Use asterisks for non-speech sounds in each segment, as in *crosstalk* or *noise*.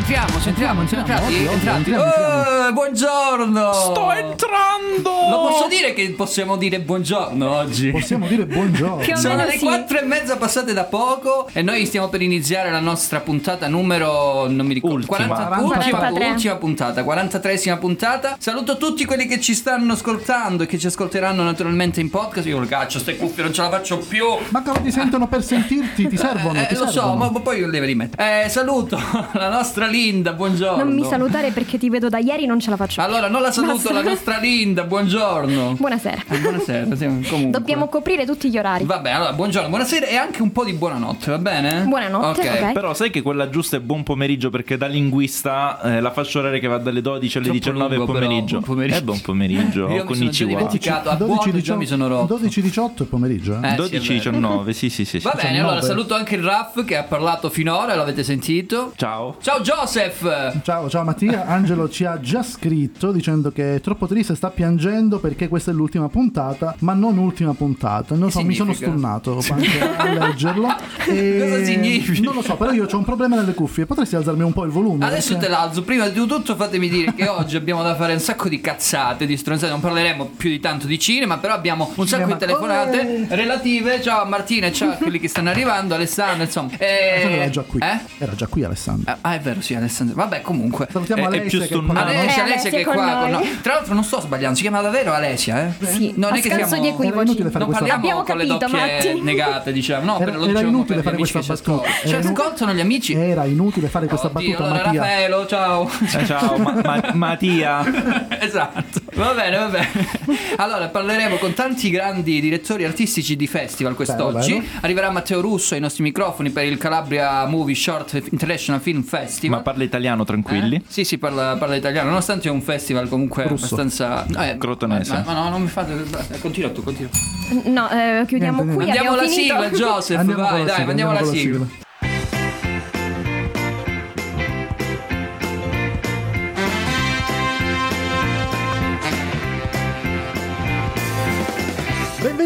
Joseph, entriamo, se entriamo, siamo entriamo, entrati, ovvio, entrati. entriamo, entriamo. Eh, buongiorno! Sto entrando! Lo posso dire che possiamo dire buongiorno oggi? Possiamo dire buongiorno. Più o Sono meno le sì. quattro e mezza passate da poco e noi stiamo per iniziare la nostra puntata numero non mi ricordo Ultima. 40 ultima, 43. ultima puntata 43esima puntata saluto tutti quelli che ci stanno ascoltando e che ci ascolteranno naturalmente in podcast io lo caccio ste cuffie non ce la faccio più Ma cosa ti sentono per sentirti? Ti servono? eh, ti lo so servono? ma poi io le rimetto eh, saluto *laughs* la nostra Linda buongiorno Non mi salutare perché ti vedo da ieri, non ce la faccio. allora non la saluto Basta. la nostra Linda buongiorno Buonasera. Eh, buonasera sì, *laughs* comunque Dobbiamo coprire tutti gli orari. Vabbè, allora, buongiorno, buonasera e anche un po' di buonanotte, va bene? Buonanotte, ok. Però sai che quella giusta è buon pomeriggio perché da linguista eh, la fascia oraria che va dalle 12 alle Troppo 19 è lungo, però, pomeriggio. buon pomeriggio. È buon pomeriggio. *laughs* Io mi sono con già Ichiwa. dimenticato. a buono già mi sono rotto. 12-18 è pomeriggio, eh? Eh, sì, è 12 vero. 19, sì, sì, sì. sì. Va bene, 19. allora saluto anche il Raff che ha parlato finora, l'avete sentito. Ciao. Ciao Joseph! Ciao, ciao Mattia, Angelo ci ha già scritto dicendo che è troppo triste, sta piangendo perché questa è l'ultima puntata, ma non ultima puntata. Non Che so, mi sono significa? stunnato a *laughs* leggerlo. E Cosa significa? Non lo so, però io ho un problema nelle cuffie, potresti alzarmi un po' il volume? Adesso Perché- te l'alzo, prima di tutto fatemi dire che oggi abbiamo da fare un sacco di cazzate, di stronzate, non parleremo più di tanto di cinema, però abbiamo un sacco Cinema. di telefonate Oh. relative, ciao a Martina e ciao a quelli che stanno arrivando, Alessandro, insomma. Eh, Alessandro era già qui. Eh? Era già qui Alessandro. Ah, è vero, sì, Alessandro. Vabbè, comunque. Salutiamo è Alessia più è qua stunnato. noi. Alessia, Alessia che è qua con con noi. noi. Tra l'altro non sto sbagliando, si chiama davvero Alessia, eh? Sì, Non a è che siamo di equivoci. inutile fare Non parliamo Abbiamo con le capito, doppie Matti. negate, diciamo. No, Era- per lo era diciamo inutile fare questa che ci battuta. ascoltano. Ci inu- ascoltano gli amici? Era inutile fare questa Oddio, battuta, allora Mattia. Raffaello, ciao. Eh, ciao, *laughs* Ma- Ma- Mattia. *laughs* esatto. Va bene, va bene. Allora, parleremo con tanti grandi direttori artistici di festival quest'oggi. Bello, Arriverà Matteo Russo ai nostri microfoni per il Calabria Movie Short International Film Festival. Ma parla italiano, tranquilli. Eh? Sì, sì, parla, parla italiano, nonostante è un festival comunque Russo. abbastanza... eh, Crotonese. Ma, ma no, non mi fate... Continua tu, continua. No, eh, chiudiamo Niente, qui. Andiamo abbiamo alla sigla, Joseph, Andiamo vai, dai, sigla, andiamo alla con la sigla.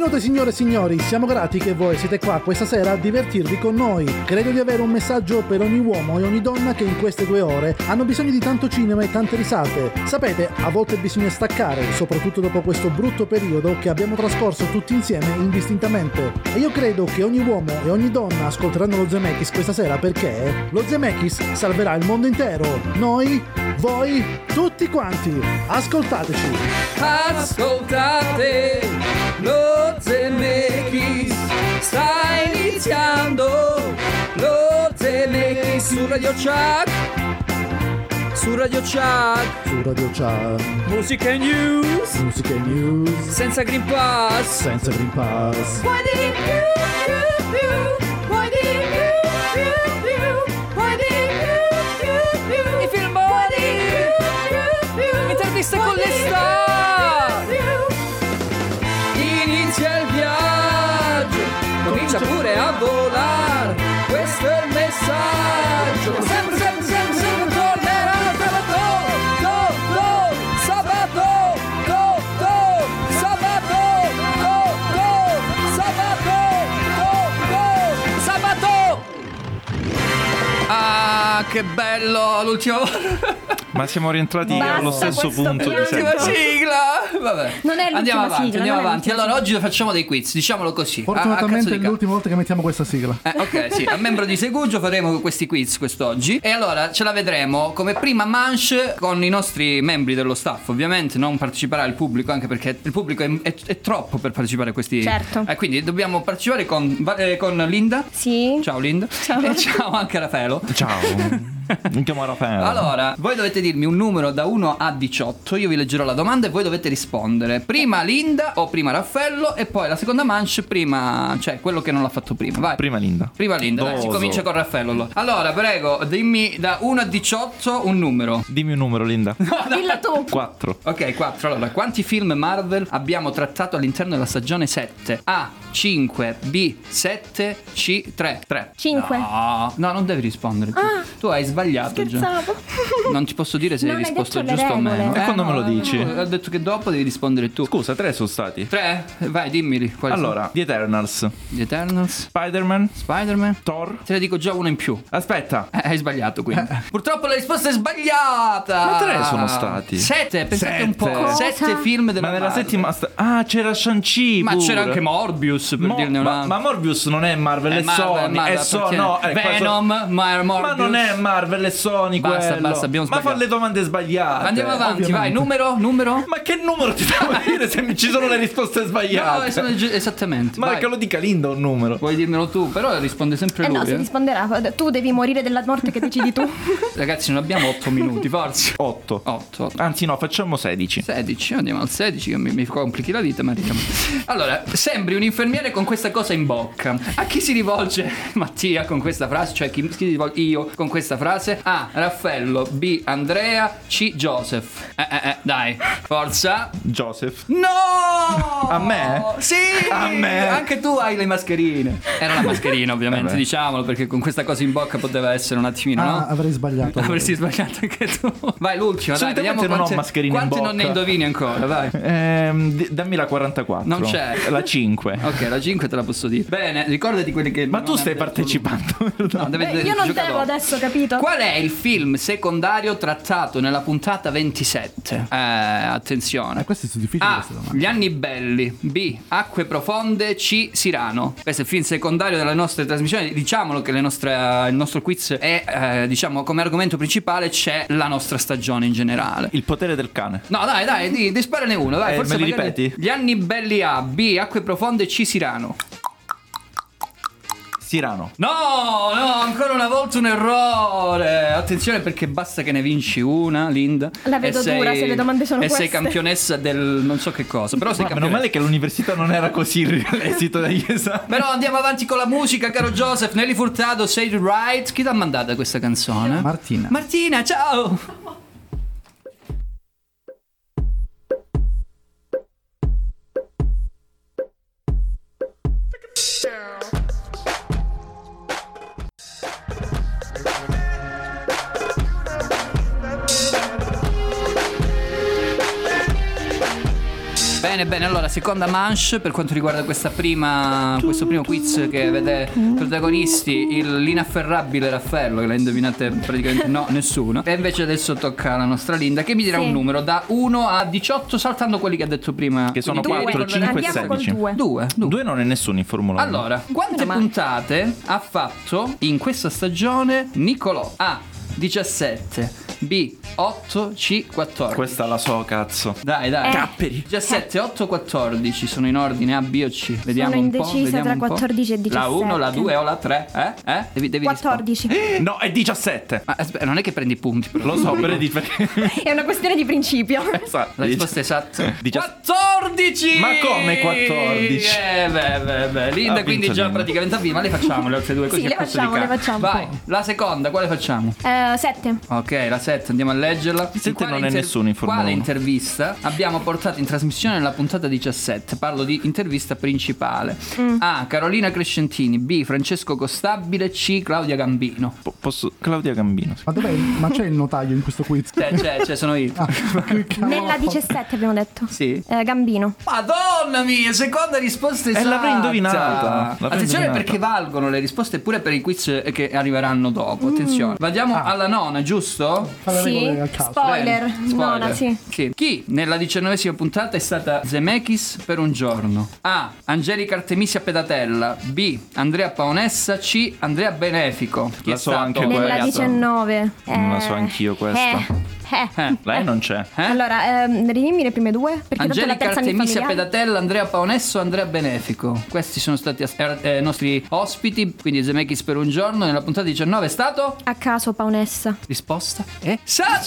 Benvenuti signore e signori, siamo grati che voi siete qua questa sera a divertirvi con noi. Credo di avere un messaggio per ogni uomo e ogni donna che in queste due ore hanno bisogno di tanto cinema e tante risate. Sapete, a volte bisogna staccare, soprattutto dopo questo brutto periodo che abbiamo trascorso tutti insieme indistintamente. E io credo che ogni uomo e ogni donna ascolteranno lo Zemeckis questa sera perché lo Zemeckis salverà il mondo intero. Noi, voi, tutti quanti. Ascoltateci. Ascoltate lo Zemeckis. Sta iniziando lo Zemeckis su Radio Chuck su Radio Chuck Su Radio Chat, musica e news. Musica e news, senza Green Pass. Senza Green Pass. i che bello l'ultima volta Ma siamo rientrati Basta allo stesso punto di. L'ultima sempre. sigla! Vabbè. Non è l'ultima Andiamo avanti, sigla, andiamo non è avanti. l'ultima Allora, oggi facciamo dei quiz, diciamolo così. a- a Fortunatamente è di l'ultima volta che mettiamo questa sigla. eh, ok, sì, a membro di Segugio faremo questi quiz quest'oggi. E allora ce la vedremo come prima manche con i nostri membri dello staff. Ovviamente non parteciperà il pubblico, anche perché il pubblico è, è- è troppo per partecipare a questi. Certo. Eh, quindi dobbiamo partecipare con, Va- eh, con Linda. Sì. Ciao Linda. Ciao. E ciao anche Raffaello. Ciao. Mi chiamo Raffaele. Allora, voi dovete dirmi un numero da 1 a 18, io vi leggerò la domanda e voi dovete rispondere. Prima Linda o prima Raffaello e poi la seconda manche prima, cioè quello che non l'ha fatto prima. Vai. Prima Linda. Prima Linda, dai, si comincia con Raffaello. allora. Allora, prego, dimmi da 1 a 18 un numero. Dimmi un numero, Linda. *laughs* Dillo tu. 4. Ok, 4. Allora, quanti film Marvel abbiamo trattato all'interno della stagione 7? A 5, B 7, C 3. 3. Cinque. No, no, non devi rispondere. Tu, tu hai sbagliato Scherzavo. *laughs* Non ti posso dire se Non hai risposto giusto o meno. E quando me lo dici? no, Ho detto che dopo devi rispondere tu. Scusa, tre sono stati. Tre? Vai, dimmeli. Quali Allora, The Eternals, sono? The Eternals, Spider-Man, Spider-Man. Thor. Te ne dico già uno in più. Aspetta. Eh, hai sbagliato quindi. *laughs* Purtroppo la risposta è sbagliata. Ma tre sono stati. Sette, pensate un po'. Sette. Sette Cosa? film della Ma nella Marvel. settima. sta- Ah, c'era Shang-Chi. Ma pure. c'era anche Morbius per Mo- dirne una. ma, ma Morbius non è Marvel, è, È Marvel, Sony. Marvel, è Sony, no, eh, Venom, so- ma Ma Morbius. non è Marvel, è Sony Basta, quello. basta, abbiamo Ma fa sbagliato. le domande sbagliate. Andiamo avanti, vai. ovviamente. Numero, numero. Ma che numero ti devo *laughs* dire se ci sono le risposte sbagliate? No, sono gi- esattamente. Ma vai. che lo dica Linda un numero. Puoi dirmelo tu, però risponde sempre Eh lui. no, si eh. risponderà. Tu devi morire della morte che decidi tu. *laughs* Ragazzi, non abbiamo 8 minuti, forse. 8. 8. Anzi no, facciamo 16. 16, andiamo al 16 che mi, mi complichi la vita, Maria. Allora, sembri un infermiere con questa cosa in bocca. A chi si rivolge Mattia con questa frase? Cioè, chi, chi si rivolge io con questa frase? A. Raffaello. B. Andrea. C. Joseph. Eh, eh, eh, dai, forza. Joseph. No! A me? Sì! A me? Anche tu hai le mascherine. Era la mascherina, *laughs* ovviamente, Vabbè. diciamolo, perché con questa cosa in bocca poteva essere un attimino, Ah, no? avrei sbagliato. Avresti sbagliato anche tu. *laughs* Vai, l'ultima, dai, Solitamente vediamo non ho quante, mascherine in quante non ne bocca. indovini ancora, vai. Ehm, di- dammi la 44. Non c'è. La 5. *laughs* Ok, la 5 te la posso dire. Bene, ricordati quelli che. Ma non tu stai detto partecipando. No, deve, Eh, deve io non giocare devo adesso, capito? Qual è il film secondario trattato nella puntata 27? Eh, attenzione. Eh, queste sono difficili A. queste domande. Gli anni belli. B. Acque profonde. C. Sirano. Questo è il film secondario delle nostre trasmissioni. Diciamolo che le nostre- il nostro quiz è, eh, diciamo, come argomento principale c'è la nostra stagione in generale. Il potere del cane. No, dai, dai, di, disparane uno, dai, Eh, forse me li ripeti? Gli anni belli A, B, acque profonde, C, Sirano. Sirano. No, no, ancora una volta un errore. Attenzione perché basta che ne vinci una, Linda. La vedo e sei- dura se le domande sono E sei queste. campionessa del non so che cosa. Però sei Ma meno campionessa. male che all'università non era così *laughs* l'esito degli esami. Però andiamo avanti con la musica, caro Joseph. Nelly Furtado, Say It Right. Chi t'ha mandata questa canzone? Martina. Martina, ciao. Bene, bene, allora seconda manche per quanto riguarda questa prima, questo primo quiz che vede protagonisti il, l'inafferrabile Raffaello che l'ha indovinate praticamente no, nessuno e invece adesso tocca alla nostra Linda che mi dirà Sì. un numero da 1 a 18 saltando quelli che ha detto prima Che sono Quindi tu 4, ricorderai- 5 e Andiamo col 16. due. Due, due. Due non è nessuno in Formula 1. Allora, quante puntate ha fatto in questa stagione Nicolò? A 17, B 8, C 14. Questa la so, cazzo. Dai, dai. Eh. Capperi. 17, 8, 14 sono in ordine A, B o C. Vediamo Sono un po'. indecisa vediamo tra un po'. 14 e La 1, la 17. 2 o la 3? Eh? Eh? Devi, devi rispondere. 14. *gasps* No, è 17. Ma aspetta, non è che prendi punti, però. Lo so, per di perché. È una questione di principio. Esatto. La risposta esatta. Dici- 14! Ma come 14? Eh, beh, beh, beh. Linda, quindi già Linda. praticamente ha vinto. Ma le facciamo le altre due così Sì, a le facciamo, le facciamo. Vai, la seconda, quale facciamo? Eh, 7. Ok, la 7, andiamo a leggerla. Sette quale non è nessuno in Formula Quale 1. intervista abbiamo portato in trasmissione nella puntata 17? Parlo di intervista principale. Mm. A. Carolina Crescentini. B. Francesco Costabile. C. Claudia Gambino. Po- Posso... Claudia Gambino. Ma dov'è? Ma c'è il notaio in questo quiz? C'è, c'è, c'è, sono io. Ah. *laughs* Nella 17 abbiamo detto. Sì. Eh, Gambino. Madonna mia, seconda risposta esatta. Eh, l'avrei indovinata. L'avrei Attenzione indovinata. perché valgono le risposte pure per i quiz che arriveranno dopo. Attenzione. Andiamo alla nona, giusto? Sì. Spoiler. Bene, spoiler. Nona, sì. Chi nella diciannovesima puntata è stata Zemeckis per un giorno? A. Angelica Artemisia Pedatella. B. Andrea Paonessa. C. Andrea Benefico. Chi La è so stato? anche Nella quella. 19. Non la Eh, so anch'io questa. Eh. Eh. Eh. Lei non c'è. Eh? Allora, ehm, ridimmi le prime due. Perché tanto la Angelica Artemisia. Pedatella, Andrea Paonesso, Andrea Benefico. Questi sono stati as- eh, eh, nostri ospiti, quindi Zemeckis per un giorno. Nella puntata 19 è stato A caso, Paonessa. risposta è esatta!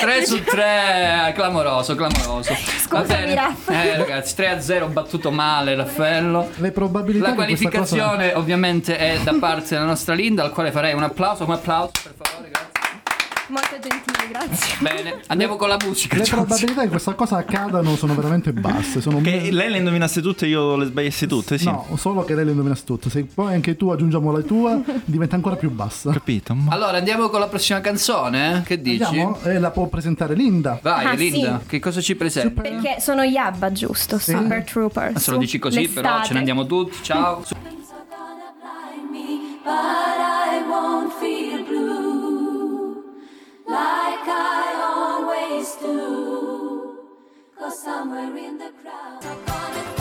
3 su *laughs* 3, clamoroso, clamoroso. Va Scusami. Eh ragazzi, 3 a 0 battuto male Raffaello. Le probabilità La di questa cosa- qualificazione ovviamente è da parte della nostra Linda, al quale farei un applauso, un applauso per favore, grazie. Molto gentili, grazie. Bene, andiamo con la musica. Le probabilità che questa cosa accadano sono veramente basse. Sono Che lei le indovinasse tutte e io le sbagliassi tutte, sì. No, solo che lei le indovinasse tutte. Se poi anche tu aggiungiamo la tua, diventa ancora più bassa. Capito? Ma- Allora, andiamo con la prossima canzone? eh? Che dici? Andiamo, e la può presentare Linda. Vai, Ah, Linda, sì. che cosa ci presenti? Perché sono Yabba, giusto? Super Troopers. Ma se lo dici così, però L'estate. ce ne andiamo tutti. Ciao. But I won't feel like I always do. Cause somewhere in the crowd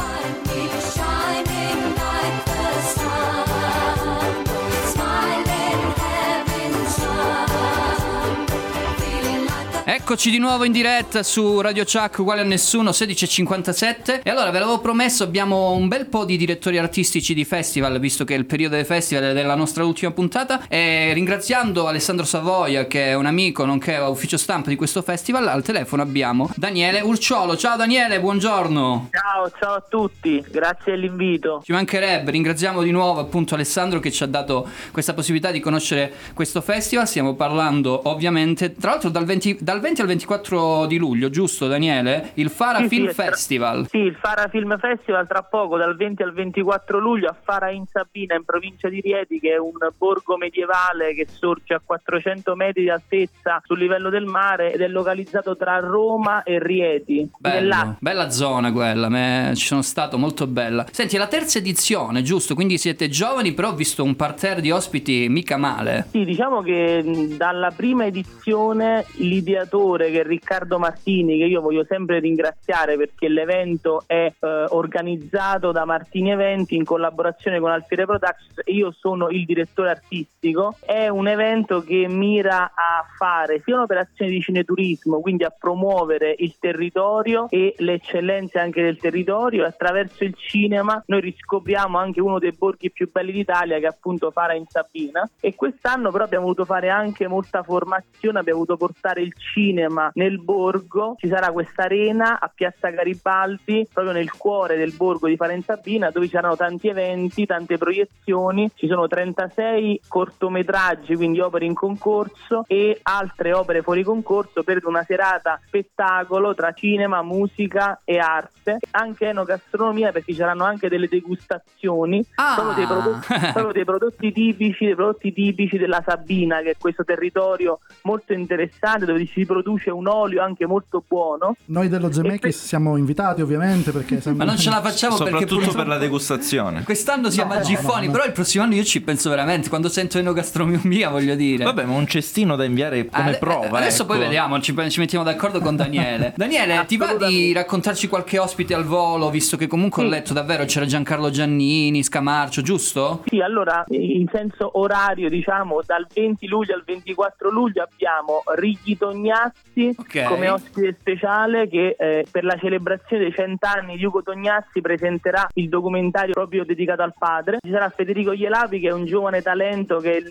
Eccoci di nuovo in diretta su Radio Chuck uguale a nessuno 16.57 e allora ve l'avevo promesso abbiamo un bel po' di direttori artistici di festival visto che è il periodo dei festival ed è la nostra ultima puntata e ringraziando Alessandro Savoia che è un amico nonché ufficio stampa di questo festival al telefono abbiamo Daniele Urciolo ciao Daniele buongiorno Ciao, ciao a tutti, grazie dell'invito. ci mancherebbe, ringraziamo di nuovo appunto Alessandro che ci ha dato questa possibilità di conoscere questo festival. Stiamo parlando ovviamente, tra l'altro dal 20, dal 20 al 24 di luglio, giusto Daniele? Il Fara Sì, sì, Film tra- Festival. Sì, il Fara Film Festival tra poco, dal 20 al 24 luglio a Fara in Sabina, in provincia di Rieti, che è un borgo medievale che sorge a 400 metri di altezza sul livello del mare ed è localizzato tra Roma e Rieti. Bello, bella zona quella, me- ci sono stato, molto bella. Senti, è la terza edizione, giusto? Quindi siete giovani, però ho visto un parterre di ospiti mica male. Sì, diciamo che dalla prima edizione l'ideatore che è Riccardo Martini, che io voglio sempre ringraziare perché l'evento è eh, organizzato da Martini Eventi in collaborazione con Alfiere Productions. E io sono il direttore artistico, è un evento che mira a fare sia un'operazione di cineturismo, quindi a promuovere il territorio e le eccellenze anche del territorio. Attraverso il cinema noi riscopriamo anche uno dei borghi più belli d'Italia che è appunto Fara in Sabina. E quest'anno però abbiamo voluto fare anche molta formazione, abbiamo voluto portare il cinema nel borgo, ci sarà questa arena a Piazza Garibaldi proprio nel cuore del borgo di Fara in Sabina dove ci saranno tanti eventi, tante proiezioni, ci sono 36 cortometraggi, quindi opere in concorso e altre opere fuori concorso per una serata spettacolo tra cinema, musica e arte, anche enogastronomia perché ci saranno anche delle degustazioni Ah. proprio, dei prodotti, proprio dei prodotti tipici, dei prodotti tipici della Sabina, che è questo territorio molto interessante dove si produce un olio anche molto buono. Noi dello Zemeckis siamo invitati ovviamente perché *laughs* Ma sembra... non ce la facciamo perché Soprattutto purtroppo... per la degustazione. Quest'anno siamo No, a Giffoni, no, no. però il prossimo anno io ci penso veramente. Quando sento enogastronomia, voglio dire. Vabbè, ma un cestino da inviare come Ade- prova. Adesso ecco. poi vediamo, ci, ci mettiamo d'accordo con Daniele. *laughs* Daniele, ti va di raccontarci qualche ospite al volo, visto che comunque ho Sì. letto davvero c'era Giancarlo Giannini, Scamarcio, giusto? Sì, allora in senso orario, diciamo, dal 20 luglio al 24 luglio abbiamo Righi Tognazzi Ok. come ospite speciale che eh, per la celebrazione dei cent'anni di Ugo Tognazzi presenterà il documentario proprio dedicato al padre. Ci sarà Federico Ielapi che è un giovane talento che è il,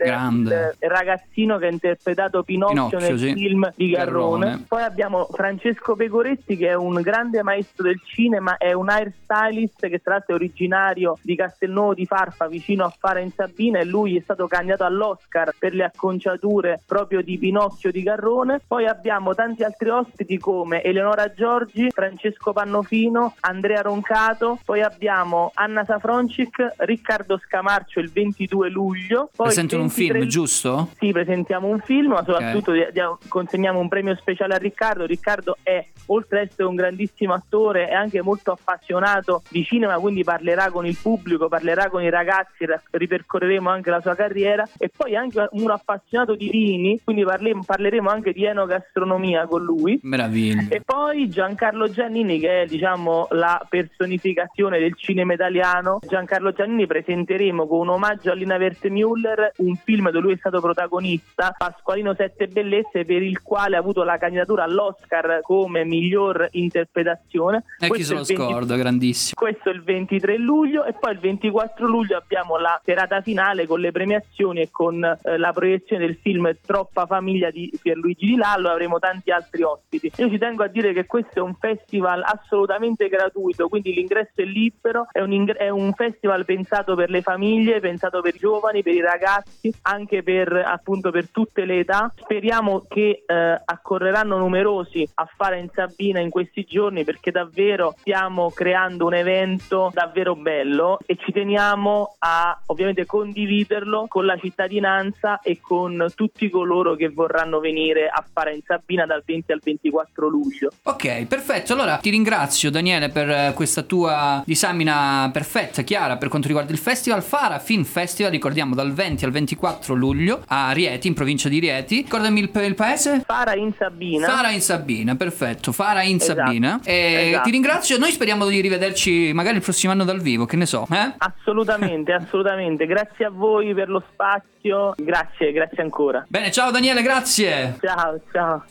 il ragazzino che ha interpretato Pinocchio, Pinocchio, nel sì. film di Garrone. Garrone. Poi abbiamo Francesco Pecoretti che è un grande maestro del cinema, è un hairstylist che tra l'altro è originario di Castelnuovo di Farfa vicino a Fara in Sabina e lui è stato candidato all'Oscar per le acconciature proprio di Pinocchio di Garrone. Poi abbiamo tanti altri ospiti come Eleonora Giorgi, Francesco Pannofino, Andrea Roncato, poi abbiamo Anna Safroncic, Riccardo Scamarcio il 22 luglio. Poi Presentano un 23 film, giusto? sì, presentiamo un film, ma soprattutto di- consegniamo un premio speciale a Riccardo. Riccardo è, oltre ad essere un grandissimo attore, è anche molto appassionato di cinema, quindi parlerà con il pubblico, parlerà con i ragazzi, ra- ripercorreremo anche la sua carriera. E poi anche un appassionato di vini, quindi parle- parleremo anche di enogastronomia con lui. Meraviglia. E poi Giancarlo Giannini, che è diciamo la personificazione del cinema italiano. Giancarlo Giannini presenteremo con un omaggio a Lina Wertmüller un film dove lui è stato protagonista, Pasqualino Sette Bellezze, per il quale ha avuto la candidatura all'Oscar come miglior interpretazione. E chi Questo se lo il 20 scorda, grandissimo. questo è il 23 luglio e poi il 24 luglio abbiamo la serata finale con le premiazioni e con eh, la proiezione del film Troppa famiglia di Pierluigi Di Lallo dove avremo tanti altri ospiti. Io ci tengo a dire che questo è un festival assolutamente gratuito, quindi l'ingresso è libero, è un, ingre- è un festival pensato per le famiglie, pensato per i giovani, per i ragazzi, anche per appunto per tutte le età. Speriamo che eh, accorreranno numerosi a fare in Sabina in questi giorni perché davvero stiamo creando un evento davvero bello e ci teniamo a ovviamente condividerlo con la cittadinanza e con tutti coloro che vorranno venire a fare in Sabina dal 20 al 24 luglio. Ok, perfetto. Allora ti ringrazio Daniele per eh, questa tua disamina perfetta, chiara per quanto riguarda il festival. Fara Film Festival, ricordiamo dal 20 al 24 luglio a Rieti, in provincia di Rieti. Ricordami il, il paese? Fara in Sabina. Fara in Sabina, perfetto. Fara in Esatto, Sabina. E esatto. ti ringrazio. Noi speriamo di rivederci magari il prossimo anno dal vivo, che ne so, eh? Assolutamente, *laughs* assolutamente. Grazie a voi per lo spazio. Grazie, grazie ancora. Bene, ciao Daniele, grazie. Ciao, ciao.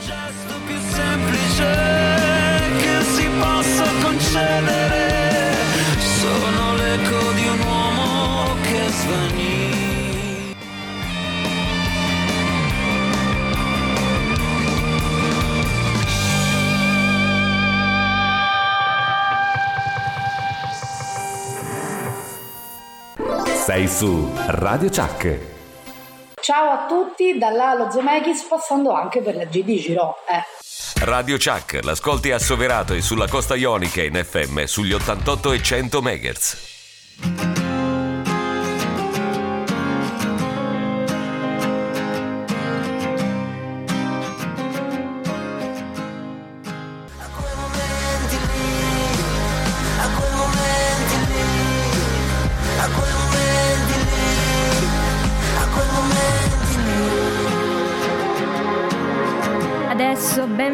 Gesto più semplice che si possa concedere. Sono l'eco di uomo che svanì. Sei su Radio Chuck. Ciao a tutti, dall'Alo Zemeckis passando anche per la GD Giro. Eh. Radio Chuck, l'ascolti a Soverato e sulla costa ionica in FM sugli 88 e 100 MHz.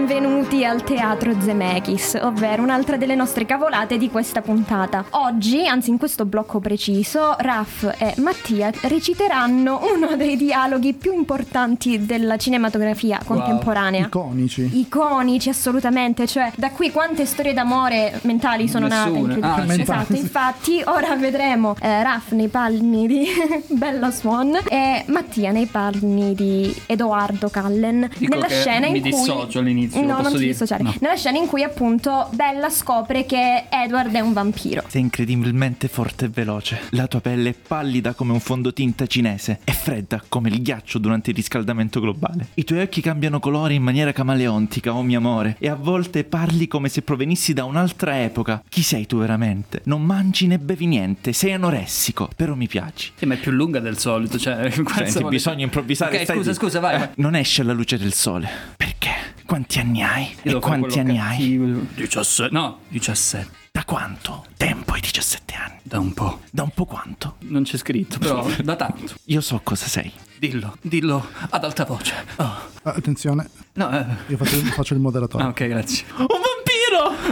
Benvenuti al Teatro Zemeckis, ovvero un'altra delle nostre cavolate di questa puntata. Oggi, anzi in questo blocco preciso, Raf e Mattia reciteranno uno dei dialoghi più importanti della cinematografia contemporanea. Iconici. Iconici assolutamente, cioè da qui quante storie d'amore mentali sono Nessuna. nate. Ah, sì. Esatto, *laughs* infatti ora vedremo eh, Raf nei panni di *laughs* Bella Swan e Mattia nei panni di Edoardo Cullen Dico nella che scena in mi cui dissocio all'inizio, lo No, non ti dire? dissociare. No. Nella scena in cui appunto Bella scopre che Edward è un vampiro. Sei incredibilmente forte e veloce. La tua pelle è pallida come un fondotinta cinese e fredda come il ghiaccio durante il riscaldamento globale. I tuoi occhi cambiano colore in maniera camaleontica, oh mio amore, e a volte parli come se provenissi da un'altra epoca. Chi sei tu veramente? Non mangi né bevi niente, sei anoressico, però mi piaci. Sì, ma è più lunga del solito, cioè... *laughs* Senti, bisogna improvvisare. Ok, scusa, zitto. scusa, vai, Eh, vai. Non esce alla luce del sole. Perché? Quanti anni hai? Io e quanti anni hai? cattivo. 17. No, 17. Da quanto? Tempo hai 17 anni. Da un po'. Da un po' quanto? Non c'è scritto, però *laughs* da tanto. Io so cosa sei. Dillo, dillo ad alta voce. Oh. Attenzione, No, eh. io faccio, faccio il *laughs* moderatore. Ah, ok, grazie. Un vampiro!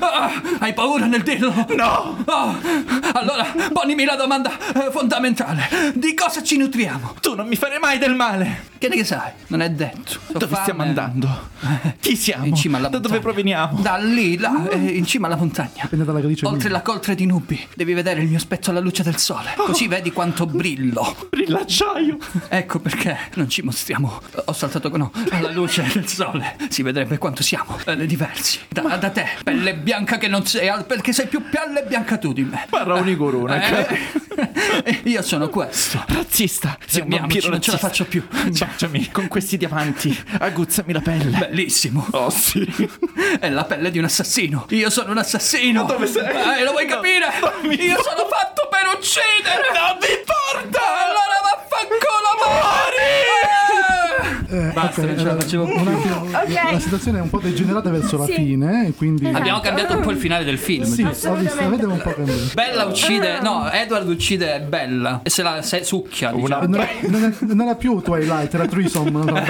Ah, hai paura nel dirlo? No! Oh, allora, ponimi la domanda eh, fondamentale. Di cosa ci nutriamo? Tu non mi farai mai del male! Che ne sai? Non è detto. Ho Dove fame. stiamo andando? Chi siamo? In cima alla da dove montagna. proveniamo? Da lì, là, eh, in cima alla montagna. Oltre la coltre di nubi, devi vedere il mio specchio alla luce del sole. Così vedi quanto brillo. Brillacciaio! Ecco perché non ci mostriamo. Ho saltato no, alla luce del sole. Si vedrebbe quanto siamo eh, diversi. Da, da te, pelle bianca che non sei, perché sei più pelle bianca tu di me. Parla uniguruna. Eh, *laughs* io sono questo. Razzista! Sei un vampiro non ce la faccio più. Baciami con questi diamanti. Aguzzami la pelle. Bellissimo. Oh sì. *laughs* È la pelle di un assassino. Io sono un assassino. Ma dove sei? Eh, lo vuoi No, capire? Io sono fatto per uccidere. Non mi importa! Allora vaffanculo, muori! Eh, Basta, ok, non ce la facevo più. un attimo, *laughs* Ok. La situazione è un po' degenerata verso la Sì. fine, eh, quindi... Abbiamo cambiato un po' il finale del film. Sì, ho visto, avevo un po' cambiato. Bella uccide, no, Edward uccide Bella e se la se succhia. Diciamo. Non era, non era- non era più Twilight, era Threesome. no, no, *laughs*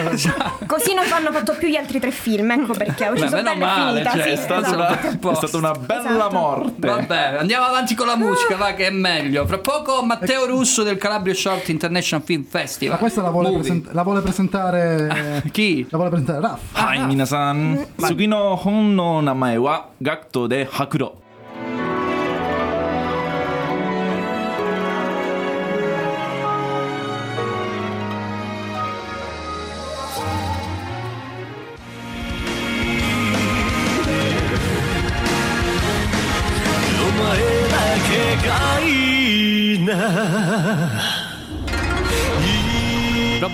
Così non hanno fatto più gli altri tre film, ecco perché ho ucciso Beh, meno Bella male, finita. cioè, sì, è stato esatto. una- È stata una bella Esatto. morte. Vabbè, andiamo avanti con la musica, va che è meglio. Fra poco Matteo Russo del Calabria Short International Film Festival. Ma questa la vuole, present- la vuole presentare... *laughs* キーラバランタラフはい皆さん。次の本の名前は「ガクトで白露」お前だけがいいな。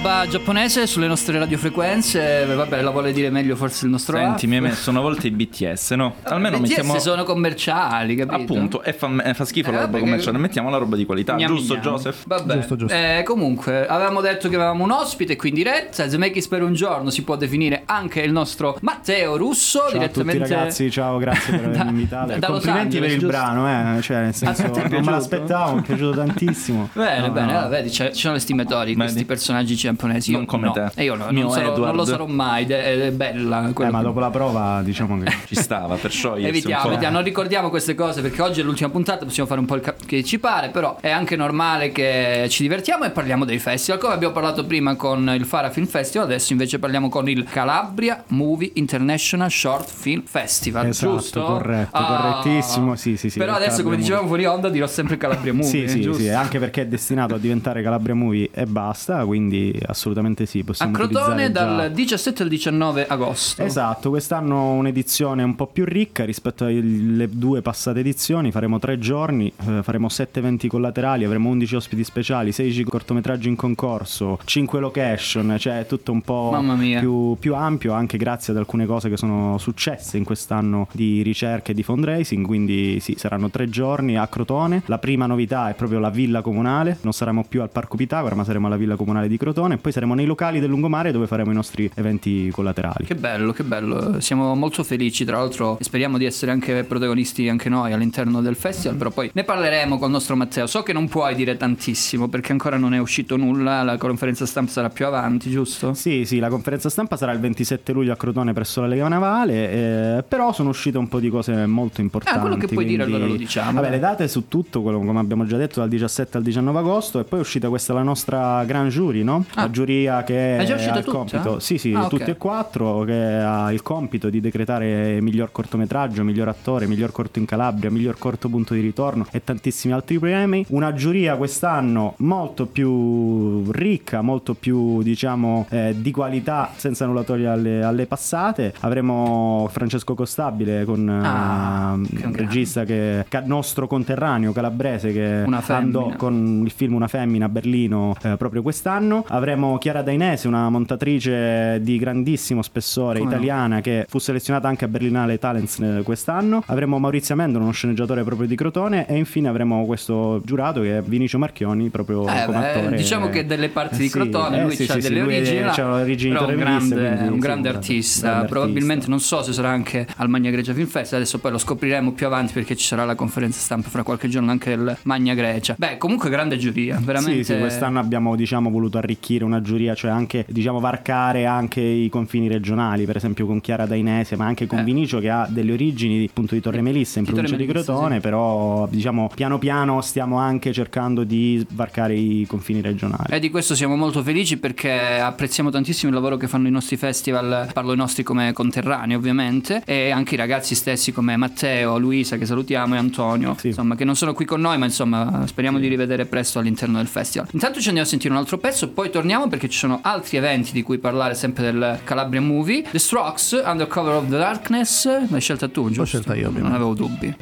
Roba giapponese sulle nostre radiofrequenze, vabbè, la vuole dire meglio forse il nostro Senti, mi hai messo una volta i BTS, no? Almeno BTS mettiamo... sono commerciali, capito? Appunto, e fa, e fa schifo Eh, la roba vabbè, commerciale, che- mettiamo la roba di qualità, Gnam giusto gnam. Joseph? Vabbè. Giusto, giusto. Eh, comunque, avevamo detto che avevamo un ospite qui in diretta. Zemeckis per un giorno si può definire anche il nostro Matteo Russo. Ciao a tutti direttamente ragazzi, ciao, grazie per *laughs* avermi invitato. da complimenti per il giusto? brano, eh, cioè nel senso A te è non me l'aspettavo, mi è piaciuto tantissimo. Bene, No, bene, no. ah, vedi, c'è- ci sono le stimatori, questi personaggi giapponesi. Io Non come no. te. E io no, non, sarò- non lo sarò mai, ed è, ed è bella. Eh, quella ma che- dopo la prova diciamo che *laughs* Ci stava, per sciogliersi Evitiamo, evitiamo, non ricordiamo queste cose perché oggi è l'ultima puntata, possiamo fare un po' il ca- che ci pare, però è anche normale che ci divertiamo e parliamo dei festival. Come abbiamo parlato prima con il Fara Film Festival, adesso invece parliamo con il Calabria Movie International Short Film Festival. Esatto, giusto? corretto, Ah. correttissimo, sì, sì, sì, Però adesso, come Calabria dicevamo fuori onda, dirò sempre Calabria Movie. Sì, sì, giusto? sì, anche perché è destinato a diventare Calabria Movie e basta, quindi assolutamente sì, A possiamo Crotone dal 17 al 19 agosto. Esatto, quest'anno un'edizione un po' più ricca rispetto alle due passate edizioni, faremo tre giorni, eh, faremo sette eventi collaterali, avremo 11 ospiti speciali, 16 cortometraggi in concorso, 5 location, cioè tutto un po' più, più ampio anche grazie ad alcune cose che sono successe in quest'anno di ricerca e di fundraising, quindi sì, saranno tre giorni a Crotone. La prima novità è proprio la villa comunale, non saremo più al Parco Pitagora ma saremo alla villa comunale di Crotone e poi saremo nei locali del lungomare dove faremo i nostri eventi collaterali. Che bello, che bello. Siamo molto felici, tra l'altro speriamo di essere anche protagonisti anche noi all'interno del festival, però poi ne parleremo col nostro Matteo. So che non puoi dire tantissimo perché ancora non è uscito nulla, la conferenza stampa sarà più avanti, giusto? Sì, sì, la conferenza stampa sarà il 27 luglio a Crotone presso la Lega Navale, eh, però sono uscite un po' di cose molto importanti. Ah, quello che puoi dire quindi- allora lo diciamo. Vabbè, le date su tutto, quello come abbiamo già detto, dal 17 al 19 agosto e poi è uscita questa la nostra gran jury, no? La giuria che ha il tutta? compito, sì, sì, Ah, ok. tutte e quattro, che ha il compito di decretare miglior cortometraggio, miglior attore, miglior corto in Calabria, miglior corto punto di ritorno e tantissimi altri premi. Una giuria quest'anno molto più ricca, molto più, diciamo, eh, di qualità, senza nulla togliere alle, alle passate. Avremo Francesco Costabile con Ah, che un regista che, che- nostro conterraneo calabrese che andò con il film Una femmina a Berlino eh, proprio quest'anno. Avremo Chiara Dainese, una montatrice di grandissimo spessore Come no? italiana che fu selezionata anche a Berlinale Talents eh, quest'anno. Avremo Maurizio Amendo, uno sceneggiatore proprio di Crotone e infine avremo questo giurato che è Vinicio Marchioni proprio Eh, come attore. diciamo che delle parti Eh di sì, Crotone eh lui sì, ha sì, sì, delle è- origini, là, c'ha origini però un grande, quindi, un sì, grande artista. grande Probabilmente artista. non so se sarà anche al Magna Grecia Film Fest, adesso poi lo scopriremo più avanti perché ci sarà la conferenza stampa fra qualche giorno anche il Magna Grecia. Beh, comunque grande giuria, veramente. Sì, sì, quest'anno abbiamo diciamo, voluto arricchire una giuria, cioè anche diciamo, varcare anche i confini regionali, per esempio con Chiara Dainese, ma anche con Eh. Vinicio che ha delle origini appunto di Torre Melissa in Di provincia Torre di Melissa, Crotone, sì. però diciamo piano piano stiamo anche cercando di varcare i confini regionali. E di questo siamo molto felici perché apprezziamo tantissimo il lavoro che fanno i nostri festival, parlo i nostri come conterranei ovviamente, e anche i ragazzi stessi come Matteo, Luisa che salutiamo e Antonio, Sì. insomma che non sono qui con noi ma insomma speriamo di rivedere presto all'interno del festival. Intanto ci andiamo a sentire un altro pezzo, poi torniamo perché ci sono altri eventi di cui parlare sempre del Calabria Movie. The Strokes, Under Cover of the Darkness, l'hai scelta tu giusto? scelta io, Non avevo dubbi.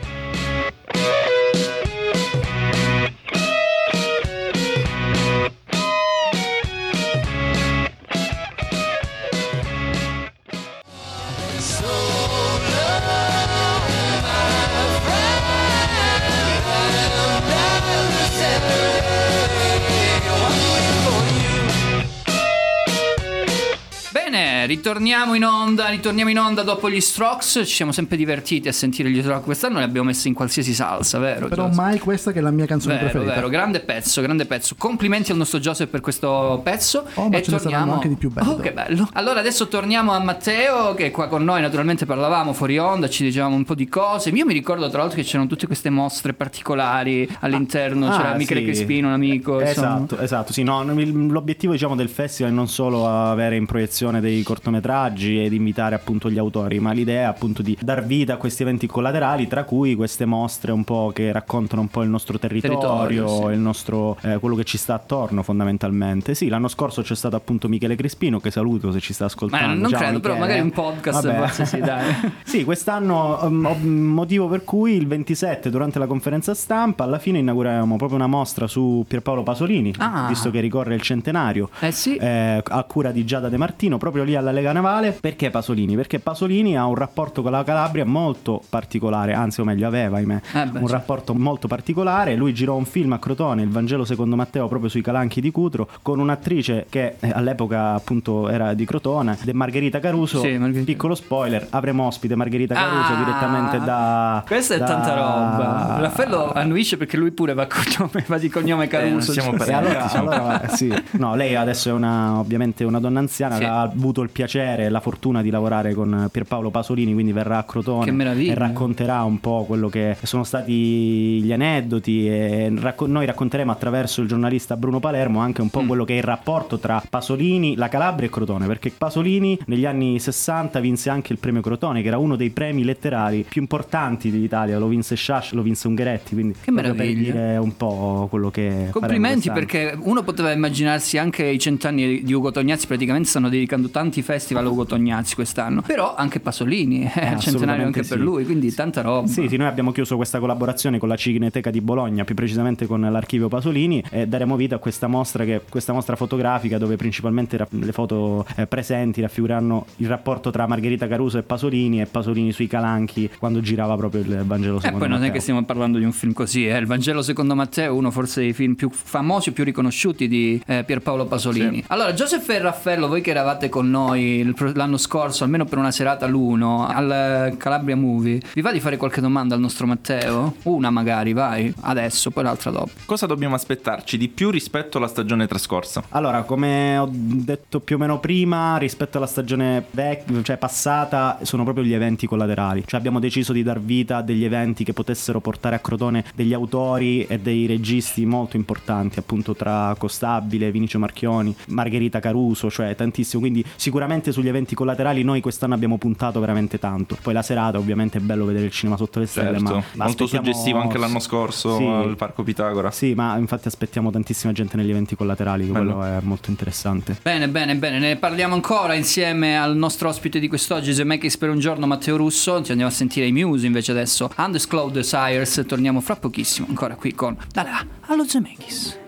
Bene, ritorniamo in onda, ritorniamo in onda dopo gli Strokes, ci siamo sempre divertiti a sentire gli Strokes, quest'anno li abbiamo messi in qualsiasi salsa, vero? Però Joseph? mai questa che è la mia canzone Vero, preferita. vero, grande pezzo, grande pezzo. Complimenti al nostro Joseph per questo pezzo. Oh, ma e ce ne torniamo... saranno anche di più belli Oh, che bello. Allora adesso torniamo a Matteo, che è qua con noi. Naturalmente parlavamo fuori onda, ci dicevamo un po' di cose. Io mi ricordo tra l'altro che c'erano tutte queste mostre particolari all'interno. Ah, C'era Michele sì. Crispino, un amico. insomma. Esatto, esatto, sì, no, l'obiettivo diciamo del festival è non solo avere in proiezione dei cortometraggi ed invitare appunto gli autori, ma l'idea è appunto di dar vita a questi eventi collaterali, tra cui queste mostre un po' che raccontano un po' il nostro territorio, Territorio, sì. il nostro, eh, quello che ci sta attorno fondamentalmente. Sì, l'anno scorso c'è stato appunto Michele Crispino, che saluto se ci sta ascoltando. Ma non Ciao, credo, però Michele. magari un podcast Vabbè. forse sì, dai. *laughs* Sì, quest'anno um, ho- motivo per cui il 27 durante la conferenza stampa alla fine inauguriamo proprio una mostra su Pierpaolo Pasolini, Ah. visto che ricorre il centenario. Eh sì. eh, a cura di Giada De Martino, proprio lì alla Lega Navale. Perché Pasolini? Perché Pasolini ha un rapporto con la Calabria molto particolare, anzi, o meglio, aveva, ahimè, Eh beh, un certo. rapporto molto particolare. Lui girò un film a Crotone, Il Vangelo secondo Matteo, proprio sui calanchi di Cutro, con un'attrice che eh, all'epoca appunto era di Crotone, è Margherita Caruso. Sì, Margherita. Piccolo spoiler, avremo ospite Margherita Caruso Ah, direttamente da. Questa è da- tanta roba. Raffaello annuisce perché lui pure va, cognome, va di cognome Caruso. siamo cioè- E allora, siamo- allora, sì. No, lei adesso è una, ovviamente una donna anziana Sì. ha avuto il piacere e la fortuna di lavorare con Pierpaolo Pasolini, quindi verrà a Crotone meraviglia. e racconterà un po' quello che sono stati gli aneddoti e racco- noi racconteremo attraverso il giornalista Bruno Palermo anche un po' Mm. quello che è il rapporto tra Pasolini, la Calabria e Crotone, perché Pasolini negli anni 60 vinse anche il premio Crotone, che era uno dei premi letterari più importanti d'Italia, lo vinse Sciascia, lo vinse Ungaretti, quindi Che proprio per meraviglia. dire un po' quello che Complimenti perché uno poteva immaginarsi anche i cent'anni di Ugo Tognazzi, praticamente stanno dedicando tanti festival Ugo Tognazzi quest'anno, però anche Pasolini, è il centenario anche assolutamente per sì. lui, quindi tanta roba. Sì, sì, noi abbiamo chiuso questa collaborazione con la Cineteca di Bologna, più precisamente con l'archivio Pasolini, e daremo vita a questa mostra, che, questa mostra fotografica dove principalmente le foto eh, presenti raffigureranno il rapporto tra Margherita Caruso e Pasolini e Pasolini sui calanchi quando girava proprio il Vangelo E secondo poi non è Matteo. che stiamo parlando di un film così, eh. il Vangelo secondo Matteo è uno forse dei film più famosi e più riconosciuti di eh, Pierpaolo Pasolini. Allora, Joseph e Raffaello, voi che eravate con noi il pro- l'anno scorso, almeno per una serata l'uno, al Calabria Movie, vi va di fare qualche domanda al nostro Matteo? Una magari, vai, adesso, poi l'altra dopo. Cosa dobbiamo aspettarci di più rispetto alla stagione trascorsa? Allora, come ho detto più o meno prima, rispetto alla stagione vec- cioè passata, sono proprio gli eventi collaterali. Cioè abbiamo deciso di dar vita a degli eventi che potessero portare a Crotone degli autori e dei registi molto importanti, appunto tra Costabile, Vinicio Marchioni, Margherita Caruso, cioè tantissimo. Quindi sicuramente sugli eventi collaterali noi quest'anno abbiamo puntato veramente tanto. Poi la serata ovviamente è bello vedere il cinema sotto le stelle, Certo, ma molto aspettiamo- suggestivo anche l'anno scorso Sì. al Parco Pitagora. Sì, ma infatti aspettiamo tantissima gente negli eventi collaterali, che Bello. quello è molto interessante. Bene, bene, bene, ne parliamo ancora insieme al nostro ospite di quest'oggi, Zemeckis per un giorno, Matteo Russo. Ci andiamo a sentire i Muse invece adesso. Undisclosed Desires, torniamo fra pochissimo ancora qui con Da là allo Zemeckis.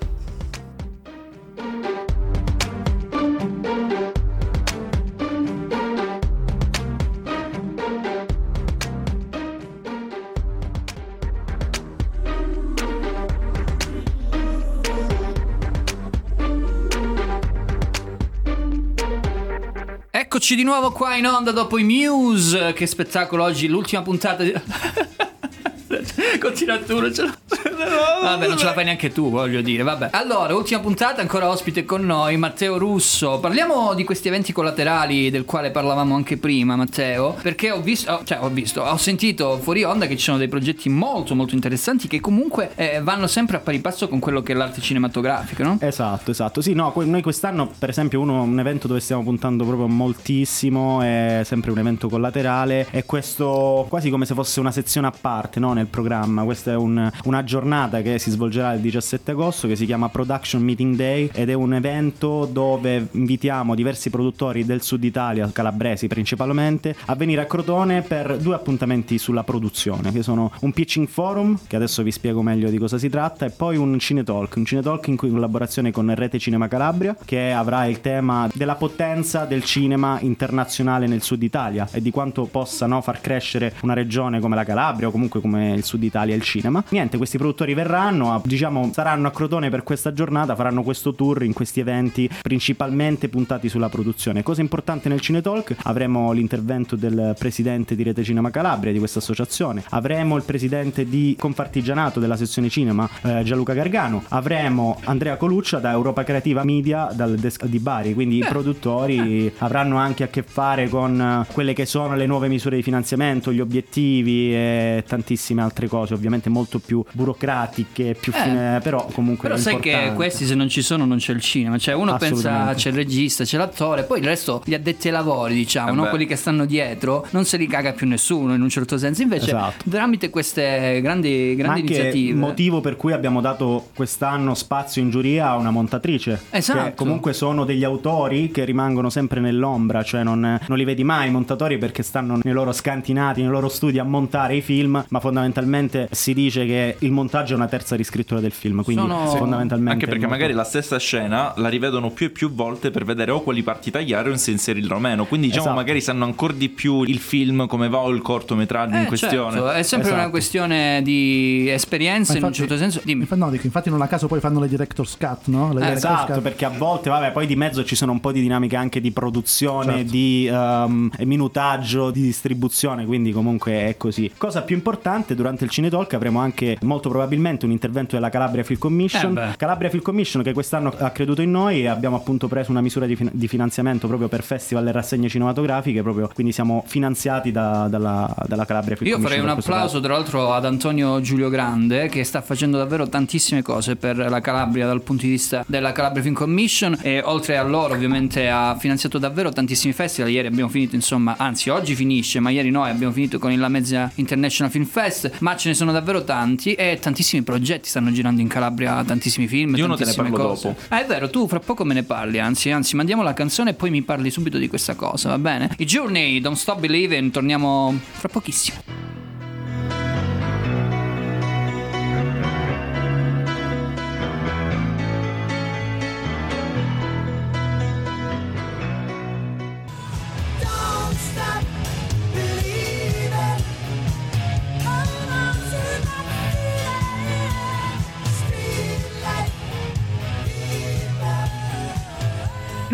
Eccoci di nuovo qua in onda dopo i Muse. Che spettacolo oggi, l'ultima puntata di... *laughs* Continua tu, non ce la... Vabbè, non ce la fai neanche tu, voglio dire. Vabbè. Allora, ultima puntata, ancora ospite con noi, Matteo Russo. Parliamo di questi eventi collaterali del quale parlavamo anche prima, Matteo. Perché ho visto, oh, cioè ho visto, ho sentito fuori onda che ci sono dei progetti molto, molto interessanti che comunque eh, vanno sempre a pari passo con quello che è l'arte cinematografica, no? Esatto, esatto. Sì, no, noi quest'anno, per esempio, uno, un evento dove stiamo puntando proprio moltissimo è sempre un evento collaterale. E questo quasi come se fosse una sezione a parte no, nel programma. Questa è un- una giornata che si svolgerà il 17 agosto che si chiama Production Meeting Day ed è un evento dove invitiamo diversi produttori del sud Italia, calabresi principalmente, a venire a Crotone per due appuntamenti sulla produzione, che sono un pitching forum, che adesso vi spiego meglio di cosa si tratta, e poi un cinetalk, un cinetalk in collaborazione con Rete Cinema Calabria, che avrà il tema della potenza del cinema internazionale nel sud Italia e di quanto possa no, far crescere una regione come la Calabria o comunque come il sud Italia il cinema. Niente, questi produttori verranno, a- diciamo, saranno a Crotone per questa giornata, faranno questo tour in questi eventi principalmente puntati sulla produzione. Cosa importante nel Cinetalk? Avremo l'intervento del presidente di Rete Cinema Calabria di questa associazione, avremo il presidente di Confartigianato della sezione cinema eh, Gianluca Gargano, avremo Andrea Coluccia da Europa Creativa Media dal desk di Bari, quindi i produttori *laughs* avranno anche a che fare con eh, quelle che sono le nuove misure di finanziamento, gli obiettivi e tantissime altre cose, ovviamente molto più democratiche, più Eh. fine, però comunque Però sai che importante. questi se non ci sono non c'è il cinema, cioè uno pensa c'è il regista, c'è l'attore, poi il resto gli addetti ai lavori, diciamo, Eh no? quelli che stanno dietro, non se li caga più nessuno in un certo senso. Invece Esatto. tramite queste grandi, grandi anche iniziative motivo per cui abbiamo dato quest'anno spazio in giuria a una montatrice. Esatto. Che comunque sono degli autori che rimangono sempre nell'ombra, cioè non, non li vedi mai i montatori perché stanno nei loro scantinati, nei loro studi a montare i film, ma fondamentalmente si dice che il montaggio è una terza riscrittura del film, quindi Sono- fondamentalmente... Anche perché molto- magari la stessa scena la rivedono più e più volte per vedere o quali parti tagliare o se inserirlo o meno. Quindi diciamo Esatto. magari sanno ancora di più il film come va o il cortometraggio in Eh, questione. certo, è sempre Esatto. una questione di esperienza Ma in un infatti- certo senso. Dimmi. Infa- no, dico, infatti non a caso poi fanno le director's cut, no? Le Eh, director's Esatto, cut. perché a volte, vabbè, poi di mezzo ci sono un po' di dinamiche anche di produzione, Certo. di ehm, minutaggio, di distribuzione, quindi comunque è così. Cosa più importante, durante il Cinetalk avremo anche molto probabilmente un intervento della Calabria Film Commission. Eh. Calabria Film Commission che quest'anno ha creduto in noi e abbiamo appunto preso una misura di, fin- di finanziamento proprio per festival e rassegne cinematografiche, proprio, quindi siamo finanziati da- dalla, dalla Calabria Film Io Commission. farei un applauso tra l'altro ad Antonio Giulio Grande che sta facendo davvero tantissime cose per la Calabria dal punto di vista della Calabria Film Commission e oltre a loro ovviamente ha finanziato davvero tantissimi festival. Ieri abbiamo finito insomma, anzi oggi finisce, ma ieri noi abbiamo finito con il La Mezza International Film Fest, ma ce ne sono davvero tanti e tantissimi progetti stanno girando in Calabria, tantissimi film. Di uno te ne parlo cose. dopo. Ah, è vero, tu fra poco me ne parli, anzi, anzi, mandiamo la canzone e poi mi parli subito di questa cosa, va bene? I Journey, Don't Stop Believing, torniamo fra pochissimo.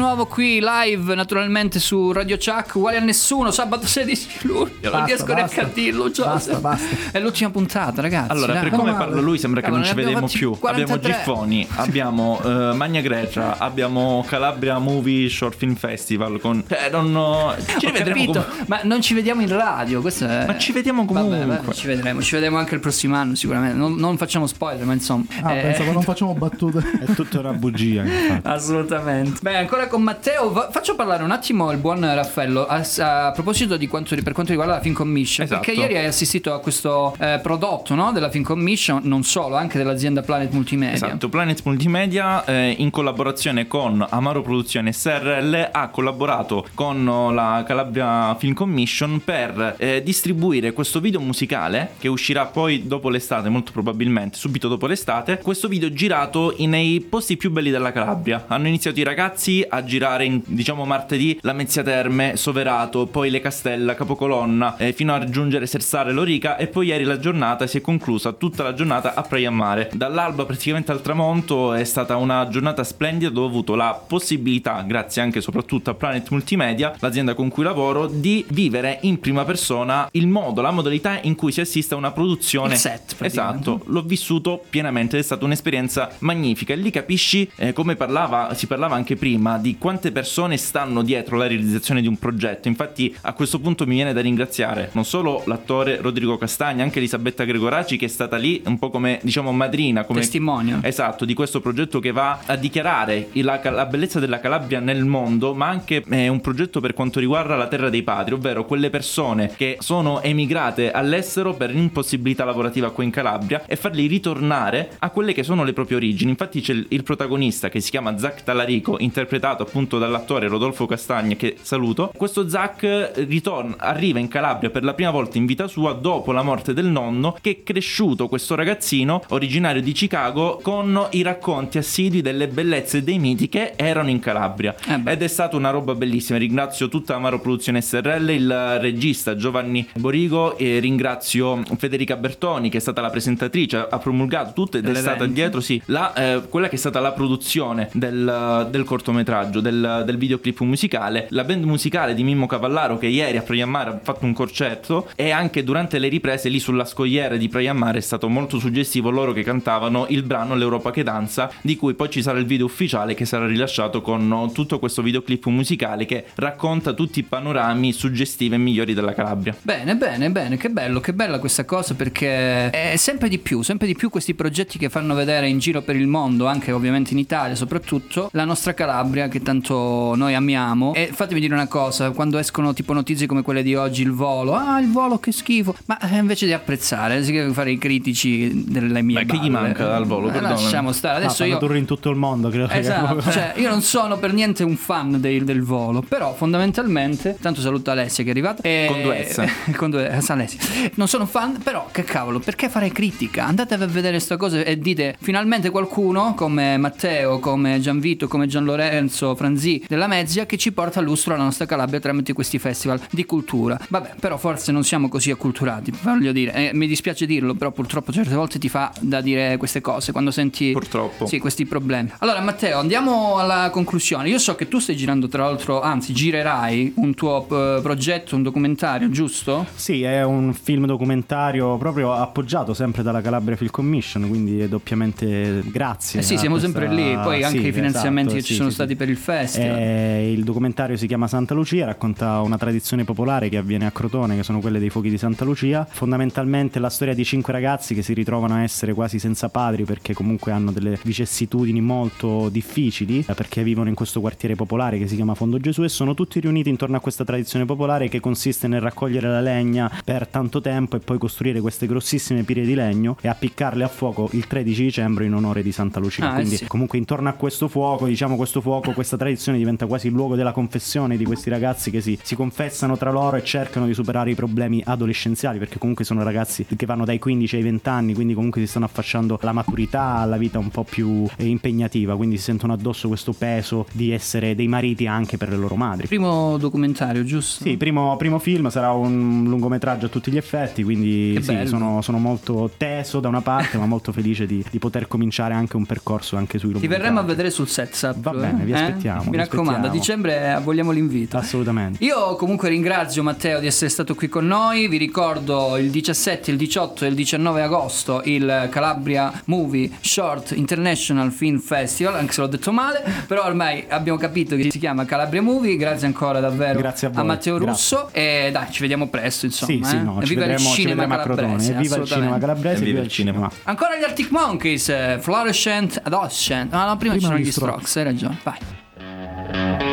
Nuovo qui live naturalmente su Radio Chuck, uguale a nessuno, sabato 16 luglio. non Basta, riesco neanche a dirlo, Joseph. Basta, basta. È l'ultima puntata, ragazzi. Allora, dai. per come male. parla lui sembra che Cavolo, non ci vedremo fatti più. 43. Abbiamo Giffoni, abbiamo eh, Magna Grecia, abbiamo Calabria Movie Short Film Festival con... Eh, non... ho- Ci Ho rivedremo capito, com- ma non ci vediamo in radio. Questo è... Ma ci vediamo Vabbè, comunque. vabbè, ci vedremo, ci vedremo anche il prossimo anno sicuramente. Non, non facciamo spoiler, ma insomma. Ah, eh, pensavo non *laughs* facciamo battute. È tutta una bugia, infatti. Assolutamente. Beh, ancora con Matteo, va- faccio parlare un attimo il buon Raffaello a, a proposito di quanto, per quanto riguarda la Film Commission. Esatto. Perché ieri hai assistito a questo eh, prodotto no, della Film Commission, non solo, anche dell'azienda Planet Multimedia. Esatto, Planet Multimedia eh, in collaborazione con Amaro Produzione SRL ha collaborato con oh, la Calabria Film Commission per eh, distribuire questo video musicale che uscirà poi dopo l'estate, molto probabilmente, subito dopo l'estate. Questo video girato nei posti più belli della Calabria. Hanno iniziato i ragazzi a girare in, diciamo martedì la Mezzia Terme, Soverato, poi Le Castella, Capocolonna, eh, fino a raggiungere Sersare Lorica e poi ieri la giornata si è conclusa tutta la giornata a Praia Mare. Dall'alba praticamente al tramonto è stata una giornata splendida dove ho avuto la possibilità, grazie anche e soprattutto a Planet Multimedia, l'azienda con cui lavoro, di vivere in prima persona il modo, la modalità in cui si assiste a una produzione. Il set. Esatto, l'ho vissuto pienamente, è stata un'esperienza magnifica. E lì capisci eh, come parlava, si parlava anche prima di quante persone stanno dietro la realizzazione di un progetto. Infatti, a questo punto mi viene da ringraziare non solo l'attore Rodrigo Castagna, anche Elisabetta Gregoraci, che è stata lì un po' come diciamo madrina, come Testimonio. Esatto, di questo progetto che va a dichiarare la, la bellezza della Calabria nel mondo, ma anche è un progetto per quanto riguarda la terra dei padri, ovvero quelle persone che sono emigrate all'estero per impossibilità lavorativa qui in Calabria e farli ritornare a quelle che sono le proprie origini. Infatti c'è il, il protagonista che si chiama Zach Talarico, interpretato appunto dall'attore Rodolfo Castagna, che saluto. Questo Zach ritorna, arriva in Calabria per la prima volta in vita sua dopo la morte del nonno, che è cresciuto questo ragazzino originario di Chicago con i racconti assidui delle bellezze e dei miti che erano in Calabria. Eh. Ed è stata una roba bellissima. Ringrazio tutta Amaro Produzione SRL, il regista Giovanni Borigo e ringrazio Federica Bertoni che è stata la presentatrice, ha promulgato tutto ed è stata dietro, sì, la, eh, quella che è stata la produzione del, del cortometraggio. Lungometraggio del, del videoclip musicale, la band musicale di Mimmo Cavallaro che ieri a Praia Mare ha fatto un concerto e anche durante le riprese lì sulla scogliera di Praia Mare è stato molto suggestivo loro che cantavano il brano L'Europa che danza, di cui poi ci sarà il video ufficiale che sarà rilasciato con tutto questo videoclip musicale che racconta tutti i panorami suggestivi e migliori della Calabria. Bene, bene, bene, che bello, che bella questa cosa perché è sempre di più, sempre di più questi progetti che fanno vedere in giro per il mondo, anche ovviamente in Italia soprattutto, la nostra Calabria che tanto noi amiamo. E fatemi dire una cosa, quando escono tipo notizie come quelle di oggi, il volo, ah il volo che schifo, ma eh, invece di apprezzare, si deve fare i critici delle mie Beh, che gli manca al volo, Eh. Lasciamo stare, Ah, adesso fanno io... tour in tutto il mondo, credo che Esatto, *laughs* cioè io non sono per niente un fan dei- del volo, però fondamentalmente, tanto saluto Alessia che è arrivata. E, Con due S. *laughs* con due S, Alessia. Non sono un fan, però che cavolo, perché fare critica? Andate a vedere questa cosa e dite finalmente qualcuno come Matteo, come Gianvito, come Gian Lorenzo Franzi della Mezzia che ci porta a lustro la nostra Calabria tramite questi festival di cultura. Vabbè, però forse non siamo così acculturati, voglio dire, eh, mi dispiace dirlo, però purtroppo certe volte ti fa da dire queste cose quando senti Purtroppo. sì, questi problemi. Allora, Matteo, andiamo alla conclusione. Io so che tu stai girando, tra l'altro, anzi, girerai un tuo eh, progetto, un documentario, giusto? Sì, è un film documentario proprio appoggiato sempre dalla Calabria Film Commission, quindi è doppiamente grazie. Eh sì, siamo questa- sempre lì. Poi anche Sì, i finanziamenti esatto, che ci sì, sono sì, stati sì. per il festival. Eh, il documentario si chiama Santa Lucia, racconta una tradizione popolare che avviene a Crotone, che sono quelle dei fuochi di Santa Lucia. Fondamentalmente la storia di cinque ragazzi che si ritrovano a essere quasi senza padri perché comunque hanno delle vicissitudini molto difficili, eh, perché vivono in questo quartiere popolare che si chiama Fondo Gesù e sono tutti riuniti intorno a questa tradizione popolare che consiste nel raccogliere la legna per tanto tempo e poi costruire queste grossissime pire di legno e appiccarle a fuoco il 13 dicembre in onore di Santa Lucia. Ah, eh Quindi sì. comunque intorno a questo fuoco, diciamo questo fuoco, questa tradizione diventa quasi il luogo della confessione di questi ragazzi che si, si confessano tra loro e cercano di superare i problemi adolescenziali, perché comunque sono ragazzi che vanno dai 15 ai 20 anni, quindi comunque si stanno affacciando alla maturità, alla vita un po' più eh, impegnativa, quindi si sentono addosso questo peso di essere dei mariti anche per le loro madri. Primo documentario, giusto? Sì, primo, primo film sarà un lungometraggio a tutti gli effetti, quindi sì, sono, sono molto teso da una parte, ma molto felice di, di poter cominciare anche un percorso anche sui Ti lungometraggi. verremo a vedere sul set, sappilo, Va bene, eh? vi Eh? Aspettiamo, Mi raccomando, a dicembre eh, vogliamo l'invito. Assolutamente. Io comunque ringrazio Matteo di essere stato qui con noi, vi ricordo il 17, il 18 e il 19 agosto il Calabria Movie Short International Film Festival, anche se l'ho detto male, però ormai abbiamo capito che si chiama Calabria Movie, grazie ancora davvero Grazie a voi, Matteo grazie. Russo e dai ci vediamo presto insomma. Sì, sì, eh. no, E ci viva vedremo, il ci cinema a calabrese, Evviva il cinema calabrese, viva il cinema. Ancora gli Arctic Monkeys, eh, Fluorescent Adolescent. Ah, no, prima, ci Prima sono gli gli Strokes. Strokes, hai ragione. Vai. Bene,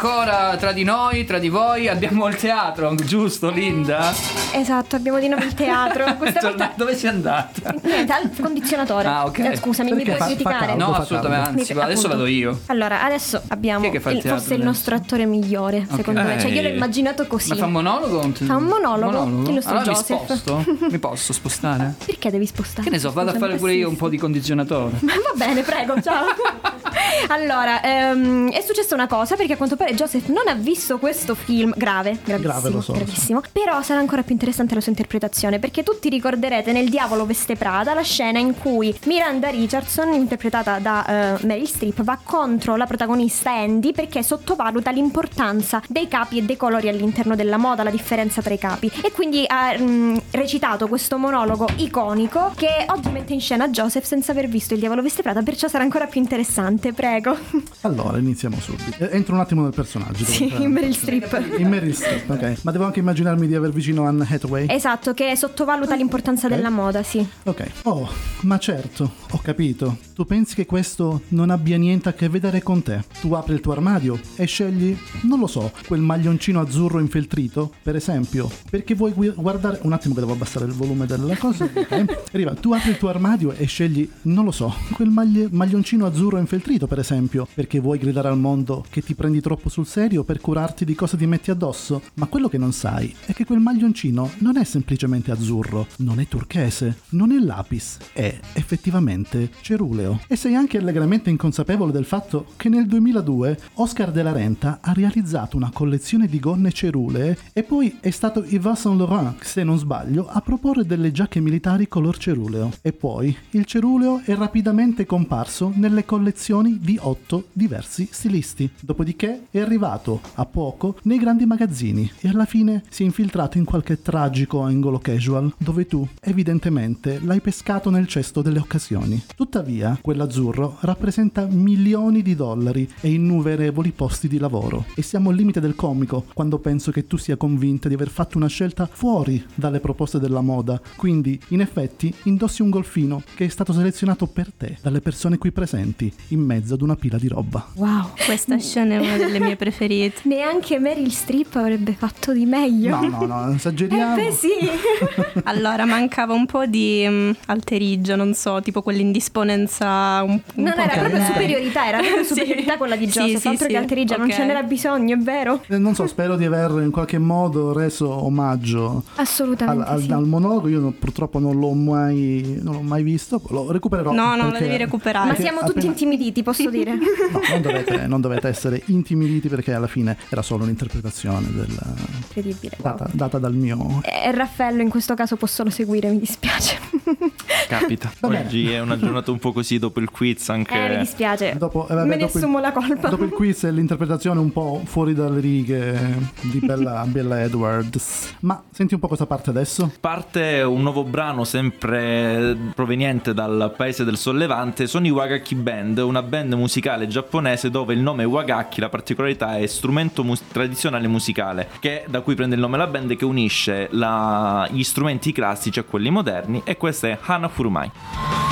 ancora tra di noi, tra di voi abbiamo il teatro, giusto Linda? Esatto, abbiamo di nuovo il teatro. *laughs* Questa Torna- volta Dove sei andata? niente, al condizionatore. Ah, ok. Eh, scusami, mi Perché puoi fa- fa criticare? caldo. No, fa assolutamente, Mi- anzi, guarda, adesso appunto. vado io. Allora, adesso abbiamo Chi è che fa il forse il nostro attore migliore, secondo me. Cioè, io l'ho Eh. immaginato così. Ma fa un monologo? o un- Fa un monologo, il nostro allora Joseph. mi sposto? *laughs* Mi posso spostare? Perché devi spostare? Che ne so, vado a fare pure io un po' di condizionatore. *laughs* Ma va bene, prego, ciao. allora, ehm, è successa una cosa perché a quanto pare Joseph non ha visto questo film grave, gravissimo, Grave, lo so, lo so. gravissimo. Però sarà ancora più interessante la sua interpretazione perché tutti ricorderete nel Diavolo Veste Prada la scena in cui Miranda Richardson, interpretata da eh, Meryl Streep, va contro la protagonista Andy perché sottovaluta l'importanza dei capi e dei colori all'interno della moda, la differenza tra i capi. E quindi ha mm, recitato questo monologo iconico che oggi mette in scena Joseph senza aver visto il Diavolo Veste Prada, perciò sarà ancora più interessante, prego. Allora, iniziamo subito. Entro un attimo nel personaggio. sì, in Meryl Streep. In Meryl Streep, ok. Ma devo anche immaginarmi di aver vicino Anne Hathaway? Esatto, che sottovaluta l'importanza Ok. della moda, sì. Ok. Oh, ma certo, ho capito. Tu pensi che questo non abbia niente a che vedere con te? Tu apri il tuo armadio e scegli, non lo so, quel maglioncino azzurro infeltrito, per esempio, perché vuoi guardare... Un attimo che devo abbassare il volume della cosa. ok? *laughs* Arriva, tu apri il tuo armadio e scegli, non lo so, quel maglie- maglioncino azzurro infeltrito, per esempio, perché vuoi gridare al mondo che ti prendi troppo sul serio per curarti di cosa ti metti addosso. Ma quello che non sai è che quel maglioncino non è semplicemente azzurro, non è turchese, non è lapis, è effettivamente ceruleo. E sei anche allegramente inconsapevole del fatto che nel 2002 Oscar de la Renta ha realizzato una collezione di gonne cerulee e poi è stato Yves Saint Laurent, se non sbaglio, a proporre delle giacche militari color ceruleo. E poi il ceruleo è rapidamente comparso nelle collezioni di otto diversi stilisti. Dopodiché è arrivato a poco nei grandi magazzini e alla fine si è infiltrato in qualche tragico angolo casual dove tu evidentemente l'hai pescato nel cesto delle occasioni. Tuttavia, quell'azzurro rappresenta milioni di dollari e innumerevoli posti di lavoro e siamo al limite del comico quando penso che tu sia convinta di aver fatto una scelta fuori dalle proposte della moda. Quindi, in effetti, indossi un golfino che è stato selezionato per te dalle persone qui presenti in mezzo ad una pila di roba. Wow. Questa scena è una delle mie preferite. Neanche Meryl Streep avrebbe fatto di meglio. No, no, no, esageriamo. Eh beh sì. *laughs* Allora, mancava un po' di mm, alteriggio, non so, tipo quell'indisponenza un, un Non po' era che- proprio superiorità, era proprio *laughs* Sì. superiorità quella di Sì, Joseph, sì, altro sì. che alterigia, non Ok. ce n'era bisogno, è vero? Eh, Non so, spero di aver in qualche modo reso omaggio al, Assolutamente al- sì. al monologo. Io non- purtroppo non l'ho mai, non l'ho mai visto, lo recupererò. No, no, lo devi recuperare. Ma siamo tutti appena- intimiditi, posso dire. *laughs* No, non dovete, non dovete essere intimiditi perché alla fine era solo un'interpretazione del- Incredibile. data, data dal mio... E Raffaello in questo caso può solo seguire, mi dispiace. *laughs* Capita. Va bene. Oggi è una giornata un po' così dopo il quiz anche. Eh, mi dispiace. Dopo, eh, vabbè, Me ne dopo il- assumo la colpa. Dopo il quiz e l'interpretazione un po' fuori dalle righe di *laughs* Bella, Bella Edwards. Ma senti un po' cosa parte adesso? Parte un nuovo brano sempre proveniente dal paese del sollevante, sono i Wagaki Band, una band musicale giapponese dove il nome Wagaki, la particolarità è strumento mus- tradizionale musicale, che da cui prende il nome la band che unisce la- gli strumenti classici a quelli moderni e questa è Hana Furumai.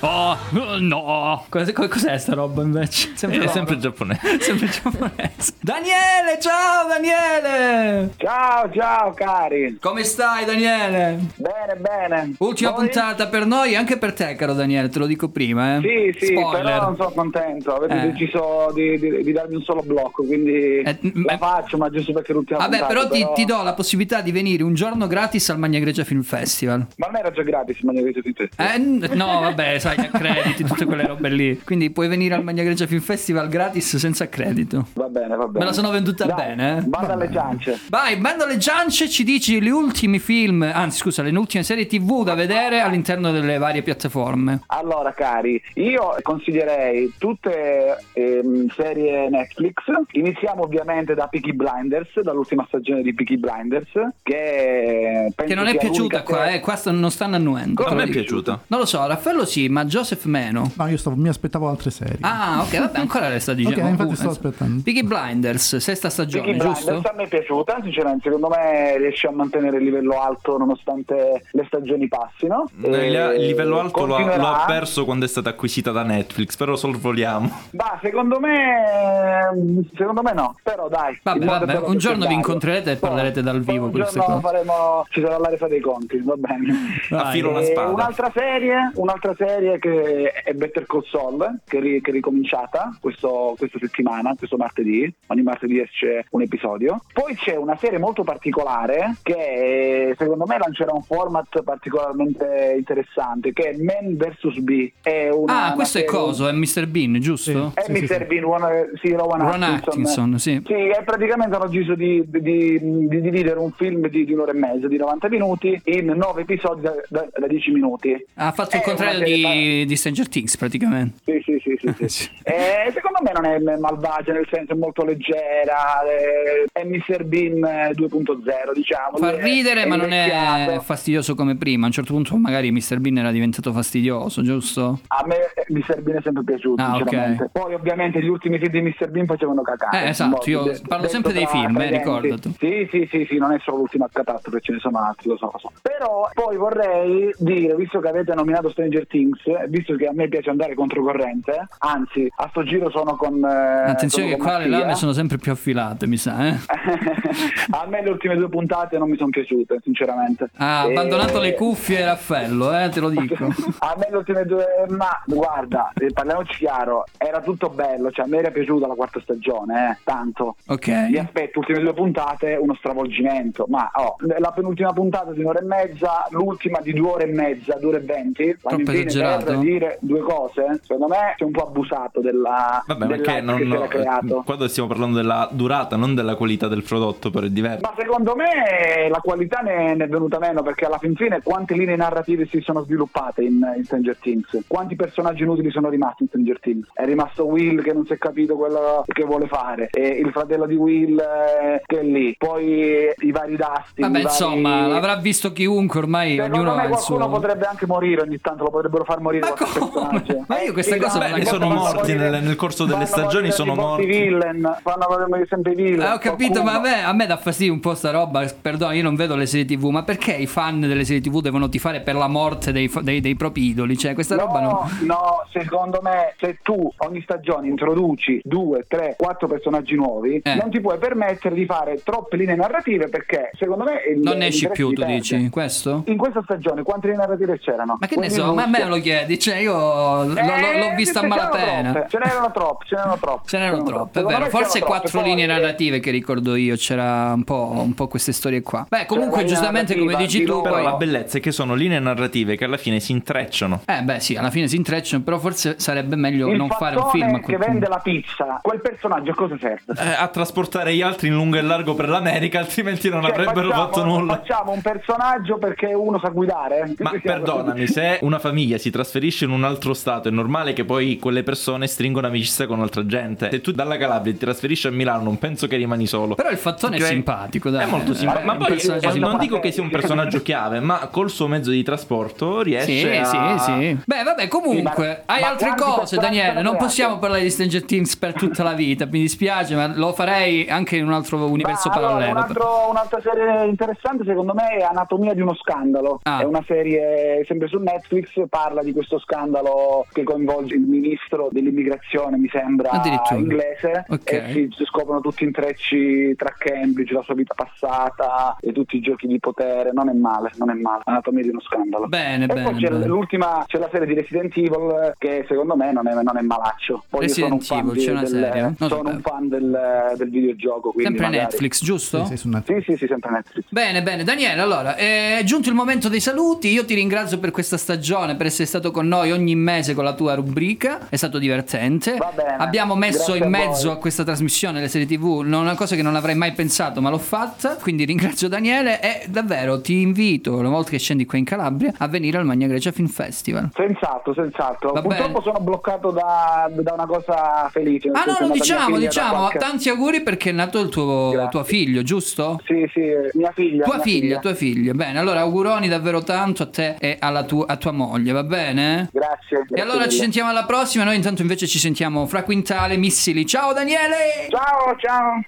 Oh, no. Cos- co- Cos'è sta roba invece? È roba. sempre giapponese. *laughs* sempre giapponese. Daniele, ciao Daniele. Ciao, ciao cari. Come stai Daniele? Bene, bene. Ultima Voi? puntata per noi, anche per te caro Daniele, te lo dico prima, eh. Sì, sì, Spoiler. però non sono contento. Avete Eh. deciso di, di- di darmi un solo blocco, quindi la faccio, ma giusto perché l'ultima Vabbè, puntata, però ti, ti do la possibilità di venire un giorno gratis al Magna Grecia Film Festival. Ma non era già gratis, ma ne avete tutte. Eh, n- no, vabbè, sai, accrediti, *laughs* tutte quelle robe lì. Quindi puoi venire al Magna Grecia Film Festival gratis senza accredito. Va bene, va bene. Me la sono venduta Dai, bene, eh? Banda alle ciance. Vai, bando alle ciance, ci dici gli ultimi film, anzi scusa, le ultime serie tv da vedere all'interno delle varie piattaforme. Allora, cari, io consiglierei tutte ehm, serie Netflix. Iniziamo ovviamente da Peaky Blinders, dall'ultima stagione di Peaky Blinders, che penso Che non è piaciuta qua, eh, qua non stanno annuendo. Come non è piaciuta? Non lo so, Raffaello sì, ma Joseph meno. No, io stavo- mi aspettavo altre serie. Ah, ok, vabbè, ancora le sta dicendo. *laughs* Ok, infatti sto aspettando. Peaky Blinders, sesta stagione, Peaky giusto? Blinders a me è piaciuta, sinceramente, secondo me riesce a mantenere il livello alto nonostante le stagioni passino. Il, E il livello alto lo ha, lo ha perso quando è stata acquisita da Netflix, però sorvoliamo. Bah, secondo me secondo me no, però dai. Vabbè, vabbè, un giorno vi incontrerete e parlerete dal vivo Un giorno faremo ci sarà la resa dei conti, va bene. *laughs* A filo una spada. Un'altra serie, un'altra serie che è Better Call Saul, che, ri- che è ricominciata questo- questa settimana, questo martedì. Ogni martedì esce un episodio. Poi c'è una serie molto particolare che secondo me lancerà un format particolarmente interessante, che è Man vs. B. È una, Ah, questo è serie- coso, è Mr. Bean, giusto? è Mr. Bean, Ron- sì, Rowan, Ron Atkinson. Atkinson, sì. Sì, e praticamente hanno deciso di, di- di- di dividere un film di, di un'ora e mezza, di 90 minuti, in 9 episodi da, da- da 10 minuti. Ha fatto il È contrario una serie di, di Stranger Things, praticamente. Sì, sì, sì, sì, sì. *laughs* Eh, secondo me non è malvagia, nel senso è molto leggera, eh, è Mr. Bean eh, 2.0, diciamo. Fa Lui è- ridere, ma non è fastidioso come prima. A un certo punto, magari Mr. Bean era diventato fastidioso, giusto? A me, Mr. Bean è sempre piaciuto, Ah, ok. sinceramente. Poi ovviamente gli ultimi film di Mr. Bean facevano cacare. Eh, esatto, io de- parlo sempre dei film, eh, ricordati. Sì, sì, sì, sì, non è solo l'ultima catastrofe, ce ne sono altri, lo so, lo so. Però poi vorrei dire, visto che avete nominato Stranger Things, eh, visto che a me piace andare controcorrente, anzi, a sto giro sono con... eh, Attenzione che sono qua le lame sono sempre più affilate, mi sa, eh. *laughs* a me le ultime due puntate non mi sono piaciute, sinceramente. Ha E- abbandonato le cuffie Raffaello, eh, te lo dico. *laughs* A me le ultime due, ma guarda, eh, parliamoci chiaro, era tutto bello, cioè a me era piaciuta la quarta stagione, eh, tanto. Ok. Mi aspetto, ultime due puntate, uno stravolgimento, ma oh, la penultima puntata di un'ora e mezza, l'ultima di due ore e mezza, due ore e venti, fine esagerato? per dire due cose, secondo me c'è un po' abusato della, Vabbè, perché non, che si no, creato. quando stiamo parlando della durata, non della qualità del prodotto, però è diverso. Ma secondo me la qualità ne, ne è venuta meno perché alla fin fine quante linee narrative si sono sviluppate in, in Stranger Things? Quanti personaggi inutili sono rimasti in Stranger Things? È rimasto Will che non si è capito quello che vuole fare, e il fratello di Will eh, che è lì, poi i vari Dusty. Vabbè, vari- insomma, l'avrà visto chiunque, ormai Secondo ognuno me ha il qualcuno suo. potrebbe anche morire ogni tanto, lo potrebbero far morire qualche personaggio. Ma io questa Sì, cosa no, la Beh, sono morti nel, nel corso delle stagioni, sono morti. i villain, fanno morire sempre i villain. Eh, ho capito, qualcuno- ma a me, a me dà fastidio un po' sta roba. Perdono, io non vedo le serie TV, ma perché i fan delle serie TV devono tifare per la morte dei, dei- dei propri idoli? Cioè, questa roba non. No, no, secondo me se tu ogni stagione introduci due, tre, quattro personaggi nuovi, Eh. non ti puoi permettere di fare troppe linee narrative perché secondo me il, Non ne esci più, tu dici? Questo? In questa stagione quante linee narrative c'erano? Ma che ne so, ma me lo chiedi? Cioè, io l- l- Eh, l'ho vista a malapena. troppe, Ce n'erano troppe, ce n'erano troppe. Ce n'erano troppe, è vero. Forse quattro linee eh, narrative che ricordo io. C'era un po', un po' queste storie qua. Beh, comunque, la linea giustamente, come dici di tu, Però poi. la bellezza è che sono linee narrative che alla fine si intrecciano. Eh, beh, sì, alla fine si intrecciano. Però forse sarebbe meglio Il non fare un film che quel punto. vende la pizza, quel personaggio a cosa serve? Eh, a trasportare gli altri in lungo e largo per l'America, altrimenti non Cioè, avrebbero facciamo- fatto nulla. Facciamo un personaggio perché uno sa guidare? Ma perdonami, se una famiglia si trasferisce in un altro stato, è normale che poi quelle persone stringano amicizia con altra gente. Se tu dalla Calabria ti trasferisci a Milano, non penso che rimani solo. Però il fattone Ok? è simpatico, dai. È molto simpatico. Ma poi eh, non simpatico. dico che sia un personaggio chiave, ma col suo mezzo di trasporto riesce Sì, a. sì, sì. Beh, vabbè, comunque, Sì, ma- hai ma altre cose, Daniele. Non possiamo parlare di Stranger Things per tutta la vita. Mi dispiace, ma lo farei anche in un altro universo Ma allora, parallelo. un altro- un'altra serie interessante secondo me è Anatomia di uno scandalo. Ah. È una serie sempre su Netflix, parla di questo scandalo che coinvolge il ministro dell'immigrazione, mi sembra Addirittura. inglese. Ok. E si, scoprono tutti intrecci tra Cambridge, la sua vita passata e tutti i giochi di potere. Non è male, non è male. Anatomia di uno scandalo. Bene, e bene, poi c'è bene. l'ultima, c'è la serie di Resident Evil che secondo me non è, non è malaccio. Poi Resident sono Evil, c'è una del, serie? Non sono un fan del, del videogioco. Quindi Sempre magari- Netflix, giusto? Sì, sì. Sì, sì, sì, sempre Netflix. Bene, bene, Daniele, allora è giunto il momento dei saluti. Io ti ringrazio per questa stagione, per essere stato con noi ogni mese con la tua rubrica. È stato divertente. Bene, Abbiamo messo in a mezzo voi. a questa trasmissione le serie TV, non una cosa che non avrei mai pensato, ma l'ho fatta. Quindi ringrazio Daniele e davvero ti invito, una volta che scendi qua in Calabria, a venire al Magna Grecia Film Festival. Senz'altro, senz'altro. Va Purtroppo bene. sono bloccato da, da una cosa felice. Ah no, lo diciamo, figlia diciamo, qualche- tanti auguri perché è nato il tuo, tuo figlio, giusto? Sì, sì, mia figlia. Tua mia figlia, tua figlia. Bene, allora auguroni davvero tanto a te e alla tua, a tua moglie, va bene? Grazie. E grazie allora ci mille. sentiamo alla prossima, noi intanto invece ci sentiamo fra Quintale Missili. Ciao Daniele! Ciao, ciao.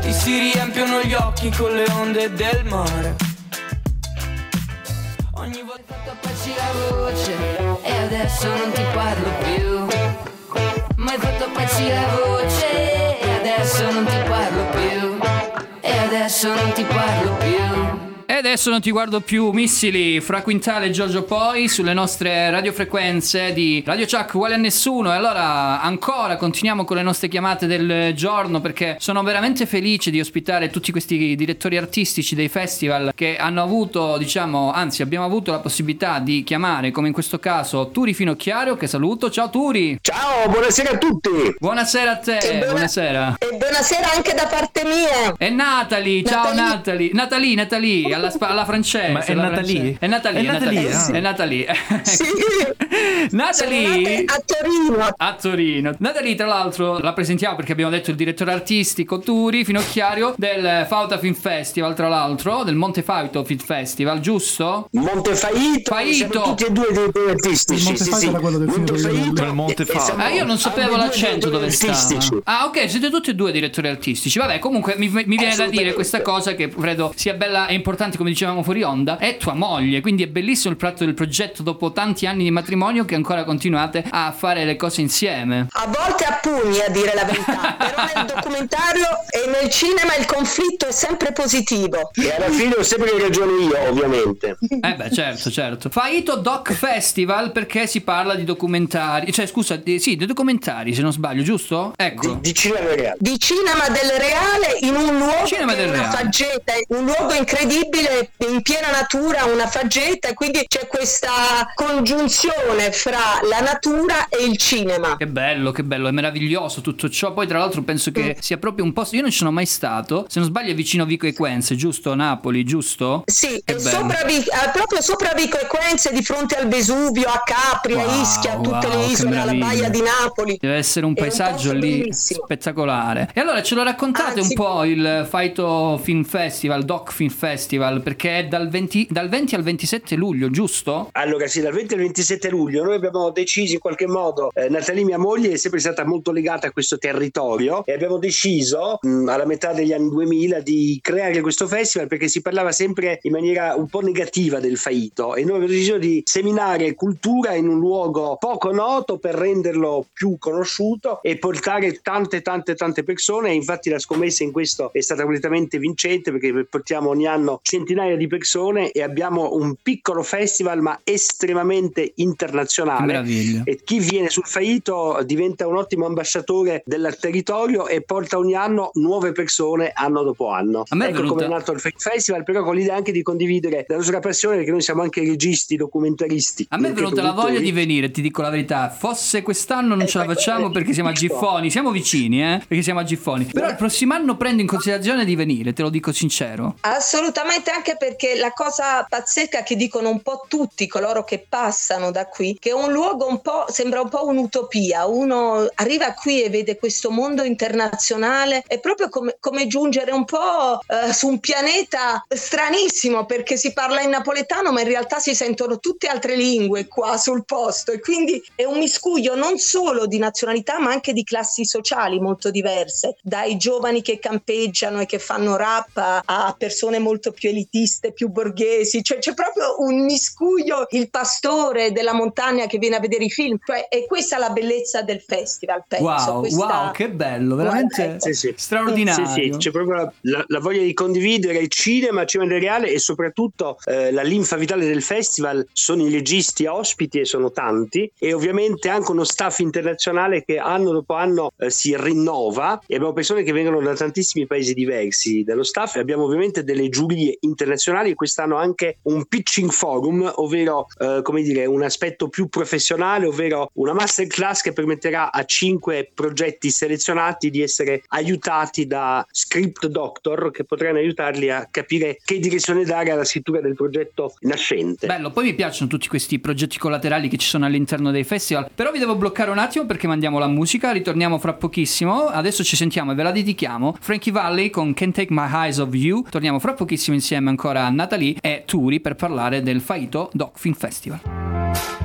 Ti si riempiono gli occhi con le onde del mare. Ogni volta fatto apparci la voce e adesso non ti parlo più. Ma hai fatto apparci la voce e adesso non ti parlo più. E adesso non ti parlo più. E adesso non ti guardo più, missili fra Quintale e Giorgio Poi sulle nostre radiofrequenze di Radio Chuck uguale a nessuno. E allora ancora continuiamo con le nostre chiamate del giorno perché sono veramente felice di ospitare tutti questi direttori artistici dei festival che hanno avuto, diciamo, anzi abbiamo avuto la possibilità di chiamare, come in questo caso, Turi Finocchiario, che saluto. Ciao Turi! Ciao, buonasera a tutti! Buonasera a te, E buona- buonasera. E buonasera anche da parte mia! E Natalie, ciao Natalie. Natalie, Natalie, alla, spa- alla francese. Ma è Natalie? francese. È Natalie, È è Natalie. Natalie, *laughs* ah. È Natalie. Sì. Natalie a Torino. a Torino. Natalie, tra l'altro, la presentiamo perché abbiamo detto il direttore artistico Turi Finocchiario del Fauta Film Festival, tra l'altro, del Monte Fauto Film Festival, giusto? Montefaito, Faito. siamo tutti e due direttori artistici. Il Montefaito sì, sì. era quello del film Montefaito. Il Monte Fauto. siamo Ah, io non sapevo l'accento dove stava. artistici. Ah, ok, siete tutti e due direttori artistici. Vabbè, comunque mi, mi viene da dire questa cosa che credo sia bella e importante, come dicevamo fuori onda. È tua moglie, quindi è bellissimo il tratto del progetto dopo tanti anni di matrimonio che ancora continuate a fare le cose insieme. A volte a pugni, a dire la verità, *laughs* però nel documentario e nel cinema il conflitto è sempre positivo. E alla fine ho sempre ragione io, ovviamente. Eh beh, certo, certo. Faito Doc Festival perché si parla di documentari. Cioè, scusa, di- sì, di documentari, se non sbaglio, giusto? Ecco. Di cinema reale. Di cinema del reale in un luogo Cinema del una reale. faggeta, un luogo incredibile in piena natura, una faggeta, e quindi c'è questa congiunzione fra la natura e il cinema. Che bello, che bello, è meraviglioso tutto ciò. Poi, tra l'altro, penso che sia proprio un posto. Io non ci sono mai stato. Se non sbaglio, è vicino Vico Equense, giusto? Napoli, giusto? Sì, è sopra, eh, proprio sopra Vico Equense di fronte al Vesuvio, a Capri, a Wow, Ischia, a tutte wow, le isole, alla baia di Napoli. Deve essere un È un paesaggio posto lì bellissimo. spettacolare. E allora ce lo raccontate Anzi- un po' il Faito Film Festival, Doc Film Festival, perché è dal 20, dal 20 al 27 luglio, giusto? Allora sì, dal 20 al 27 luglio noi abbiamo deciso in qualche modo, eh, Natalie mia moglie è sempre stata molto legata a questo territorio e abbiamo deciso mh, alla metà degli anni 2000 di creare questo festival perché si parlava sempre in maniera un po' negativa del Faito e noi abbiamo deciso di seminare cultura in un luogo poco noto per renderlo più conosciuto e portare tante tante tante persone infatti la scommessa in questo è stata completamente vincente perché portiamo ogni anno centinaia di persone e abbiamo un piccolo festival ma estremamente internazionale meraviglia. e chi viene sul Faito diventa un ottimo ambasciatore del territorio e porta ogni anno nuove persone anno dopo anno. A me è ecco venuta- come è nato il Fake Festival, però con l'idea anche di condividere la nostra passione perché noi siamo anche registi, documentaristi. A me è venuta la voglia di venire, ti dico la verità. Fosse quest'anno non ce la Eh, facciamo eh, perché siamo a. Giffoni. Siamo vicini, eh? Perché siamo a Giffoni. Però il prossimo anno prendo in considerazione di venire, te lo dico sincero. Assolutamente anche perché la cosa pazzesca che dicono un po' tutti coloro che passano da qui, che è un luogo un po' sembra un po' un'utopia. Uno arriva qui e vede questo mondo internazionale, è proprio come, come giungere un po' eh, su un pianeta stranissimo perché si parla in napoletano, ma in realtà si sentono tutte altre lingue qua sul posto e quindi è un miscuglio non solo di nazionalità, ma anche di classi sociali molto diverse, dai giovani che campeggiano e che fanno rap a persone molto più elitiste, più borghesi, cioè c'è proprio un miscuglio, il pastore della montagna che viene a vedere i film, cioè è questa la bellezza del festival, penso. Wow, questa- wow, che bello, veramente Sì, sì. straordinario. Sì, sì, c'è proprio la, la- la voglia di condividere il cinema, il cinema del reale e soprattutto eh, la linfa vitale del festival sono i registi ospiti e sono tanti e ovviamente anche uno staff internazionale che anno dopo anno eh, si rinnova e abbiamo persone che vengono da tantissimi paesi diversi dello staff e abbiamo ovviamente delle giurie internazionali e quest'anno anche un pitching forum, ovvero eh, come dire un aspetto più professionale, ovvero una masterclass che permetterà a cinque progetti selezionati di essere aiutati da script doctor che potranno aiutarli a capire che direzione dare alla scrittura del progetto nascente. Bello, poi mi piacciono tutti questi progetti collaterali che ci sono all'interno dei festival. Però vi devo bloccare un attimo perché mandiamo la musica, ritorniamo fra pochissimo. Adesso ci sentiamo e ve la dedichiamo. Frankie Valley con Can't Take My Eyes Off You. Torniamo fra pochissimo insieme ancora a Natalie e Turi per parlare del Faito Doc Film Festival.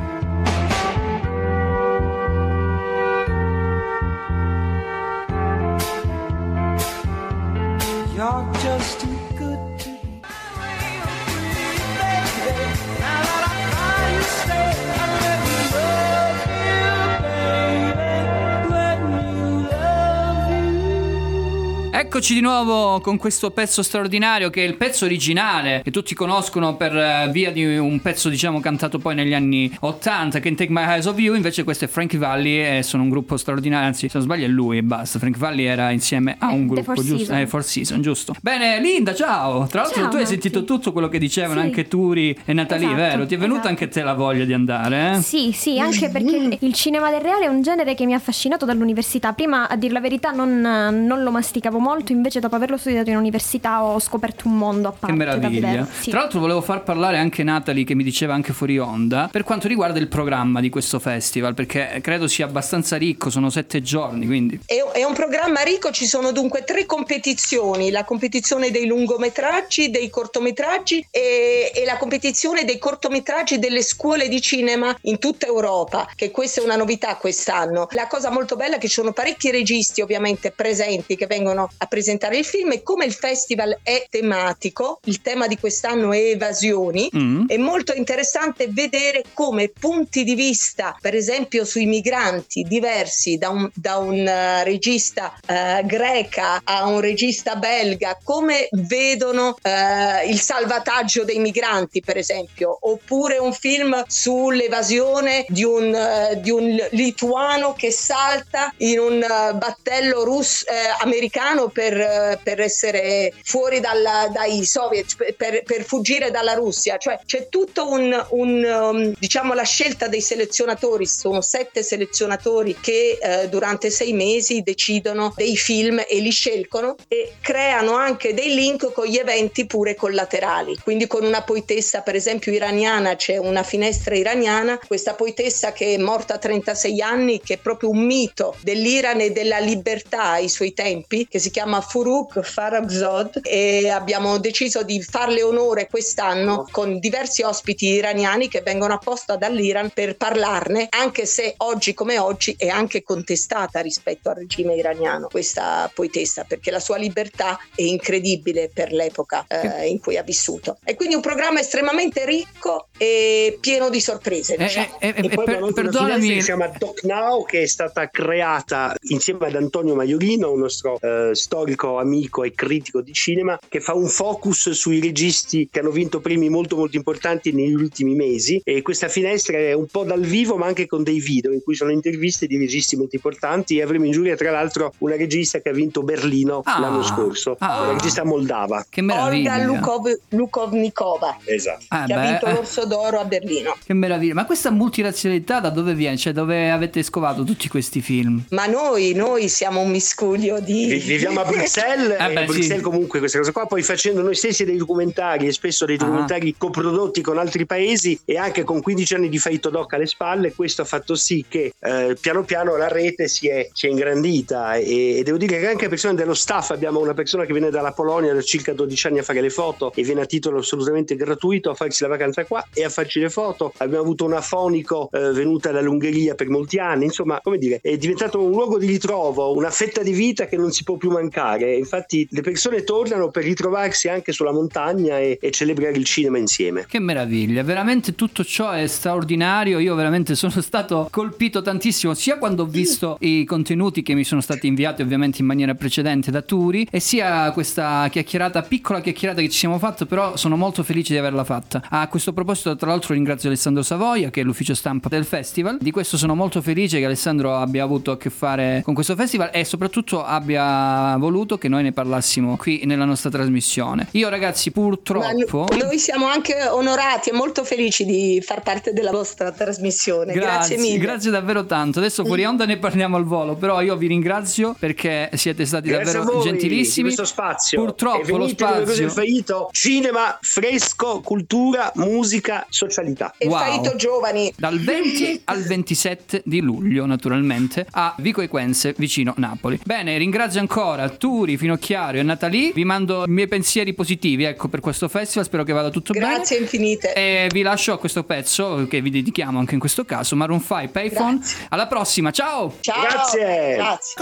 Eccoci di nuovo con questo pezzo straordinario che è il pezzo originale che tutti conoscono per eh, via di un pezzo diciamo cantato poi negli anni 80 Can't Take My Eyes Off You invece questo è Frankie Valli e sono un gruppo straordinario anzi se non sbaglio è lui e basta Frankie Valli era insieme a Eh, un The gruppo Four giusto eh, Four Seasons giusto bene Linda ciao tra l'altro Ciao, tu hai Matti. sentito tutto quello che dicevano Sì. anche Turi e Natalie Esatto, vero? ti è venuta esatto. anche te la voglia di andare eh? Sì, sì, anche perché il- il cinema del reale è un genere che mi ha affascinato dall'università. Prima, a dire la verità, non, non lo masticavo molto. Invece, dopo averlo studiato in università, ho scoperto un mondo a parte. Che meraviglia. Sì. Tra l'altro volevo far parlare anche Natalie che mi diceva anche fuori onda per quanto riguarda il programma di questo festival perché credo sia abbastanza ricco, sono sette giorni, quindi È, è un programma ricco, ci sono dunque tre competizioni, la competizione dei lungometraggi, dei cortometraggi e, e la competizione dei cortometraggi delle scuole di cinema in tutta Europa, che questa è una novità quest'anno. La cosa molto bella è che ci sono parecchi registi ovviamente presenti che vengono a presentare il film e come il festival è tematico, il tema di quest'anno è evasioni, Mm. è molto interessante vedere come punti di vista, per esempio sui migranti, diversi da un, da un, eh, regista eh, greca a un regista belga, come vedono eh, il salvataggio dei migranti, per esempio, oppure un film sull'evasione di un, di un lituano che salta in un battello russo americano per, per essere fuori dalla- dai soviet, per- per, per fuggire dalla Russia. Cioè c'è tutto un, un, um, diciamo la scelta dei selezionatori, sono sette selezionatori che eh, durante sei mesi decidono dei film e li scelgono e creano anche dei link con gli eventi pure collaterali. Quindi con una poetessa per esempio iraniana c'è una finestra iraniana, questa poetessa che è morta a 36 anni, che è proprio un mito dell'Iran e della libertà ai suoi tempi, che si chiama Furuk Faragzod e abbiamo deciso di farle onore quest'anno con diversi ospiti iraniani che vengono apposta dall'Iran per parlarne, anche se oggi come oggi è anche contestata rispetto al regime iraniano questa poetessa, perché la sua libertà è incredibile per l'epoca eh, in cui ha vissuto. E quindi un programma estremamente ricco e pieno di sorprese. diciamo. e- E poi per- una perdonami- che si chiama Doc Now che è stata creata insieme ad Antonio Maiorino, un nostro eh, storico amico e critico di cinema, che fa un focus sui registi che hanno vinto premi molto molto importanti negli ultimi mesi e questa finestra è un po' dal vivo ma anche con dei video in cui sono interviste di registi molto importanti e avremo in giuria tra l'altro una regista che ha vinto Berlino Ah. l'anno scorso, Ah. una regista moldava. che meraviglia. Olga Lukov- Lukovnikova, Esatto. Ah, che ha beh, vinto eh. l'Orso d'Oro a Berlino. Che meraviglia. Ma questa multirazzialità da dove viene? Cioè dove avete scovato tutti questi film? Ma noi, noi siamo un miscuglio di... Vi- Viviamo a Bruxelles Eh e beh, a Bruxelles sì. comunque questa cosa qua, poi facendo noi stessi dei documentari e spesso dei Ah. documentari coprodotti con altri paesi e anche con 15 anni di Faito Doc alle spalle, questo ha fatto sì che eh, piano piano la rete si è, si è ingrandita e, e devo dire che anche persone dello staff, abbiamo una persona che viene dalla Polonia da circa 12 anni a fare le foto e viene a titolo assolutamente gratuito a farsi la vacanza qua e a farci le foto, abbiamo avuto una fonico eh, venuta dall'Ungheria per molti anni, insomma come dire è diventato un luogo di ritrovo, una fetta di vita che non si può più mancare, infatti le persone tornano per ritrovarsi anche sulla montagna e, e celebrare il cinema insieme. Che meraviglia, veramente tutto ciò è straordinario. Io veramente *laughs* sono stato colpito tantissimo sia quando ho visto i contenuti che mi sono stati inviati ovviamente in maniera precedente da Turi e sia questa chiacchierata, piccola chiacchierata che ci siamo fatto, però sono molto felice di averla fatta. A questo proposito tra l'altro ringrazio Alessandro Savoia che è l'ufficio stampa del festival. Di questo sono molto felice che Alessandro abbia avuto a che fare con questo festival e soprattutto abbia voluto che noi ne parlassimo qui nella nostra trasmissione. Io ragazzi Ma purtroppo... no- noi siamo anche onorati e molto felici di far parte della vostra trasmissione. Grazie, mille. grazie davvero tanto. Adesso fuori onda ne parliamo al volo, però io vi ringrazio perché siete stati Grazie davvero voi gentilissimi. questo spazio. Purtroppo lo spazio è Faito, cinema, fresco, cultura, musica, socialità. E Wow. Faito Giovani. dal 20 al 27 di luglio, naturalmente, a Vico Equense, vicino Napoli. Bene, ringrazio ancora Turi, Finocchiario e Natalie. Vi mando i miei pensieri positivi, ecco, per questo festival. Spero che vada tutto Grazie infinite. bene. E vi lascio a questo pezzo che vi dedichiamo anche in questo caso, Maroon 5 Payphone. Alla prossima, ciao! Ciao. Grazie. Grazie.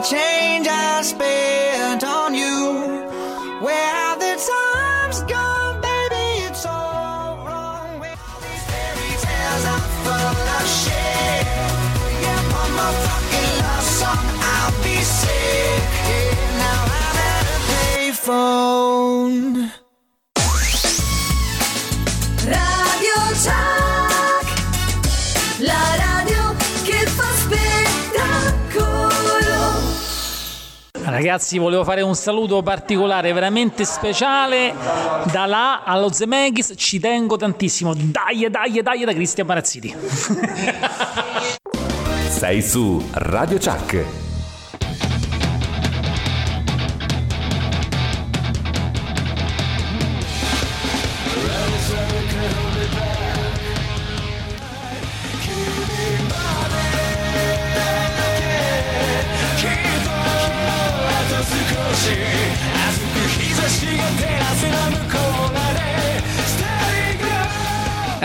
change payphone. Radio Chuck, la radio che fa spettacolo. Ragazzi, volevo fare un saluto particolare, veramente speciale da là allo Zemeghis. Ci tengo tantissimo. Dai, dai, dai, da Cristian Marazziti. *laughs* Sei su Radio Chuck. 私が照らすラ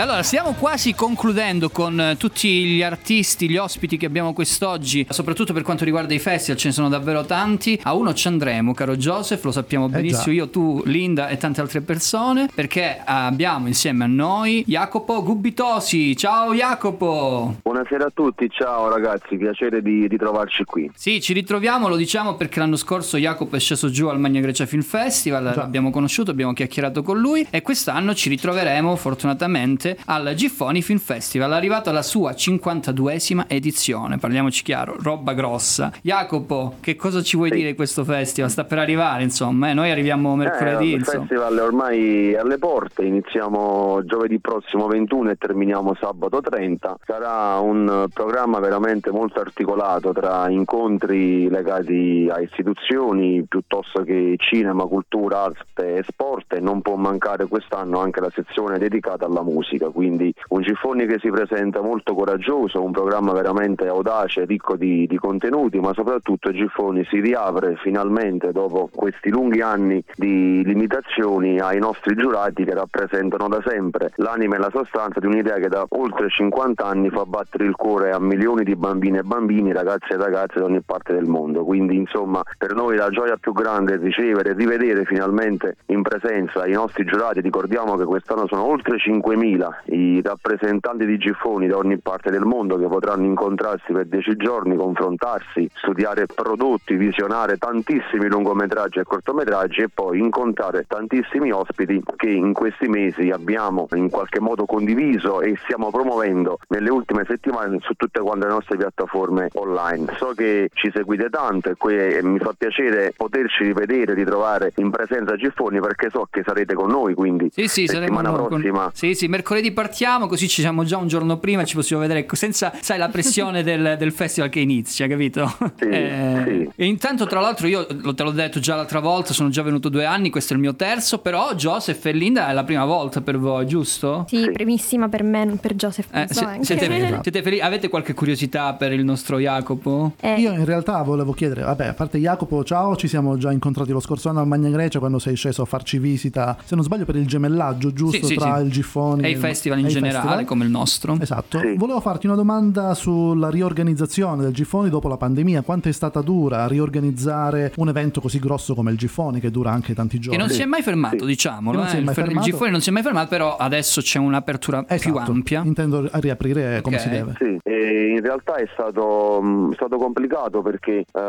allora, stiamo quasi concludendo con eh, tutti gli artisti, gli ospiti che abbiamo quest'oggi, soprattutto per quanto riguarda i festival, ce ne sono davvero tanti. A uno ci andremo, caro Joseph, lo sappiamo benissimo già. io, tu, Linda e tante altre persone, perché abbiamo insieme a noi Jacopo Gubitosi. Ciao Jacopo! Buonasera a tutti, ciao ragazzi, piacere di ritrovarci qui. Sì, ci ritroviamo, lo diciamo perché l'anno scorso Jacopo è sceso giù al Magna Grecia Film Festival, l'abbiamo conosciuto, abbiamo chiacchierato con lui e quest'anno ci ritroveremo fortunatamente al Giffoni Film Festival, arrivato alla sua 52esima edizione, parliamoci chiaro, roba grossa. Jacopo, che cosa ci vuoi dire di questo festival? Sta per arrivare, insomma, eh, noi arriviamo mercoledì, Eh, il festival è ormai alle porte, iniziamo giovedì prossimo 21 e terminiamo sabato 30. Sarà un programma veramente molto articolato tra incontri legati a istituzioni piuttosto che cinema, cultura, arte e sport e non può mancare quest'anno anche la sezione dedicata alla musica, quindi un Giffoni che si presenta molto coraggioso, un programma veramente audace, ricco di, di contenuti, ma soprattutto Giffoni si riapre finalmente dopo questi lunghi anni di limitazioni ai nostri giurati che rappresentano da sempre l'anima e la sostanza di un'idea che da oltre 50 anni fa battere il cuore a milioni di bambine e bambini, ragazzi e ragazze da ogni parte del mondo. Quindi insomma per noi la gioia più grande è ricevere e rivedere finalmente in presenza i nostri giurati. Ricordiamo che quest'anno sono oltre 5.000 i rappresentanti di Giffoni da ogni parte del mondo che potranno incontrarsi per 10 giorni, confrontarsi, studiare prodotti, visionare tantissimi lungometraggi e cortometraggi e poi incontrare tantissimi ospiti che in questi mesi abbiamo in qualche modo condiviso e stiamo promuovendo nelle ultime settimane su tutte quante le nostre piattaforme online. So che ci seguite tanto e mi fa piacere poterci rivedere, ritrovare in presenza a Giffoni perché so che sarete con noi, quindi Sì, sì, settimana noi con- prossima Sì, sì, mercoledì partiamo, così ci siamo già un giorno prima e ci possiamo vedere ecco, senza, sai, la pressione *laughs* del, del festival che inizia, capito? Eh, E intanto, tra l'altro, io lo- te l'ho detto già l'altra volta, sono già venuto due anni, questo è il mio terzo, però Joseph e Linda è la prima volta per voi, giusto? Sì, primissima per me, non per Joseph. Eh, penso se- anche. siete, *laughs* siete felici? Avete qualche curiosità per il nostro Jacopo? Eh. Io in realtà volevo chiedere, vabbè, a parte Jacopo, ciao, ci siamo già incontrati lo scorso anno al Magna Grecia quando sei sceso a farci visita, se non sbaglio per il gemellaggio, giusto, Sì, sì, tra sì. il Giffoni E i il- festival in generale, festival. come il nostro. Esatto. Volevo farti una domanda sulla riorganizzazione del Giffoni dopo la pandemia. Quanto è stata dura riorganizzare un evento così grosso come il Giffoni, che dura anche tanti giorni? Che non si è mai fermato, diciamolo. Eh. si è mai il, fer- il fermato. Giffoni non si è mai fermato, però adesso c'è un'apertura più Esatto. ampia. Intendo riaprire come si deve. Sì, e in realtà è stato, mh, stato complicato perché eh,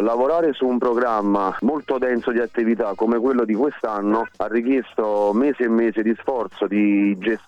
lavorare su un programma molto denso di attività come quello di quest'anno ha richiesto mesi e mesi di sforzo, di gestione,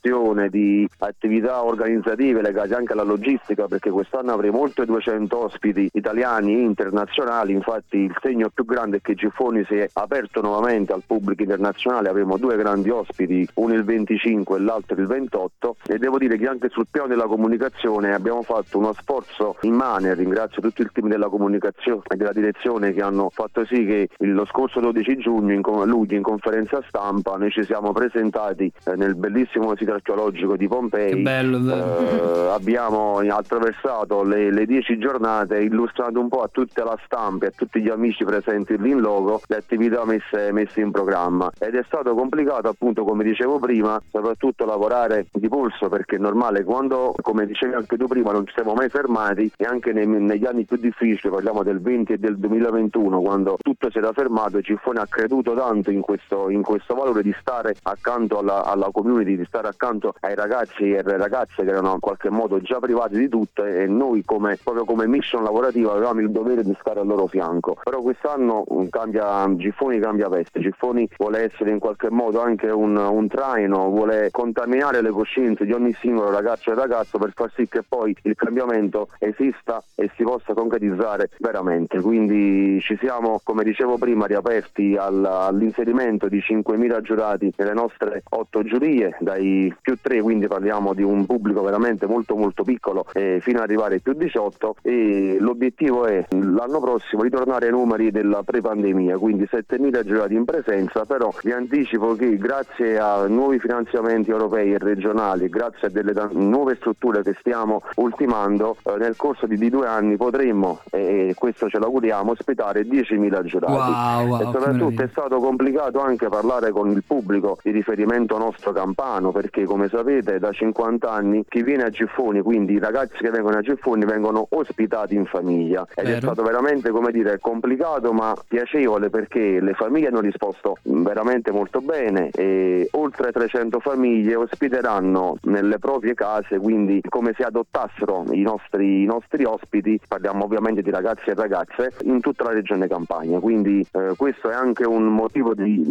di attività organizzative legate anche alla logistica perché quest'anno avremo oltre 200 ospiti italiani e internazionali, infatti il segno più grande è che Giffoni si è aperto nuovamente al pubblico internazionale, avremo due grandi ospiti, uno il 25 e l'altro il 28 e devo dire che anche sul piano della comunicazione abbiamo fatto uno sforzo immane, ringrazio tutto il team della comunicazione e della direzione che hanno fatto sì che lo scorso 12 giugno in, luglio in conferenza stampa noi ci siamo presentati eh, nel bellissimo sito archeologico di Pompei bello, eh, *laughs* abbiamo attraversato le, le dieci giornate illustrando un po' a tutta la stampa e a tutti gli amici presenti lì in logo le attività messe, messe in programma. Ed è stato complicato appunto come dicevo prima soprattutto lavorare di polso perché è normale quando come dicevi anche tu prima non ci siamo mai fermati e anche nei- negli anni più difficili parliamo del 20 e del 2021 quando tutto si era fermato e Giffoni ha creduto tanto in questo, in questo valore di stare accanto alla, alla community di stare accanto ai ragazzi e alle ragazze che erano in qualche modo già privati di tutto e noi come, proprio come mission lavorativa avevamo il dovere di stare al loro fianco. Però quest'anno um, cambia, Giffoni cambia veste. Giffoni vuole essere in qualche modo anche un, un traino vuole contaminare le coscienze di ogni singolo ragazzo e ragazzo per far sì che poi il cambiamento esista e si possa concretizzare veramente. Quindi ci siamo come dicevo prima riaperti al- all'inserimento di 5.000 giurati nelle nostre otto giurie dai più, più 3, quindi parliamo di un pubblico veramente molto molto piccolo eh, fino ad arrivare ai più 18 e l'obiettivo è l'anno prossimo ritornare ai numeri della pre-pandemia, quindi 7.000 giurati in presenza, però vi anticipo che grazie a nuovi finanziamenti europei e regionali, grazie a delle nuove strutture che stiamo ultimando, eh, nel corso di, di due anni potremmo, e questo ce l'auguriamo, ospitare 10.000 giurati. Wow, wow, e soprattutto è stato complicato anche parlare con il pubblico di riferimento nostro campano, perché come sapete da 50 anni chi viene a Giffoni, quindi i ragazzi che vengono a Giffoni vengono ospitati in famiglia ed è Vero. stato veramente come dire complicato ma piacevole perché le famiglie hanno risposto veramente molto bene e oltre 300 famiglie ospiteranno nelle proprie case, quindi come se adottassero i nostri, i nostri ospiti, parliamo ovviamente di ragazzi e ragazze, in tutta la regione Campania. Quindi eh, questo è anche un motivo di,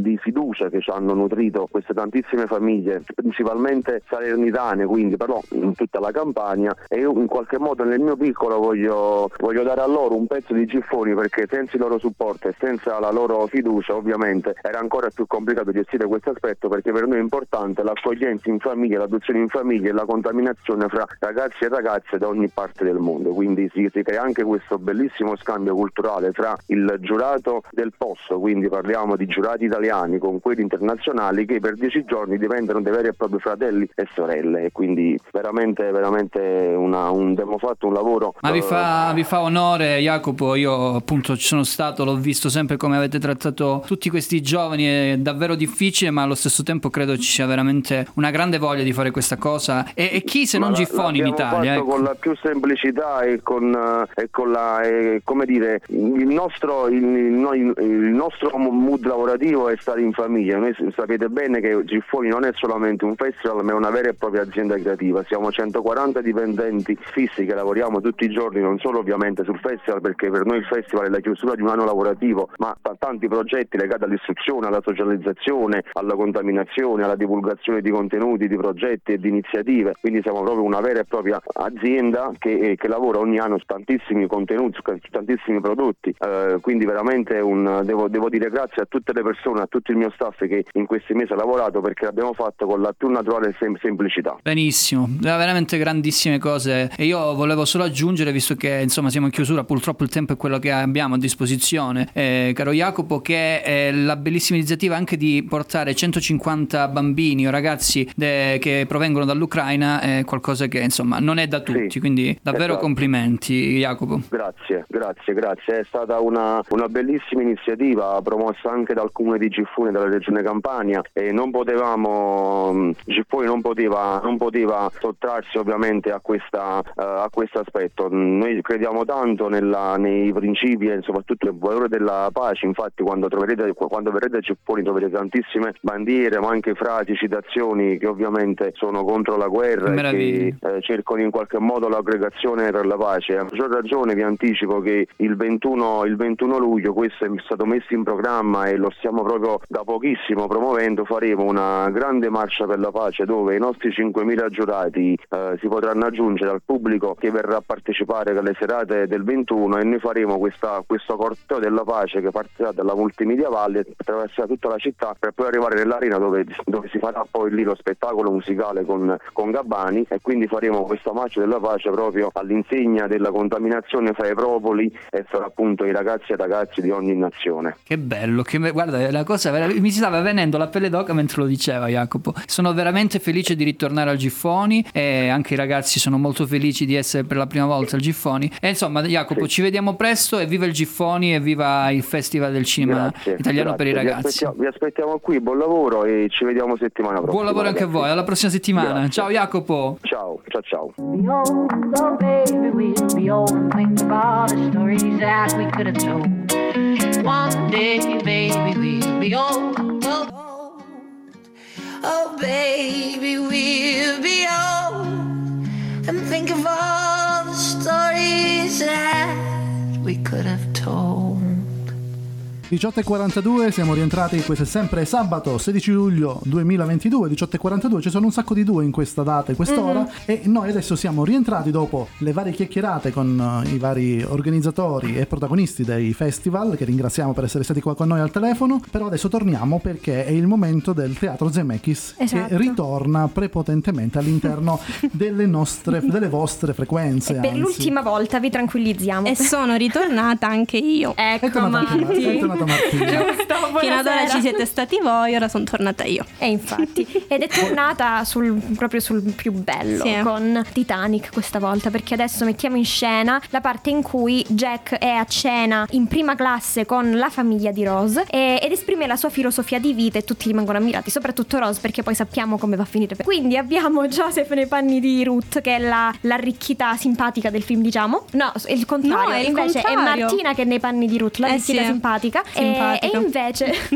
di fiducia che ci hanno nutrito queste tantissime famiglie, principalmente salernitane, quindi però in tutta la Campania e io in qualche modo nel mio piccolo voglio, voglio dare a loro un pezzo di Giffoni perché senza il loro supporto e senza la loro fiducia ovviamente era ancora più complicato gestire questo aspetto perché per noi è importante l'accoglienza in famiglia, l'adozione in famiglia e la contaminazione fra ragazzi e ragazze da ogni parte del mondo. Quindi si, si crea anche questo bellissimo scambio culturale tra il giurato del posto, quindi parliamo di giurati italiani con quelli internazionali che per dieci giorni diventano dei veri e propri fratelli e sorelle e quindi veramente veramente una, un, abbiamo fatto un lavoro Ma vi eh, fa, vi fa onore, Jacopo. Io appunto ci sono stato, l'ho visto sempre come avete trattato tutti questi giovani. È davvero difficile, ma allo stesso tempo credo ci sia veramente una grande voglia di fare questa cosa. E, e chi se non la- Giffoni in Italia? fatto ecco. con la più semplicità e con, eh, e con la eh, come dire il nostro, il, il il nostro mood lavorativo è stare in famiglia noi sapete bene che Giffoni non è solamente un festival ma è una vera e propria azienda creativa. Siamo 140 dipendenti fissi che lavoriamo tutti i giorni non solo ovviamente sul festival perché per noi il festival è la chiusura di un anno lavorativo ma tanti progetti legati all'istruzione alla socializzazione alla contaminazione alla divulgazione di contenuti di progetti e di iniziative. Quindi siamo proprio una vera e propria azienda che, eh, che lavora ogni anno su tantissimi contenuti, su tantissimi prodotti, Eh, quindi veramente un- devo, devo dire grazie a tutte le persone, a tutto il mio staff che in questi mesi ha lavorato perché l'abbiamo fatto con la più naturale sem- semplicità. Benissimo, veramente grandissime cose. E io volevo solo aggiungere, visto che insomma siamo in chiusura, purtroppo il tempo è quello che abbiamo a disposizione, eh, caro Jacopo, che è la bellissima iniziativa anche di portare 150 bambini o ragazzi de- che provengono dall'Ucraina è qualcosa che insomma non è da tutti. quindi davvero esatto. complimenti, Jacopo. Grazie, grazie, grazie. È stata una, una bellissima iniziativa promossa anche dal comune di Giffoni della regione Campania e non potevamo, mh, Giffoni non poteva, non poteva sottrarsi ovviamente a, questa, eh, a questo aspetto. Noi crediamo tanto nella- nei principi e soprattutto nel valore della pace, infatti quando, troverete, quando verrete a troverete tantissime bandiere ma anche frasi, citazioni che ovviamente sono contro la guerra e che eh, cercano in qualche modo l'aggregazione per la pace. A maggior ragione vi anticipo che il 21, il 21 luglio questo è stato messo in programma e lo stiamo proprio da pochissimo promuovendo, faremo una grande marcia per la pace dove i nostri 5.000 giurati eh, si potranno aggiungere al pubblico che verrà a partecipare alle serate del 21 e noi faremo questa- questo corteo della pace che partirà dalla Multimedia Valle attraverserà tutta la città per poi arrivare nell'arena dove, dove si farà poi lì lo spettacolo musicale con, con Gabbani e quindi faremo questa marcia della pace proprio all'insegna della contaminazione fra i popoli e fra appunto i ragazzi e ragazzi di ogni nazione. Che bello, che me- guarda, la cosa mi stava venendo la pelle d'oca mentre lo diceva Jacopo. Sono veramente felice di ritornare al Giffoni e anche i ragazzi sono molto felici di essere per la prima volta al Giffoni. E insomma, Jacopo, ci vediamo presto e viva il Giffoni e viva il Festival del Cinema Grazie, italiano per i grazie. Vi ragazzi. aspettiamo, vi aspettiamo qui, buon lavoro e ci vediamo settimana prossima. Buon lavoro anche a ragazzi. voi, alla prossima settimana. Grazie. Ciao Jacopo. Ciao, ciao ciao. One day, baby, we'll be old. Oh, baby, we'll be old and think of all the stories that we could have told. 18.42, siamo rientrati, questo è sempre sabato 16 luglio 2022, 18.42, ci sono un sacco di due in questa data e quest'ora Mhm. e noi adesso siamo rientrati dopo le varie chiacchierate con eh, i vari organizzatori e protagonisti dei festival, che ringraziamo per essere stati qua con noi al telefono, però adesso torniamo perché è il momento del Teatro Zemeckis Esatto. che ritorna prepotentemente all'interno *laughs* delle nostre, delle vostre frequenze. Per anzi. l'ultima volta vi tranquillizziamo. E sono ritornata anche io. Ecco, tornata anche È tornata Martina. Giusto, Fino ad ora ci siete stati voi, ora sono tornata io. E infatti, ed è tornata sul, proprio sul più bello Sì. con Titanic questa volta, perché adesso mettiamo in scena la parte in cui Jack è a cena in prima classe con la famiglia di Rose e- ed esprime la sua filosofia di vita e tutti rimangono ammirati, soprattutto Rose perché poi sappiamo come va a finire. Quindi abbiamo Joseph nei panni di Ruth che è la, l'arricchita simpatica del film, diciamo. No, è il contrario, No, è il invece è contrario. Martina che è nei panni di Ruth, l'arricchita sì. simpatica. E- Simpatica. E, invece *laughs*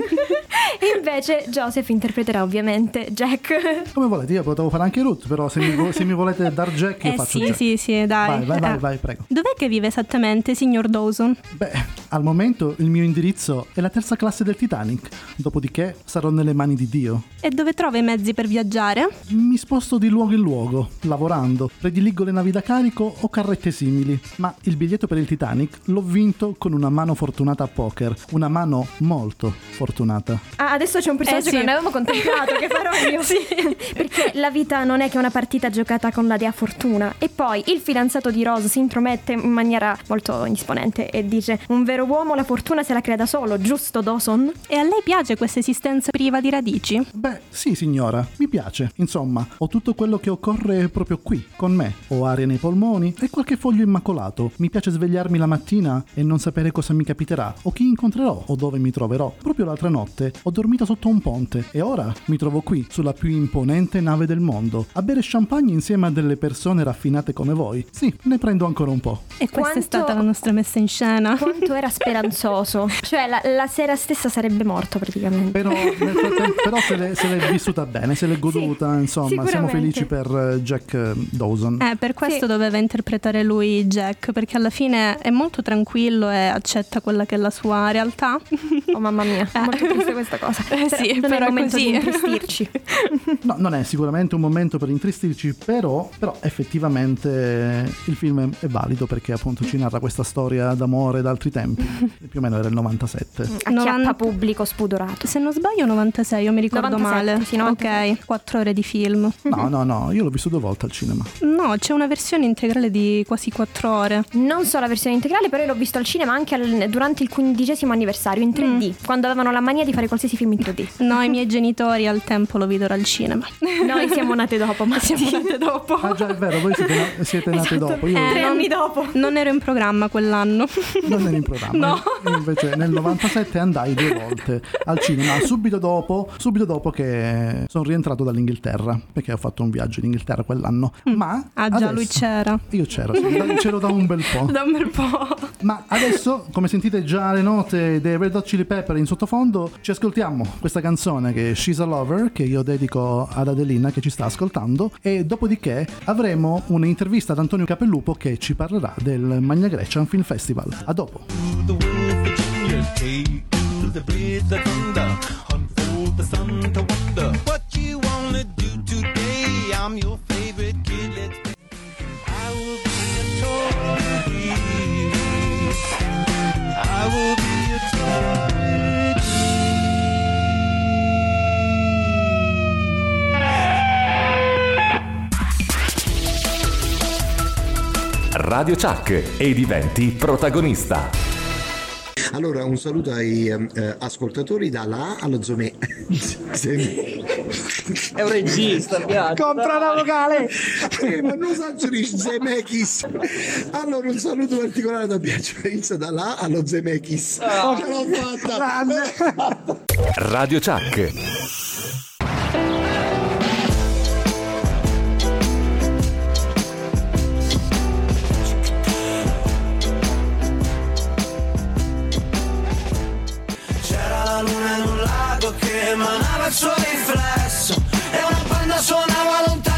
e invece Joseph interpreterà ovviamente Jack. Come volete, io potevo fare anche Ruth, però se mi, vo- se mi volete dar Jack io Eh faccio sì, Jack. sì, sì, dai. Vai, vai, vai, Eh. vai, prego. Dov'è che vive esattamente, signor Dawson? Beh, al momento il mio indirizzo è la terza classe del Titanic, dopodiché sarò nelle mani di Dio. E dove trova i mezzi per viaggiare? Mi sposto di luogo in luogo, lavorando, prediligo le navi da carico o carrette simili, ma il biglietto per il Titanic l'ho vinto con una mano fortunata a poker, una mano molto fortunata. Ah, adesso c'è un personaggio Eh sì. che non avevamo contemplato, che farò *laughs* io. Perché la vita non è che una partita giocata con la dea fortuna. E poi il fidanzato di Rose si intromette in maniera molto indisponente e dice: Un vero uomo la fortuna se la crea da solo, giusto Dawson? E a lei piace questa esistenza priva di radici? Beh, sì signora, mi piace. Insomma, ho tutto quello che occorre proprio qui, con me. Ho aria nei polmoni e qualche foglio immacolato. Mi piace svegliarmi la mattina e non sapere cosa mi capiterà, o chi incontrerò, o dove mi troverò. Proprio l'altra notte ho dormito sotto un ponte e ora mi trovo qui, sulla più imponente nave del mondo, a bere champagne insieme a delle persone raffinate come voi. Sì, ne prendo ancora un po'. E questa Quanto- è stata la nostra messa in scena. Quanto era speranzoso. *laughs* Cioè, la, la sera stessa sarebbe morto praticamente. Però, nel frattempo- *laughs* però se, l'è, se l'è vissuta bene, se l'è goduta, insomma, siamo felici per eh, Jack eh, Dawson. Eh, per questo doveva interpretare lui Jack, perché alla fine è molto tranquillo e accetta quella che è la sua realtà. Oh mamma mia, è molto triste questa cosa. Eh Però sì, non è però il è momento così. di intristirci. *laughs* No, non è sicuramente un momento per intristirci, però, però effettivamente il film è valido perché appunto ci narra questa storia d'amore da altri tempi. *laughs* Più o meno era il 97. Acchiappa pubblico spudorato. Se non sbaglio 96, io mi ricordo 97, male. sì, 97. Ok, 4 ore di film. No, no, no, io l'ho visto due volte al cinema. No, c'è una versione integrale di quasi 4 ore. Non so la versione integrale, però io l'ho visto al cinema anche al- durante il quindicesimo anniversario in 3D, quando avevano la mania di fare qualsiasi film in 3D. No, i miei genitori al tempo lo videro al cinema. Noi siamo nate dopo, ma *laughs* siamo nate dopo. Ah già, è vero, voi siete, na- siete nati Esatto. dopo. Io Tre non- anni dopo. Non ero in programma quell'anno. non ero in programma. No. Io invece nel 97 andai due volte al cinema, subito dopo, subito dopo che sono rientrato dall'Inghilterra, perché ho fatto un viaggio in Inghilterra quell'anno. Ma Ah già, adesso- lui c'era. Io c'ero, sì, c'ero da un bel po'. *laughs* Da un bel po'. Ma adesso, come sentite già le note dei Red Hot Chili Pepper in sottofondo, ci ascoltiamo questa canzone che è She's a Lover, che io dedico ad Adelina che ci sta ascoltando, e dopodiché avremo un'intervista ad Antonio Capellupo che ci parlerà del Magna Grecia Film Festival. A dopo. I will be Radio Chuck e diventi protagonista. Allora, un saluto ai ehm, eh, ascoltatori dalla A allo Zome. *laughs* È un regista. *laughs* Compra la vocale! Eh, ma non dici Zemeckis. Allora, un saluto particolare da Piacenza dalla A allo Zemeckis. Ah. Ce l'ho fatta! Radio Chuck. La luna in un lago che emanava il suo riflesso. E una banda suonava lontano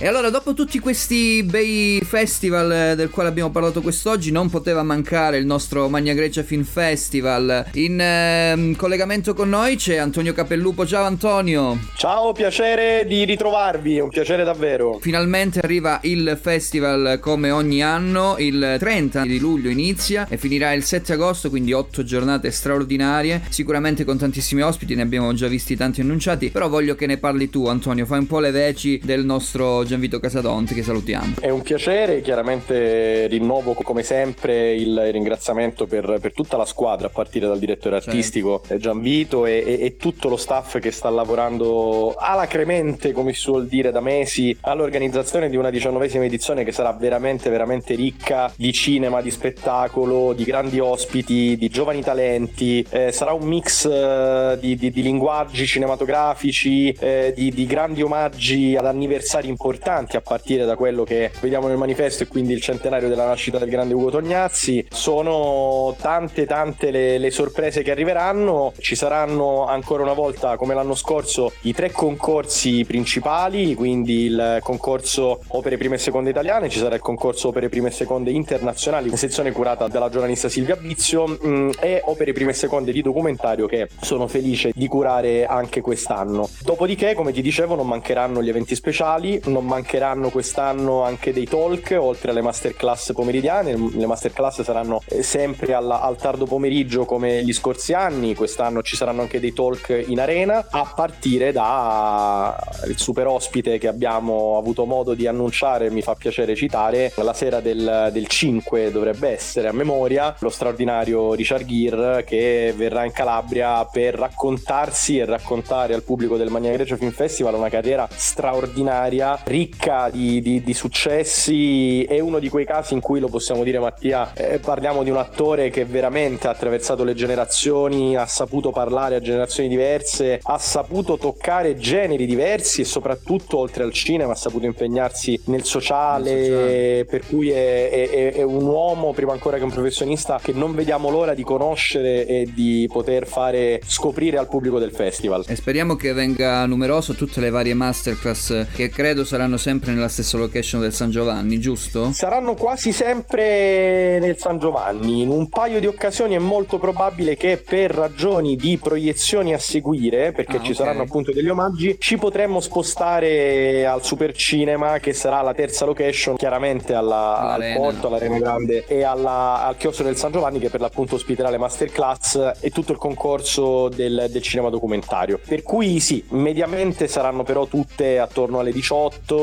E allora, dopo tutti questi bei festival eh, del quale abbiamo parlato quest'oggi, non poteva mancare il nostro Magna Grecia Film Festival. In ehm, collegamento con noi c'è Antonio Capellupo. Ciao Antonio. Ciao, piacere di ritrovarvi, un piacere davvero. Finalmente arriva il festival come ogni anno, il 30 di luglio inizia e finirà il 7 agosto, quindi 8 giornate straordinarie, sicuramente con tantissimi ospiti, ne abbiamo già visti tanti annunciati, però voglio che ne parli tu Antonio, fai un po' le veci del nostro Gianvito Casadonte che salutiamo. È un piacere, chiaramente rinnovo come sempre il ringraziamento per, per tutta la squadra, a partire dal direttore artistico eh, Gianvito e, e- e tutto lo staff che sta lavorando alacremente, come si suol dire, da mesi all'organizzazione di una diciannovesima edizione che sarà veramente, veramente ricca di cinema, di spettacolo, di grandi ospiti, di giovani talenti. Eh, sarà un mix eh, di, di- di linguaggi cinematografici, eh, di, di grandi omaggi ad anniversari importanti, a partire da quello che vediamo nel manifesto e quindi il centenario della nascita del grande Ugo Tognazzi. Sono tante, tante le, le sorprese che arriveranno. Ci saranno ancora una volta, come l'anno scorso, i tre concorsi principali, quindi il concorso opere prime e seconde italiane, ci sarà il concorso opere prime e seconde internazionali, sezione curata dalla giornalista Silvia Bizio, mm, e opere prime e seconde di documentario che sono felice di curare anche quest'anno. Dopodiché, come ti dicevo, non mancheranno gli eventi speciali, non mancheranno quest'anno anche dei talk, oltre alle masterclass pomeridiane. Le masterclass saranno eh, sempre alla- al tardo pomeriggio come gli scorsi anni, quest'anno ci saranno anche dei talk in arena, a partire da il super ospite che abbiamo avuto modo di annunciare, mi fa piacere citare, la sera del, del 5 dovrebbe essere a memoria, lo straordinario Richard Gere che verrà in Calabria per raccontarsi e raccontare al pubblico del Magna Grecia Film Festival una carriera straordinaria, ricca di, di- di successi, è uno di quei casi in cui lo possiamo dire Mattia, eh, parliamo di un attore che veramente ha attraversato le generazioni, ha saputo parlare a generazioni diverse, ha saputo toccare generi diversi e soprattutto oltre al cinema ha saputo impegnarsi nel sociale, per cui è- è- è un uomo prima ancora che un professionista che non vediamo l'ora di conoscere e di poter fare scoprire al pubblico del festival. E speriamo che venga numeroso tutte le varie masterclass che credo saranno sempre nella stessa location del San Giovanni, giusto? Saranno quasi sempre nel San Giovanni. In un paio di occasioni è molto probabile che per ragioni di proiezioni a seguire, perché Ah, ci ok. saranno appunto degli omaggi, ci potremmo spostare al Super Cinema, che sarà la terza location, chiaramente alla- al. Porto, all'Arena Grande e alla- al chiostro del San Giovanni, che per l'appunto ospiterà le masterclass e tutto il concorso del, del cinema documentario. Per cui sì, mediamente saranno però tutte attorno alle 18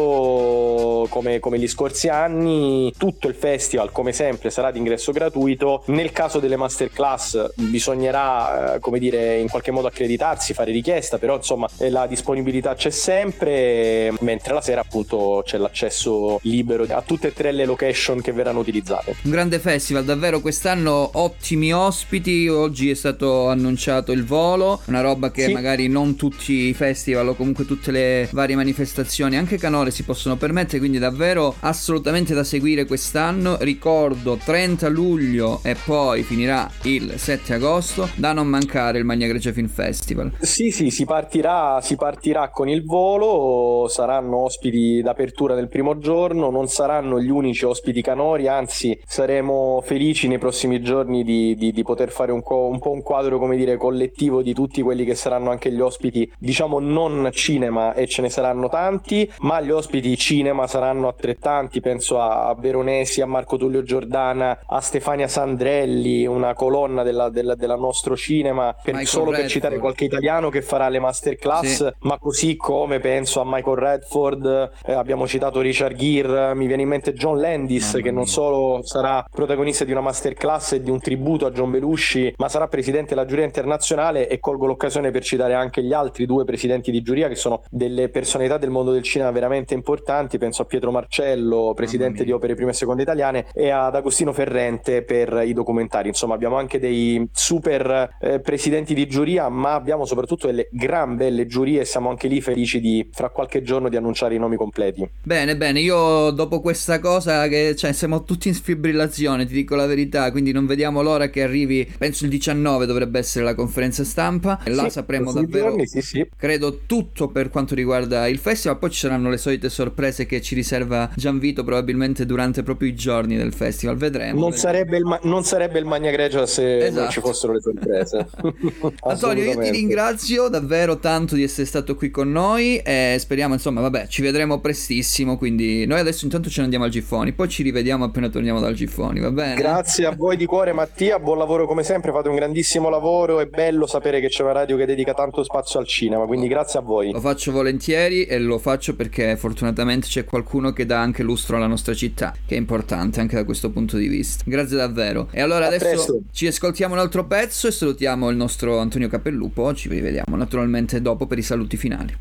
come, come gli scorsi anni. Tutto il festival, come sempre, sarà di ingresso gratuito. Nel caso delle masterclass bisognerà, eh, come dire, in qualche modo accreditarsi, fare richiesta, però insomma eh, la disponibilità c'è sempre, mentre la sera appunto c'è l'accesso libero a tutte e tre le location che verranno utilizzate. Un grande festival, davvero quest'anno ottimi ospiti, oggi è stato annunciato il volo, una roba che Sì. magari non tutti i festival o comunque tutte le varie manifestazioni, anche canore si possono permettere, quindi davvero assolutamente da seguire quest'anno. Ricordo 30 luglio e poi finirà il 7 agosto, da non mancare il Magna Grecia Film Festival. Sì, sì, si partirà, si partirà con il volo, saranno ospiti d'apertura nel primo giorno, non saranno gli unici ospiti canori, anzi saremo felici nei prossimi giorni di, di- di poter fare un, co- un po' un quadro, come dire, collettivo di tutti quelli che saranno anche gli ospiti, diciamo non cinema e ce ne saranno tanti, ma gli ospiti cinema saranno altrettanti, penso a, a Veronesi, a Marco Tullio Giordana, a Stefania Sandrelli, una colonna della, della- della nostro cinema, per, solo per Redford. citare qualche italiano che farà le masterclass, Sì. ma così come penso a Michael Redford, eh, abbiamo citato Richard Gere, mi viene in mente John Landis che non solo sarà protagonista di una masterclass e di un tributo a John Belushi, ma sarà presidente della giuria internazionale e colgo l'occasione per citare anche gli altri due presidenti di giuria che sono delle personalità del mondo del cinema veramente importanti, penso a Pietro Marcello, presidente di Opere Prime e Seconde Italiane, e ad Agostino Ferrente per i documentari. Insomma, abbiamo anche dei super eh, presidenti di giuria, ma abbiamo soprattutto delle gran belle giurie e siamo anche lì felici di fra qualche giorno di annunciare i nomi completi. Bene, bene, io dopo questa cosa che cioè, siamo tutti in sfibrillazione, ti dico la verità, quindi non vediamo l'ora che arrivi, penso il 19 dovrebbe essere la conferenza stampa e là Sì, sapremo davvero giorni, sì, sì. credo tutto per quanto riguarda il festival, poi ci saranno le solite sorprese che ci riserva Gianvito probabilmente durante proprio i giorni del festival. Vedremo. Non sarebbe, il ma- non sarebbe il Magna Grecia se Esatto. non ci fossero le sorprese. *laughs* Antonio, io ti ringrazio davvero tanto di essere stato qui con noi e speriamo, insomma, vabbè, ci vedremo prestissimo, quindi noi adesso intanto ce ne andiamo al Giffoni, poi ci rivediamo appena torniamo dal Giffoni, va bene? Grazie a voi di cuore Mattia, buon lavoro come sempre, fate un grandissimo lavoro, è bello sapere che c'è una radio che dedica tanto spazio al cinema, quindi grazie a voi. Lo faccio volentieri e lo faccio perché fortunatamente c'è qualcuno che dà anche lustro alla nostra città, che è importante anche da questo punto di vista. Grazie davvero. E allora A adesso presto. ci ascoltiamo un altro pezzo e salutiamo il nostro Antonio Capellupo, ci rivediamo naturalmente dopo per i saluti finali.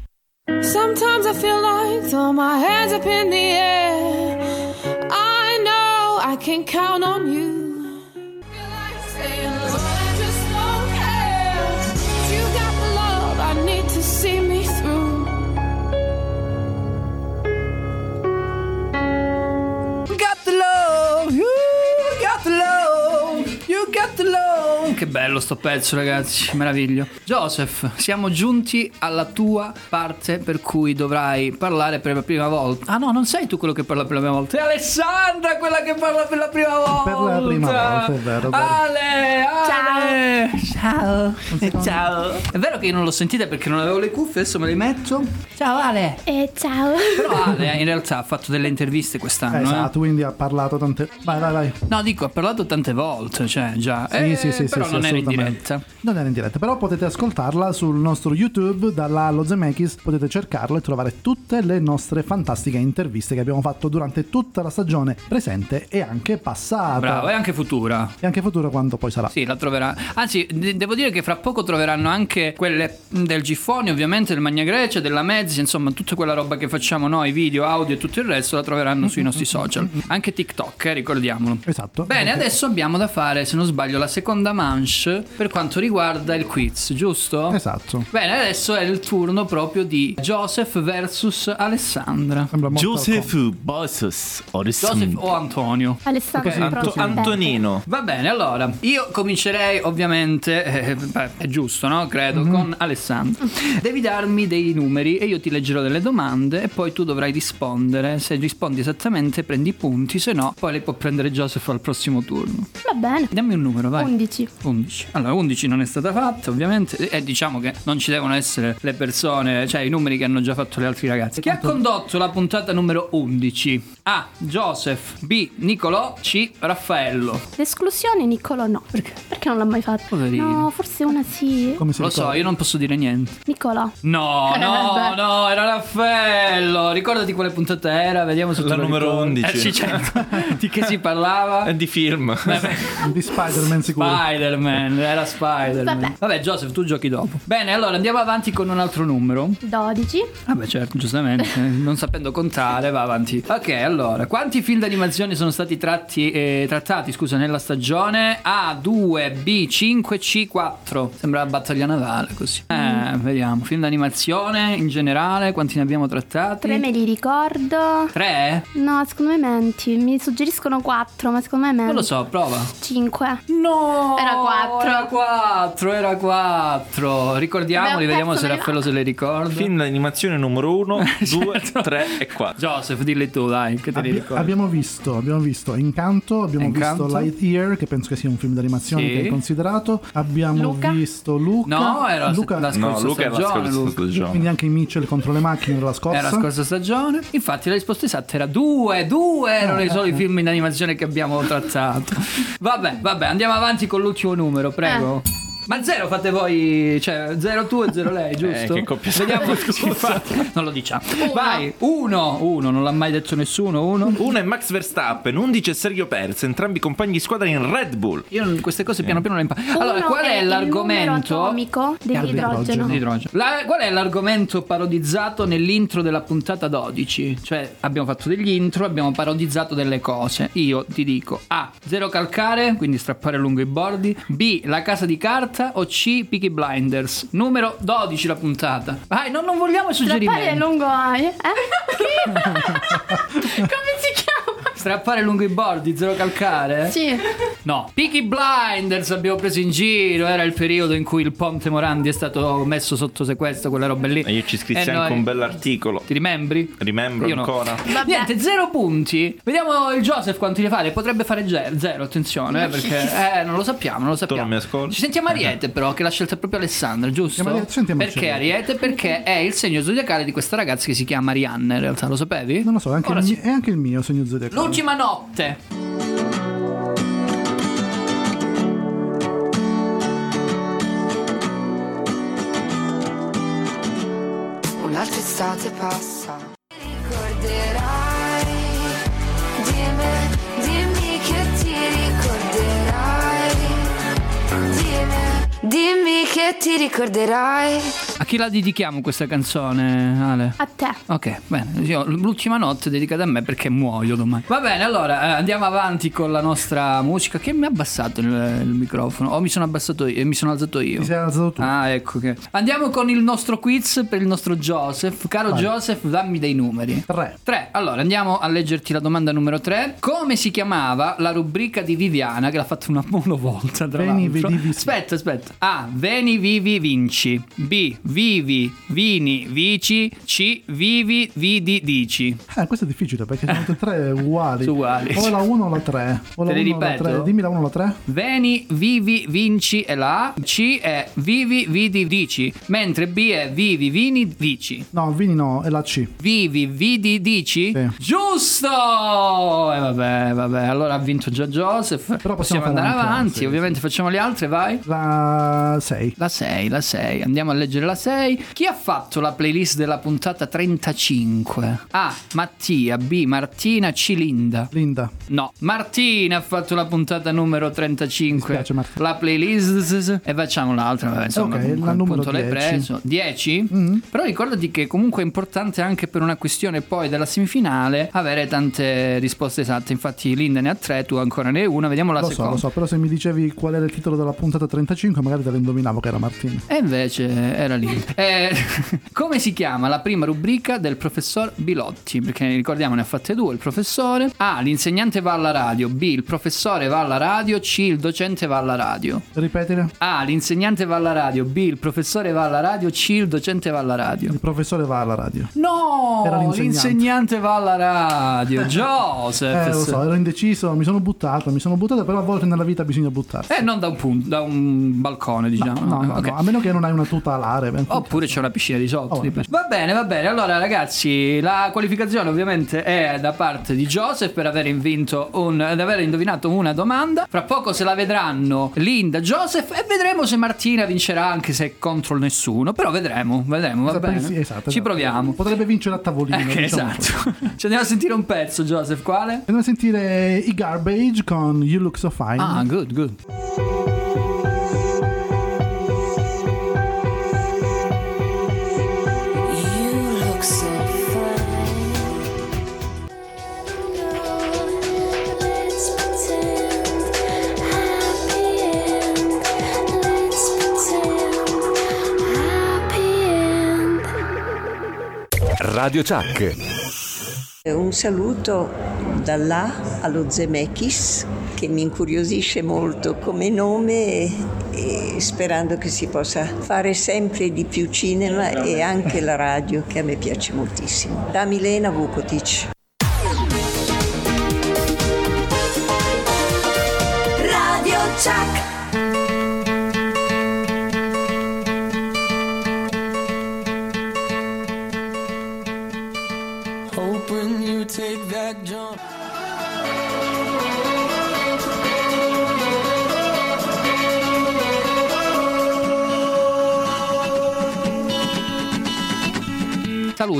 Sometimes I feel like throw my hands up in the air. I know I can count on you. You got the love. Che bello sto pezzo, ragazzi, meraviglio. Joseph, siamo giunti alla tua parte per cui dovrai parlare per la prima volta. Ah no, non sei tu quello che parla per la prima volta, è Alessandra quella che parla per la prima volta. Per la prima volta, è vero. Ale, Ale. Ciao. Ciao. È vero che io non l'ho sentita perché non avevo le cuffie, adesso me le metto. Ciao Ale. Eh, ciao. Però Ale in realtà ha fatto delle interviste quest'anno. eh. Esatto, quindi ha parlato tante. Vai, vai, vai. No, dico, ha parlato tante volte, cioè già. Sì, Eh, sì, sì, però sì, non era in diretta. Non era in diretta, però potete ascoltarla sul nostro YouTube, dalla Allo Zemeckis, potete cercarlo e trovare tutte le nostre fantastiche interviste che abbiamo fatto durante tutta la stagione presente e anche passata. Bravo, e anche futura. E anche futuro quando poi sarà. Sì, la troverà. Anzi, de- devo dire che fra poco troveranno anche quelle del Giffoni, ovviamente, del Magna Grecia, della Mezzi, insomma, tutta quella roba che facciamo noi, video, audio e tutto il resto, la troveranno sui nostri social. Anche TikTok, eh, ricordiamolo. Esatto. Bene, adesso abbiamo da fare, se non sbaglio, la seconda manche per quanto riguarda il quiz, giusto? Esatto. Bene, adesso è il turno proprio di Joseph versus Alessandra. Joseph Bossos Joseph o Antonio? Alessandro Ok. Anto- Antonino. Va bene, allora io comincerei ovviamente, eh, beh, è giusto, no? Credo, con Alessandro. Devi darmi dei numeri e io ti leggerò delle domande e poi tu dovrai rispondere. Se rispondi esattamente prendi i punti, se no poi le può prendere Joseph al prossimo turno. Va bene. Dammi un numero, vai. 11. 11. Allora, 11 non è stata fatta, ovviamente, e diciamo che non ci devono essere le persone, cioè i numeri che hanno già fatto le altre ragazze. Chi ha condotto la puntata numero 11? A. Joseph. B. Nicolò. C. Raffaello. L'esclusione Niccolò no. Perché? Perché non l'ha mai fatto? Poverino. No, forse una sì. Lo so, io non posso dire niente. Niccolò. No, Eh, no, no, era Raffaello. Ricordati quale puntata era, vediamo se La numero ricordi. 11. Eh, sì, certo. *laughs* Di che si parlava? È di film. Di Spider-Man sicuro. Spider-Man, era Spider-Man. Vabbè. Vabbè, Joseph, tu giochi dopo. Bene, allora andiamo avanti con un altro numero. 12. Vabbè, certo, giustamente, *laughs* non sapendo contare, va avanti. Ok, allora, quanti film d'animazione sono stati tratti, eh, trattati, scusa, nella stagione A, 2, B, 5, C, 4? Sembra la battaglia navale così. Eh, vediamo, film d'animazione in generale, quanti ne abbiamo trattati? Tre me li ricordo. Tre? No, secondo me menti. Mi suggeriscono 4, ma secondo me menti. Non lo so, prova. 5. No! Era 4. Era 4, era 4. Ricordiamoli, vediamo se Raffaello se le ricorda. Film d'animazione numero 1, 2, *laughs* Certo. 3 e 4. Joseph, dilli tu, dai, che te li Abbi- ricordi. abbiamo visto, abbiamo visto Incanto, abbiamo Incanto. visto Lightyear, che penso che sia un film d'animazione Sì. che è considerato. Abbiamo Luca? visto Luca. No, era Luca, la scorsa No, Luca stagione. scorsa Luca. stagione. quindi anche i Mitchell contro le macchine della scorsa. Era la scorsa stagione. Infatti la risposta esatta era due, due erano i soli film in animazione che abbiamo trattato. Vabbè, vabbè, andiamo avanti con l'ultimo numero, prego. Ma zero fate voi, cioè zero tu e zero lei, *laughs* giusto? Eh, che coppia Vediamo, scusa. non lo diciamo. Vai, uno, uno, non l'ha mai detto nessuno, uno. 1 è Max Verstappen, 11 è Sergio Perez, entrambi compagni di squadra in Red Bull. Io non- queste cose piano piano le imparo. Allora, Uno qual è, il l'argomento? atomico dell'idrogeno. L'idrogeno. La- qual è l'argomento parodizzato nell'intro della puntata 12? Cioè, abbiamo fatto degli intro, abbiamo parodizzato delle cose. Io ti dico A. Zero calcare, quindi strappare lungo i bordi. B. La casa di carta. O C. Peaky Blinders. Numero 12 la puntata. Vai, non, non vogliamo i suggerimenti. lungo eh? *laughs* *laughs* Come si chiama? Strappare lungo i bordi, zero calcare? Sì. No. Peaky Blinders abbiamo preso in giro. Era il periodo in cui il Ponte Morandi è stato messo sotto sequestro, quelle robe lì. E io ci scrissi E anche noi- un bell'articolo. Ti rimembri? Rimembro Io no. ancora. Niente, zero punti. Vediamo il Joseph quanti ne fare. Potrebbe fare zero, attenzione, eh, perché eh, non lo sappiamo, non lo sappiamo. non mi ascolti. Ci sentiamo *laughs* Ariete, però, che l'ha scelta proprio Alessandra, giusto? Sentiamo perché Ariete. Perché è il segno zodiacale di questa ragazza che si chiama Arianna, in realtà, lo sapevi? Non lo so, è anche, il, sì. mio- è anche il mio segno zodiacale. L'ultima notte. Un'altra estate passa. Dimmi, che ti ricorderai. A chi la dedichiamo questa canzone, Ale? A te. Ok, bene. Io- l'ultima notte dedicata a me perché muoio domani. Va bene, allora eh, andiamo avanti con la nostra musica. Che mi ha abbassato il, il microfono? O mi sono abbassato io? Mi sono alzato io. Ti sei alzato tu. Ah, ecco che. Andiamo con il nostro quiz per il nostro Joseph. Caro Vai. Joseph, dammi dei numeri. Tre. 3. Allora, andiamo a leggerti la domanda numero 3. Come si chiamava la rubrica di Viviana che l'ha fatta una *laughs* monovolta, tra Veni, l'altro? vedi, vici. Aspetta, aspetta. A. Veni, vivi, vinci. B. Vivi, vini, vici. C. Vivi, vidi, dici. Eh, questo è difficile perché sono tutte e tre *laughs* uguali. Sono uguali. O la 1 o la 3. O la Te le 1 o la ripeto? 3. Dimmi la 1 o la 3. Veni, vivi, vinci è la A. C è vivi, vidi, dici. Mentre B è vivi, vini, vici. No, Vini no, è la C. Vivi, vidi, dici? Sì. Giusto! E vabbè, vabbè, allora ha vinto già Joseph. Però possiamo possiamo andare anche avanti, altri, ovviamente facciamo le altre, vai. La 6. La 6, la 6. Andiamo a leggere la 6. Chi ha fatto la playlist della puntata 35? A. Mattia. B. Martina. C. Linda. Linda. No, Martina ha fatto la puntata numero 35. Mi spiace, Martina. La playlist. E facciamo l'altra. Vabbè, insomma, Ok, comunque la numero punto l'hai 10. preso. 10? Mm. Però ricordati che comunque è importante anche per una questione poi della semifinale avere tante risposte esatte. Infatti, Linda ne ha tre, tu ancora ne hai una. Vediamo la Lo so, seconda. lo so, però se mi dicevi qual era il titolo della puntata 35, magari te lo indovinavo che era Martina. E invece era lì. Eh, *laughs* come si chiama la prima rubrica del professor Bilotti? Perché ricordiamo ne ha fatte due, il professore. A. L'insegnante va alla radio. B. Il professore va alla radio. C. Il docente va alla radio. Ripetile. A. L'insegnante va alla radio. B. Il professore va alla radio. C. Il docente va alla radio. Il professore va alla radio. No! L'insegnante. L'insegnante va alla radio. *laughs* Joseph. Eh, lo so, ero indeciso, mi sono buttato, mi sono buttato, però a volte nella vita bisogna buttarsi. Eh, non da un punto, da un balcone, diciamo. No, no, Ok. no, a meno che non hai una tuta alare. Oppure c'è una piscina di sotto. Oh, va bene, va bene. Allora, ragazzi, la qualificazione ovviamente è da parte di Joseph per aver vinto un, ad aver indovinato una domanda. Fra poco se la vedranno Linda, Joseph e vedremo se Martina vincerà anche se è contro nessuno. Però vedremo, vedremo, va Esatto, bene. sì, esatto, Ci esatto. proviamo. Potrebbe vincere a tavolino. *laughs* Eh, diciamo esatto. *laughs* Ci andiamo a sentire un pezzo, Joseph. Quale? Andiamo a sentire i Garbage con You Look So Fine. Ah, good, good. Radio Chuck. Un saluto da là allo Zemeckis che mi incuriosisce molto come nome e, e sperando che si possa fare sempre di più cinema e anche la radio che a me piace moltissimo. Da Milena Vukotic.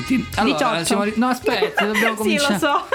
Saluti. Allora, 18. siamo No, aspetta, *laughs* dobbiamo Sì, cominciare. lo so.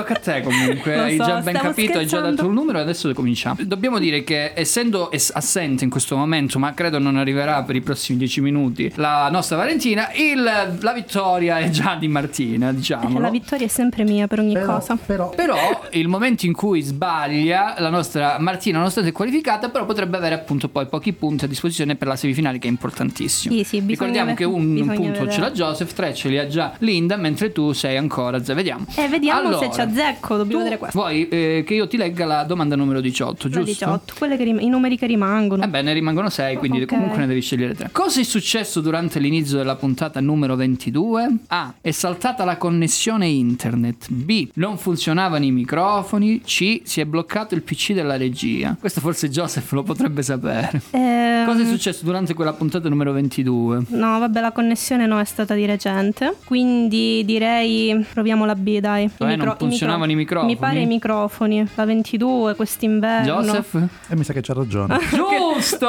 Tocca a te comunque, *laughs* Lo hai so, già ben capito, hai già scherzando. dato il numero e adesso cominciamo. Dobbiamo dire che essendo es- assente in questo momento, ma credo non arriverà per i prossimi dieci minuti, la nostra Valentina, il- la vittoria è già di Martina, diciamo. La vittoria è sempre mia per ogni cosa. Però, Però il momento in cui sbaglia la nostra Martina, nonostante è qualificata, però potrebbe avere appunto poi pochi punti a disposizione per la semifinale che è importantissimo. Sì, sì, Ricordiamo che un punto vedere. ce l'ha Joseph, tre ce li ha già Linda, mentre tu sei ancora, Z- vediamo. E vediamo se Allora, ci azzecco, dobbiamo vedere questo. Vuoi eh, che io ti legga la domanda numero 18, La giusto? 18, quelle che rim- i numeri che rimangono. Eh beh, ne rimangono 6, quindi Ok. comunque ne devi scegliere 3. Cosa è successo durante l'inizio della puntata numero 22? A. È saltata la connessione internet. B. Non funzionavano i microfoni. C. Si è bloccato il PC della regia. Questo forse Joseph lo potrebbe sapere. Ehm, Cosa è successo durante quella puntata numero 22? No, vabbè, la connessione no è stata di recente. Quindi direi proviamo la B, dai. I Cioè, non funzionavano i microfoni? Mi pare i microfoni. La 22, quest'inverno. Joseph? E mi sa che c'ha ragione. *laughs* Giusto!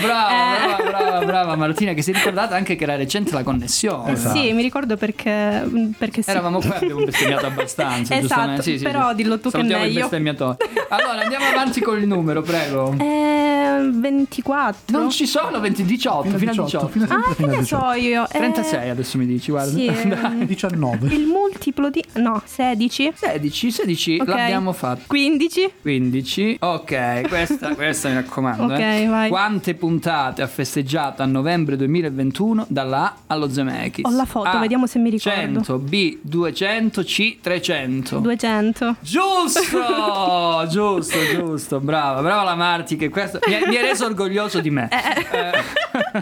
Brava, Eh. brava, brava, brava Martina che si è ricordata anche che era recente la connessione. Sì, mi ricordo perché, perché sì. Eravamo qua e abbiamo bestemmiato abbastanza, Esatto, giustamente. Sì, sì, però sì. dillo tu che è Salutiamo il meglio. Allora, andiamo avanti con il numero, prego. Eh, 24. Non ci sono 20, 18, fino a 18. fino a Ah, che ne so io? Eh, 36 adesso mi dici, guarda. Sì, *laughs* Dai. 19. Il multiplo di... No, 16. 16, 16 Ok. l'abbiamo fatto. 15. 15. Ok, questa, *laughs* questa mi raccomando. Ok, eh. vai. Quante puntate ha festeggiato a novembre 2021 dalla A allo Zemeckis? Ho la foto, A, vediamo se mi ricordo. 100, B 200, C 300. 200. Giusto, *laughs* giusto, giusto, brava, brava la Marti che questo mi, mi ha reso orgoglioso di me. *laughs*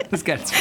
Eh, Scherzo.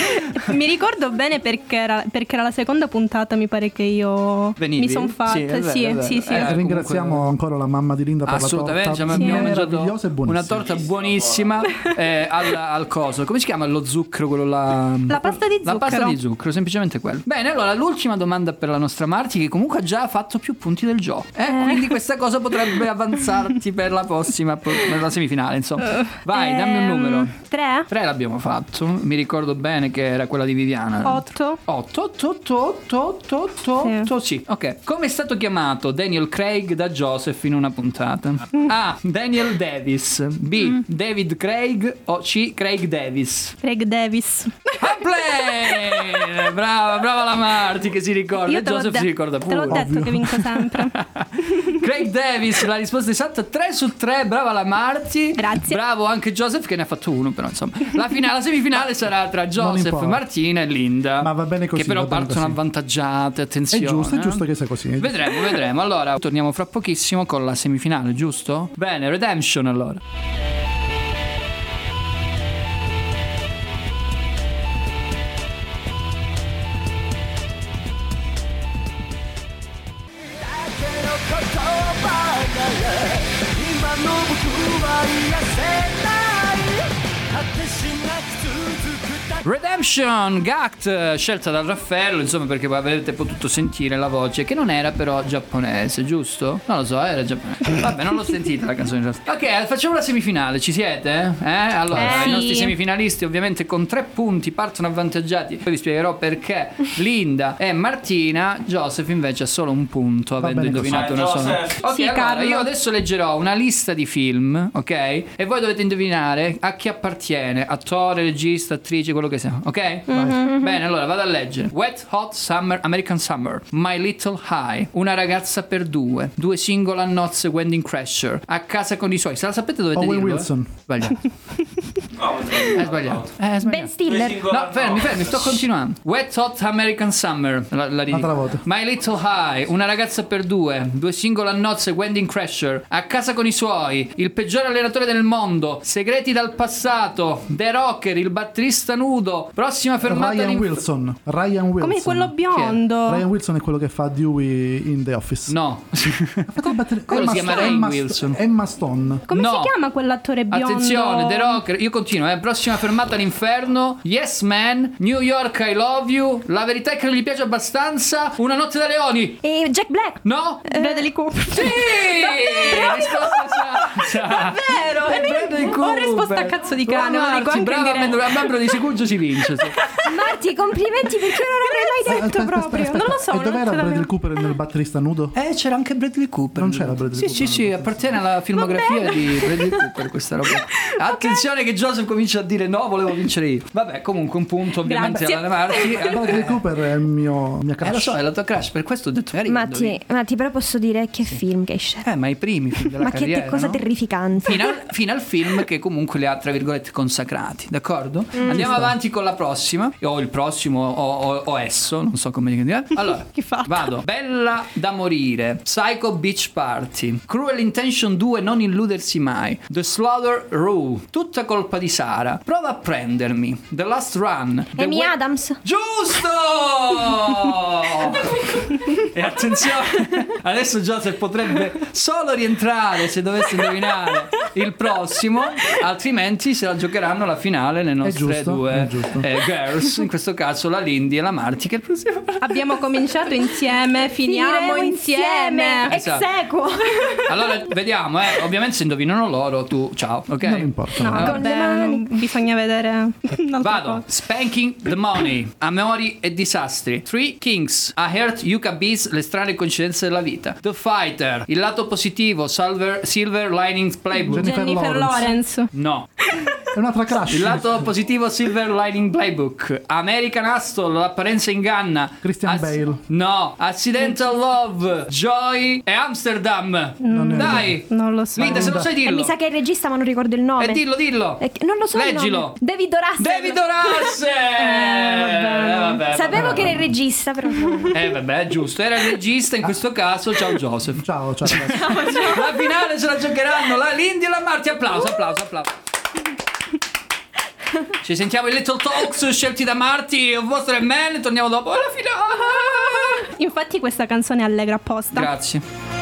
mi ricordo bene perché era, perché era la seconda puntata, mi pare che io Venivi? mi sono fatta. Sì, vero, Sì, sì, sì. Eh, Ringraziamo ancora la mamma di Linda per Assolutamente, la torta abbiamo mangiato meravigliosa e una torta buonissima eh, al, al coso. Come si chiama lo zucchero? Quello là? La pasta di La pasta zucchero. di zucchero, semplicemente quello. Bene, allora l'ultima domanda per la nostra Marti, che comunque ha già fatto più punti del gioco. Eh, Quindi questa cosa potrebbe avanzarti per la prossima, per la semifinale. Insomma, vai, dammi un Ehm, numero. 3. 3 l'abbiamo fatto. Mi ricordo bene che era quella di Viviana. 8. 8, 8, 8, 8, 8, 8, 8, sì. Ok. Come è stato chiamato Daniel Craig da Joseph in una puntata? A. Daniel Davis. B. David Craig o C. Craig Davis. Craig Davis. Play! *laughs* Brava, brava la Marti che si ricorda. Io te Joseph de- si ricorda Te pure. l'ho detto che vinco sempre. *laughs* Craig Davis, la risposta esatta 3 su 3, brava la Marti. Grazie. Bravo anche Joseph che ne ha fatto uno, però insomma. La, finale, la semifinale sarà tra Joseph. Martina e Linda. Ma va bene così, Che però partono così. avvantaggiate, È attenzione. giusto, è eh. giusto che sia così. Vedremo, vedremo. Allora, torniamo fra pochissimo con la semifinale, giusto? Bene, Redemption allora. Redemption, Gact, scelta dal Raffaello, insomma, perché avrete potuto sentire la voce, che non era però giapponese, giusto? Non lo so, era giapponese. Vabbè, non l'ho *laughs* sentita la canzone in realtà. Ok, facciamo la semifinale, ci siete? Eh? Allora, Eh, i nostri sì. semifinalisti ovviamente con tre punti partono avvantaggiati. Poi vi spiegherò perché Linda e Martina, Joseph invece ha solo un punto, avendo bene indovinato una sola. Joseph. Ok, Sì, allora, Carlo. io adesso leggerò una lista di film, ok? E voi dovete indovinare a chi appartiene, attore, regista, attrice, quello che sia, ok? Bene, allora vado a leggere. Wet Hot Summer, American Summer, My Little High, Una ragazza per due, Due single a nozze, Wedding Crasher, A casa con i suoi. Se la sapete dovete Owen dirlo. eh? Wilson. Sbagliato. *laughs* È sbagliato. È sbagliato. Ben Stiller. No, fermi, fermi, sto continuando. Wet Hot American Summer. La, la ridico. Volta. My Little High, Una ragazza per due, Due single a nozze, Wedding Crasher, A casa con i suoi, Il peggiore allenatore del mondo, Segreti dal passato, The Rocker, Il batterista nudo, Prossima fermata Ryan all'inf- Wilson. Ryan Wilson. Come quello biondo. Ryan Wilson è quello che fa Dewey in The Office. No. *laughs* Quello si chiama Ryan Wilson. Emma Stone. Come No. si chiama quell'attore biondo? Attenzione, The Rocker, io continuo, eh. Prossima fermata all'inferno, Yes Man, New York I Love You, La verità è che non gli piace abbastanza, Una notte da leoni. E Jack Black. No? Bradley Cooper. Sì! *laughs* Risposta. Davvero? Ho Cooper. risposto a cazzo di cane, lo dico anche in brava a membro di Sigugio si vince. sì. Marti, complimenti perché non avrei mai detto Aspetta, aspetta, proprio. aspetta. Non lo so, E non dov'era ce l'avevo. Bradley Cooper nel batterista nudo? Eh, c'era anche Bradley Cooper. Non c'era Bradley Sì, Cooper. sì, sì, appartiene alla filmografia di Bradley Cooper questa roba. *laughs* Attenzione che Joseph comincia a dire no, volevo vincere io. Vabbè, comunque un punto ovviamente Grazie. alla Marti. Bradley Eh, Cooper è il mio mia crush. lo so, è la tua crush, per questo ho detto magari Matti. Matti, però posso dire che film che hai scelto. Eh, ma i primi film della Ma che carriera, te- cosa no? terrificante. Fino al, fino al film che comunque li ha tra virgolette consacrati, d'accordo? Mm. Andiamo avanti con la prossima. o il prossimo o, o- o esso, non so come dire. *laughs* Allora, vado. Bella da morire, Psycho Beach Party, Cruel Intention 2 non illudersi mai, The Slaughter Rule, tutta colpa di Sara, prova a prendermi, The Last Run, The Amy Way- Adams. Giusto! *laughs* e attenzione, adesso Joseph potrebbe solo rientrare se dovesse indovinare il prossimo, altrimenti se la giocheranno alla finale le nostre giusto, due giusto. eh, girls, in questo caso la Lindy e la Marti che è il prossimo. Abbiamo cominciato insieme, finiamo Finiremo insieme. Esatto. Ex equo. *laughs* Allora vediamo, eh. ovviamente se indovinano loro tu ciao, ok? Non importa. No, Allora, vabbè, bisogna vedere. *laughs* Vado. cosa. Spanking the Money. Amori e disastri. Three Kings. I Heart Yuka Beats. Le strane coincidenze della vita. The Fighter. Il lato positivo. Silver, Silver Linings Playbook. Jennifer Jennifer Lawrence. No. *laughs* È un'altra crash. Il lato positivo Silver Lining Playbook. American Hustle. L'apparenza inganna. Christian Bale. No. Accidental Love. Joy e Amsterdam. Dai. Non lo so. Linda, se lo sai E dillo. mi sa che è il regista, ma non ricordo il nome. Eh, dillo, dillo. Eh, non lo so. il Leggilo. nome. David Russell. David Russell. *laughs* Eh, vabbè, Sapevo vabbè. che era il regista, però. Eh vabbè, è giusto, era il regista in questo caso, ciao Joseph. Ciao, ciao. *laughs* ragazzi. La finale ce la giocheranno la Lindy e la Marti, applauso, applauso, applauso. Ci sentiamo i Little Talks scelti da Marti e un vostro e Man, torniamo dopo alla finale. Infatti questa canzone è allegra apposta. Grazie.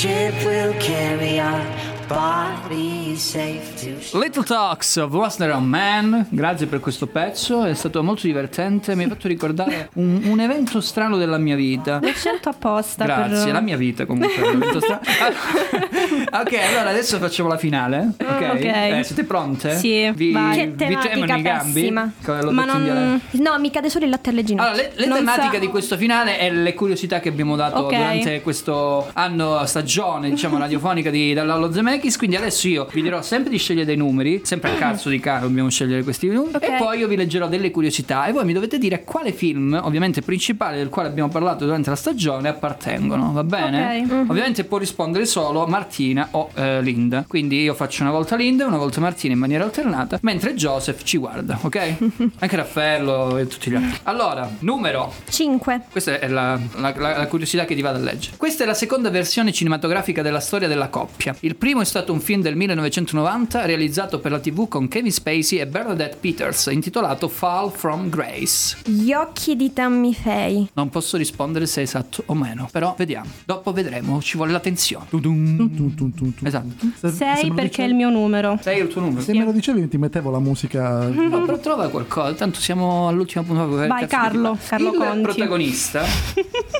Ship will carry our bodies Little Talks of Wasner on Man, grazie per questo pezzo, è stato molto divertente, mi ha fatto ricordare un, un evento strano della mia vita. L'ho scelto apposta. Grazie, per... la mia vita comunque. strano. *laughs* ok, allora adesso facciamo la finale. Ok, Ok. Eh, siete pronte? Sì, vi, vai. Che vi tematica tremono i gambi? pessima. Ma non-. No, mi cade solo il latte alle ginocchia. Allora, le, le Non tematiche sa- di questo finale e le curiosità che abbiamo dato Ok. durante questo anno stagione, diciamo, radiofonica di Dallallo Zemeckis. Quindi adesso io vi dirò sempre di scegliere dei numeri, sempre a cazzo di caro dobbiamo scegliere questi numeri. Ok. E poi io vi leggerò delle curiosità e voi mi dovete dire quale film, ovviamente principale del quale abbiamo parlato durante la stagione, appartengono. Va bene? Ok. Ovviamente può rispondere solo Martina o eh, Linda. Quindi io faccio una volta Linda e una volta Martina in maniera alternata, mentre Joseph ci guarda, ok? *laughs* Anche Raffaello e tutti gli altri. Allora, numero 5. questa è la, la- la- la curiosità che ti vado a leggere. Questa è la seconda versione cinematografica della storia della coppia. Il primo è stato un film del 1990 realizzato per la TV con Kevin Spacey e Bernadette Peters, intitolato Fall from Grace. Gli occhi di Tammy Faye. Non posso rispondere se è esatto o meno, però vediamo. Dopo vedremo, ci vuole la tensione. Tudum. Esatto. Se- se Sei me lo perché è il mio numero. Sei il tuo numero. Se me lo dicevi ti mettevo la musica. No, però trova qualcosa, tanto siamo all'ultima puntata. Vai, Carlo. Carlo il Conti. protagonista,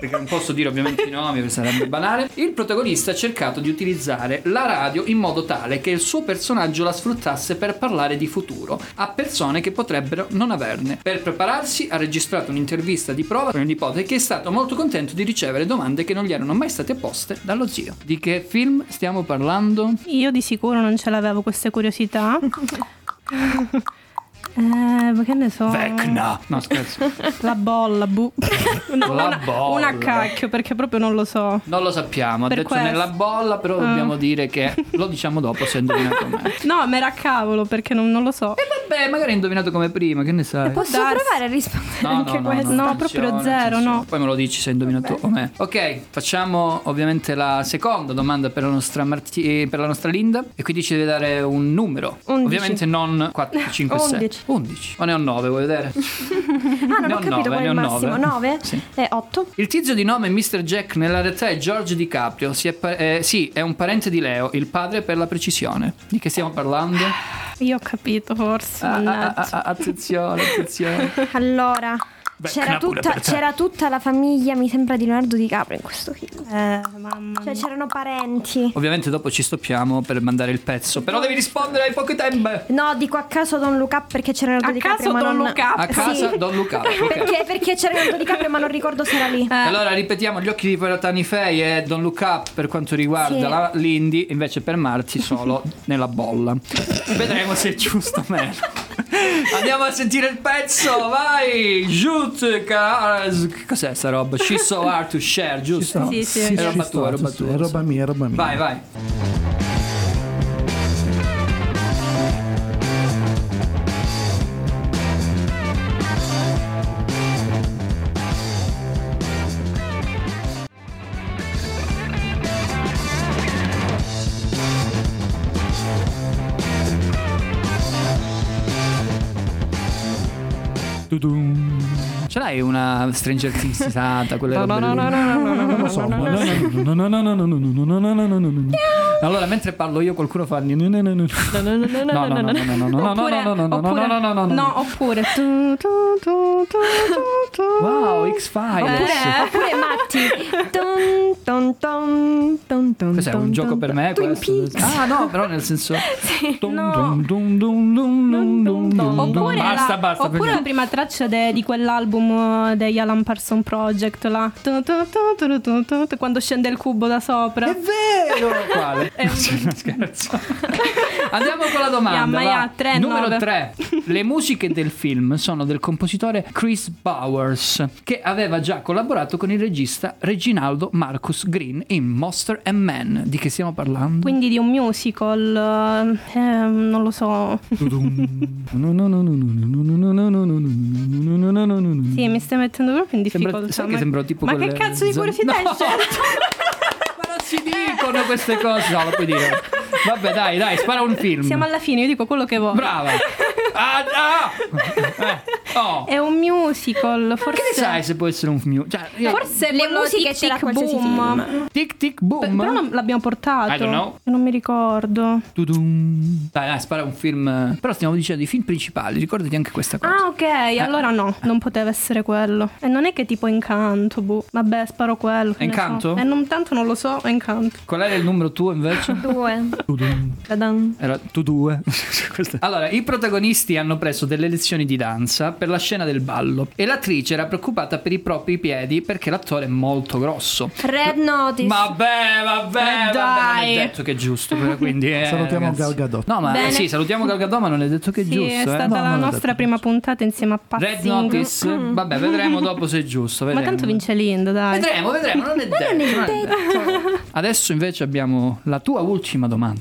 perché non posso dire ovviamente i nomi perché sarebbe banale. Il protagonista ha cercato di utilizzare la radio in modo tale che il suo personaggio la sfruttasse per parlare di futuro a persone che potrebbero non averne. Per prepararsi ha registrato un'intervista di prova con il nipote che è stato molto contento di ricevere domande che non gli erano mai state poste dallo zio. Di che film stiamo parlando? Io di sicuro non ce l'avevo queste curiosità. *laughs* Eh, ma che ne so. Vecna. No, scherzo. *laughs* La bolla, bu. *laughs* No, La una, bolla. una cacchio, perché proprio non lo so. Non lo sappiamo, ha Per detto questo. nella bolla, però Ah. dobbiamo dire che lo diciamo dopo se ha indovinato *laughs* me. No, ma era cavolo, perché non, non lo so. E vabbè, magari ha indovinato come prima, che ne sai? Posso darsi. provare a rispondere No, anche no, no, questo? no, No, proprio zero, no. Poi me lo dici se hai indovinato o me. Ok, facciamo ovviamente la seconda domanda per la nostra, Marti- per la nostra Linda. E quindi ci deve dare un numero. 11. Ovviamente non 4, 5, 6. 11. 11. O ne ho 9, vuoi vedere? *laughs* Ah, non Ne ho ho capito nove, qual è ne il ho massimo. nove. 9? Sì. E 8? Il tizio di nome Mr. Jack nella realtà è George DiCaprio. Si è pa- eh, sì, è un parente di Leo, il padre per la precisione. Di che stiamo parlando? Io ho capito, forse. Ah, ah, mannaggia. ah, ah, attenzione, attenzione. *laughs* Allora, Beh, c'era tutta, c'era tutta la famiglia, mi sembra, di Leonardo DiCaprio in questo film. Eh, mamma Cioè, c'erano parenti. Ovviamente dopo ci stoppiamo per mandare il pezzo. Però devi rispondere ai poco tempo. No, dico a caso Don Look Up perché c'era Leonardo A DiCaprio. caso ma non... A casa Sì. Don Luca. *laughs* Perché, perché c'era Leonardo DiCaprio, ma non ricordo se era lì. Allora ripetiamo gli occhi di Peratani Fei e Don Look Up per quanto riguarda Sì. la Lindy, invece per Marti solo *laughs* nella bolla. Vedremo se è giusto o meno. *laughs* Andiamo a sentire il pezzo, vai! Cars- che cos'è sta roba? She's so hard to share, giusto? Sì, sì. È roba tua, è roba sì, sì, tua. È roba mia, è roba mia. Vai, vai. Ce c'hai una Stranger Things santa, quella no, no, no, no, no, no, non lo so. Allora, mentre parlo io qualcuno fa no, no, no, no, no, no, no, oppure Wow, X Files. Oppure Matti. Cos'è un gioco per me questo? Ah, no, però nel senso Oppure basta, basta. Oppure la prima traccia di quell'album l'album degli Alan Parson Project là. Quando scende il cubo da sopra. È vero! Quale? È un... *laughs* scherzo. Andiamo con la domanda. Va. ya, tre, Numero nove. 3. Le musiche del film sono del compositore Chris Bowers, che aveva già collaborato con il regista Reginaldo Marcus Green in Monster and Man. Di che stiamo parlando? Quindi di un musical, eh, non lo so. Sì, mi stai mettendo proprio in Sembra- difficoltà. sai che sembra tipo Ma quelle che cazzo di curiosità è No. scelto? *laughs* Si dicono queste cose, no, lo puoi dire. Vabbè, dai, dai, spara un film. Siamo alla fine, io dico quello che vuoi. Brava. Ah, ah! *laughs* Eh, oh. È un musical, forse. Che ne sai se può essere un film? Cioè, io- Forse Le musiche tic tic boom. film. Tic tic boom. Però non l'abbiamo portato. I don't know. Non mi ricordo. Tudum. Dai, dai, spara un film. Però stiamo dicendo i film principali, ricordati anche questa cosa. Ah, ok, allora no, non poteva essere quello. E non è che tipo incanto, boh. Vabbè, sparo quello. Incanto? so. E non tanto non lo so, è incanto. Qual era il numero tuo invece? Due. Tadam. Era tu due. *laughs* Allora, i protagonisti hanno preso delle lezioni di danza per la scena del ballo e l'attrice era preoccupata per i propri piedi perché l'attore è molto grosso. Red Notice. Vabbè, vabbè, vabbè, Eh, non è detto che è giusto, però, quindi eh, Salutiamo ragazzi. Gal Gadot. No, ma Bene. eh, sì, salutiamo Gal Gadot, ma non è detto che è Sì, giusto, è eh. stata No, la non è nostra detto. prima puntata insieme a Red Passing. Notice, Mm. vabbè, vedremo *laughs* dopo se è giusto, Ma vedremo. tanto vince Linda, dai. Vedremo, vedremo, non è *laughs* detto. non è detto. Adesso invece abbiamo la tua ultima domanda.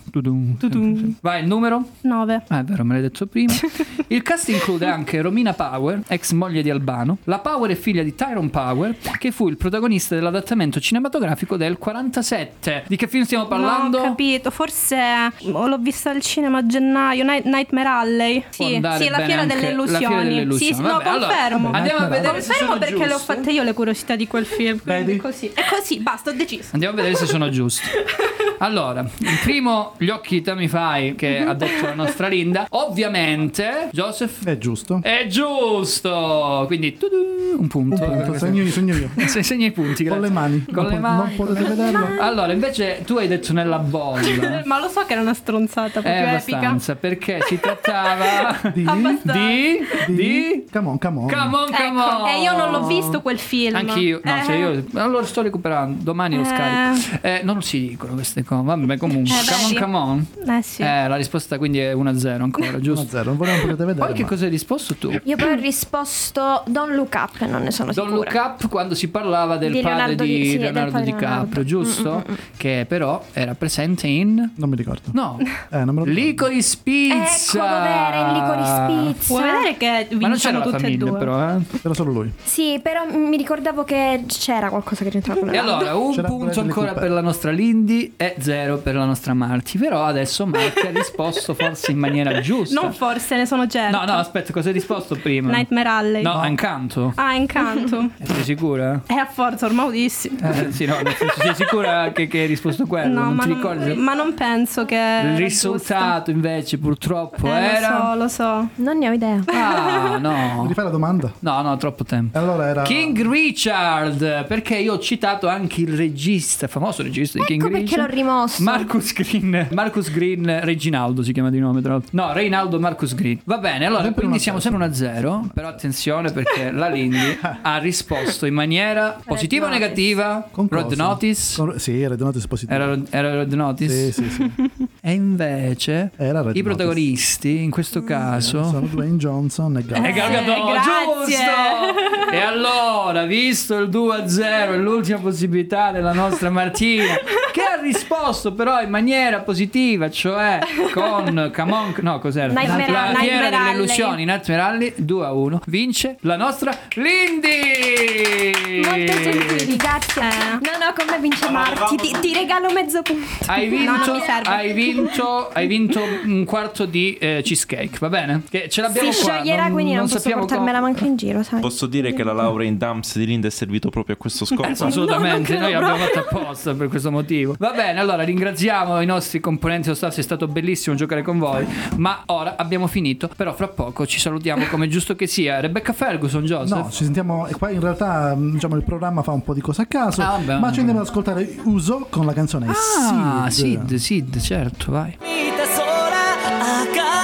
Vai, il numero? 9. Ah, è vero, me l'hai detto prima. *laughs* *laughs* Il cast include anche Romina Power, ex moglie di Albano. La Power è figlia di Tyrone Power, che fu il protagonista dell'adattamento cinematografico del 47. Di che film stiamo parlando? No, ho capito. Forse l'ho vista al cinema a gennaio. Night- Nightmare Alley. Sì, sì, la fiera delle la illusioni. Fiera delle illusioni. Sì, sì, Vabbè, no, allora, confermo. andiamo a vedere Confermo perché le ho fatte io le curiosità di quel film. Quindi così. È così, basta, ho deciso. Andiamo a vedere se sono giusti. *laughs* Allora, il primo, gli occhi te mi fai, che ha detto la nostra Linda. Ovviamente, Joseph. È giusto. È giusto! Quindi tudu, un punto. Un punto, segno io, segno io. *laughs* Se- Segna i punti, Con grazie. le mani. Con Non le po- mani. non potete vederlo. Allora, invece tu hai detto nella bolla. *laughs* Ma lo so che era una stronzata È proprio epica. abbastanza perché si trattava *laughs* Di, Abbastanza. di di Come on, come on. Come on, come Ecco, on. E io non l'ho visto quel film. Anch'io, no, Eh. se io allora sto recuperando, domani lo Eh. scarico. Eh, non si dicono queste cose, vabbè, comunque. Eh, come on, come on. Eh sì. Eh, la risposta quindi è 1-0 ancora, giusto? 1-0, voi non potete vedere. Poi che ma- cosa hai risposto tu? Io poi ho risposto Don't Look Up, non ne sono Don sicura. Look Up quando si parlava del Di padre di Di- sì, Leonardo padre di DiCaprio, Leonardo. giusto? Mm, mm, mm. Che però era presente in Non mi ricordo. No, Eh, non me lo ricordo. Licorice Pizza. Ecco dov'era in Licorice Pizza. Vuoi vedere che Ma non c'era vinciamo la tutte e famiglia due? però, eh? Era solo lui. Sì, però mi ricordavo che c'era qualcosa che c'entrava con E allora, un C'era punto ancora per la nostra Lindy e zero per la nostra Marti. Però adesso Marti ha risposto forse in maniera *laughs* giusta. Non forse, ne sono certa. No, no, aspetta, cosa hai risposto prima? Nightmare Alley. No, a incanto. Ah, incanto. *laughs* Sei sicura? È a forza, ormai udissi. Eh, sì, no, senso, sei sicura che, che hai risposto quello? No, non ma ti non, ma non penso che. Il risultato invece purtroppo. Eh, era... Lo so, lo so. Non ne ho idea. Ah, Mi no. rifai la domanda? No, no, troppo tempo. Allora era. King Richard, perché io ho citato anche il regista, famoso regista di King Ecco perché l'ho Richard. rimosso. Marcus Green, Marcus Green Reginaldo si chiama di nome tra l'altro. No, Reinaldo Marcus Green. Va bene, allora Sempre quindi 1-0. siamo sempre 1-0, però attenzione perché la Lindy ha risposto in maniera positiva o Notice. negativa? Con Red? Notice? Con- Sì, Red Notice positivo. Era, era Red Notice? Sì, sì, sì. *laughs* E invece Era Red i Notice. protagonisti in questo caso Sono Dwayne Johnson e Gal. E Gal Gadot, Eh, grazie. giusto! *laughs* E allora, visto il 2-0 e l'ultima possibilità della nostra Martina, che ha risposto però in maniera positiva, cioè con Come on, no, cos'era? Nightmare- fiera delle illusioni, Nightmare Alley, 2-1, vince la nostra Lindy! Molto gentili, grazie. No, no, con me vince Marti. Ti, ti regalo mezzo punto. Hai No, vinto, non serve. hai, vinto, hai vinto un quarto di eh, cheesecake, va bene? Che ce l'abbiamo Si qua. scioglierà, quindi non, posso sappiamo portarmela come- manco in giro, sai. Posso dire che la laurea in Dumps di Linda è servito proprio a questo scopo? Eh, assolutamente, No, non noi l'abbiamo fatto apposta per questo motivo. Va bene, allora ringraziamo i nostri componenti dello staff, è stato bellissimo giocare con voi, ma ora abbiamo finito, finito, però fra poco ci salutiamo come giusto che sia. Rebecca Ferguson, Joseph. No, ci sentiamo E qua in realtà mm, diciamo, il programma fa un po' di cose a caso, ah, vabbè, ma ci andiamo ad ascoltare Uso con la canzone Ah, Sid, Sid, Sid certo, vai. Vita sola a casa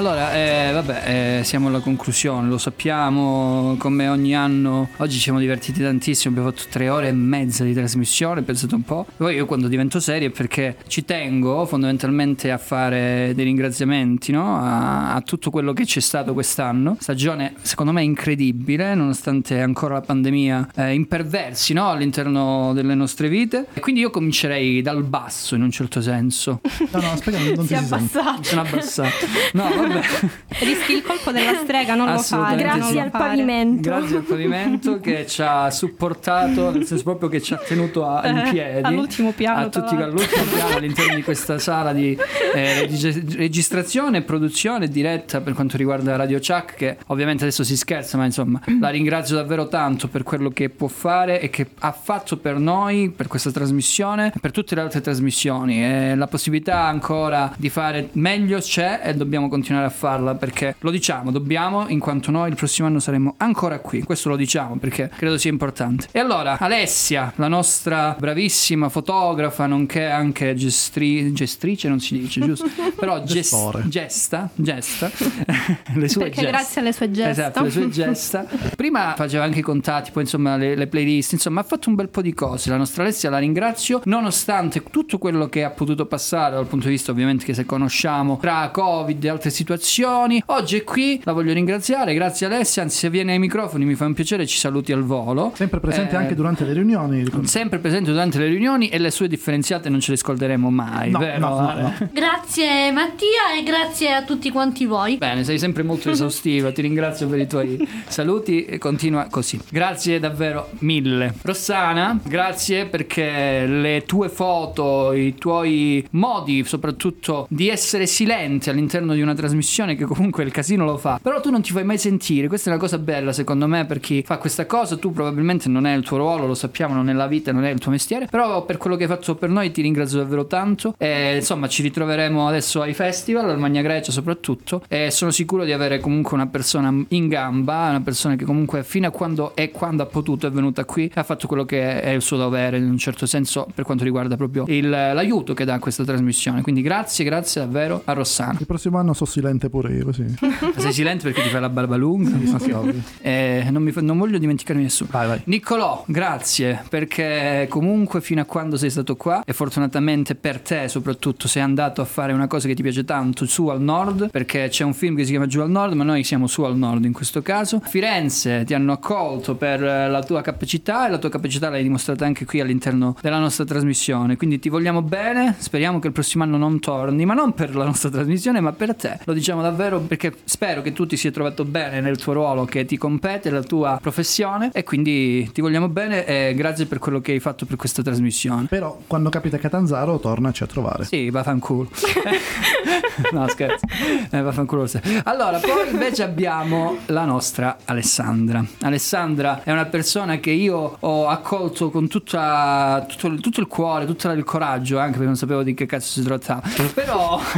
Allora, eh, vabbè, eh, siamo alla conclusione, lo sappiamo, come ogni anno, oggi ci siamo divertiti tantissimo, abbiamo fatto tre ore e mezza di trasmissione, pensate un po'. Poi io quando divento serio è perché ci tengo fondamentalmente a fare dei ringraziamenti, no? A, a tutto quello che c'è stato quest'anno. Stagione, secondo me, incredibile, nonostante ancora la pandemia, eh, imperversi, no? All'interno delle nostre vite. E quindi io comincerei dal basso, in un certo senso. No, no, aspetta, non *laughs* Si è ti sento. abbassato. Sono abbassato. No, vabbè. *laughs* Rischi il colpo della strega, non lo non Grazie lo al fare. pavimento. Grazie al pavimento che ci ha supportato, nel senso proprio che ci ha tenuto a- in Eh, piedi. all'ultimo piano, A tutti, all'ultimo piano all'interno di questa sala di eh, regi- registrazione e produzione diretta per quanto riguarda Radio Chuck, che ovviamente adesso si scherza, ma insomma la ringrazio davvero tanto per quello che può fare e che ha fatto per noi, per questa trasmissione e per tutte le altre trasmissioni. E la possibilità ancora di fare meglio c'è e dobbiamo continuare a farla perché lo diciamo, dobbiamo in quanto noi il prossimo anno saremo ancora qui. Questo lo diciamo perché credo sia importante. E allora, Alessia, la nostra bravissima fotografa, nonché anche gestri- gestrice, non si dice, giusto? *laughs* Però ges- Gestore. gesta, gesta, *laughs* le sue Perché gesta. grazie alle sue gesta. Esatto, le sue gesta. Prima faceva anche i contatti, poi insomma le, le playlist, insomma ha fatto un bel po' di cose. La nostra Alessia la ringrazio, nonostante tutto quello che ha potuto passare dal punto di vista ovviamente che se conosciamo tra Covid e altre situazioni. Oggi è qui, la voglio ringraziare, grazie Alessia, anzi se viene ai microfoni mi fa un piacere, ci saluti al volo. Sempre presente Eh, anche durante le riunioni. Sempre presente durante le riunioni e le sue differenziate non ce le scolderemo mai, No, vero? no, no, no. *laughs* Grazie Mattia e grazie a tutti quanti voi. Bene, sei sempre molto *laughs* esaustiva, ti ringrazio per i tuoi saluti e continua così. Grazie davvero mille. Rossana, grazie perché le tue foto, i tuoi modi soprattutto di essere silente all'interno di una trasmissione che comunque il casino lo fa, però tu non ti fai mai sentire, questa è una cosa bella secondo me per chi fa questa cosa, tu probabilmente non è il tuo ruolo, lo sappiamo, non è la vita, non è il tuo mestiere, però per quello che hai fatto per noi ti ringrazio davvero tanto. E insomma ci ritroveremo adesso ai festival, al Magna Grecia soprattutto e sono sicuro di avere comunque una persona in gamba, una persona che comunque fino a quando e quando ha potuto è venuta qui e ha fatto quello che è il suo dovere in un certo senso per quanto riguarda proprio il- l'aiuto che dà a questa trasmissione, quindi grazie, grazie davvero a Rossana. Il prossimo anno sto silente pure io, così. Sei silente perché ti fai la barba lunga? Ma sì, ovvio. Eh, non, mi non voglio dimenticarmi nessuno. Vai, vai. Niccolò, grazie perché comunque fino a quando sei stato qua e fortunatamente per te soprattutto sei andato a fare una cosa che ti piace tanto su al nord perché c'è un film che si chiama Giù al nord ma noi siamo su al nord in questo caso. Firenze ti hanno accolto per eh, la tua capacità e la tua capacità l'hai dimostrata anche qui all'interno della nostra trasmissione quindi ti vogliamo bene speriamo che il prossimo anno non torni ma non per la nostra trasmissione ma per te lo diciamo davvero perché spero che tu ti sia trovato bene nel tuo ruolo che ti compete la tua professione e quindi ti vogliamo bene e grazie per quello che hai fatto per questa trasmissione Però quando capita Catanzaro tornaci a trovare. sì, vaffanculo. *laughs* no, scherzo. Eh, vaffanculo lo. Allora, poi invece abbiamo la nostra Alessandra. Alessandra è una persona che io ho accolto con tutta, tutto, il- tutto il cuore, tutto il coraggio, anche perché non sapevo di che cazzo si trattava. Però *laughs*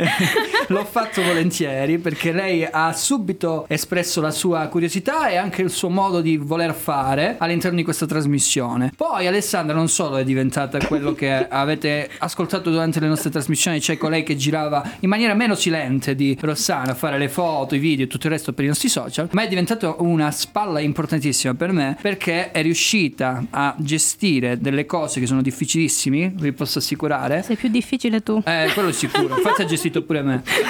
*laughs* l'ho l'ho fatto volentieri perché lei ha subito espresso la sua curiosità e anche il suo modo di voler fare all'interno di questa trasmissione. Poi Alessandra non solo è diventata quello che avete ascoltato durante le nostre trasmissioni, cioè colei che girava in maniera meno silente di Rossana a fare le foto, i video e tutto il resto per i nostri social, ma è diventata una spalla importantissima per me perché è riuscita a gestire delle cose che sono difficilissimi, vi posso assicurare. Sei più difficile tu. Eh, quello è sicuro. Infatti ha gestito pure me. *laughs*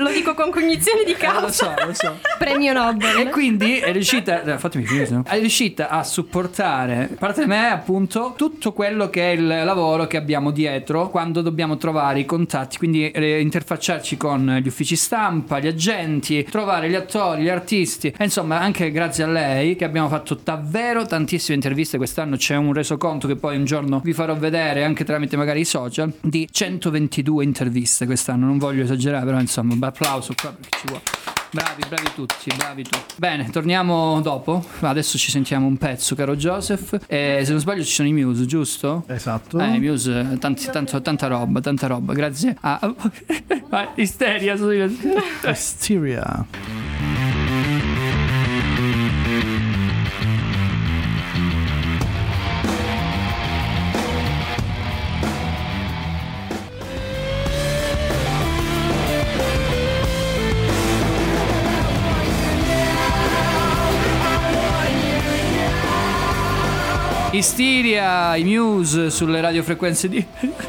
Lo dico con cognizione di Eh, lo causa. so, lo so. Premio Nobel. E quindi è riuscita, eh, fatemi finire, è riuscita a supportare, a parte me appunto, tutto quello che è il lavoro che abbiamo dietro quando dobbiamo trovare i contatti, quindi eh, interfacciarci con gli uffici stampa, gli agenti, trovare gli attori, gli artisti. E insomma, anche grazie a lei che abbiamo fatto davvero tantissime interviste. Quest'anno c'è un resoconto che poi un giorno vi farò vedere anche tramite magari i social di 122 interviste quest'anno. Non voglio esagerare, però insomma, applauso qua perché ci vuole. Bravi, bravi tutti, bravi tutti. Bene, torniamo dopo. Adesso ci sentiamo un pezzo, caro Joseph. E se non sbaglio ci sono i Muse, giusto? Esatto. Eh, i Muse, tanti, tanto- tanta roba, tanta roba. Grazie a... *laughs* Vai, isteria. Hysteria. Istiria, i Muse sulle radiofrequenze di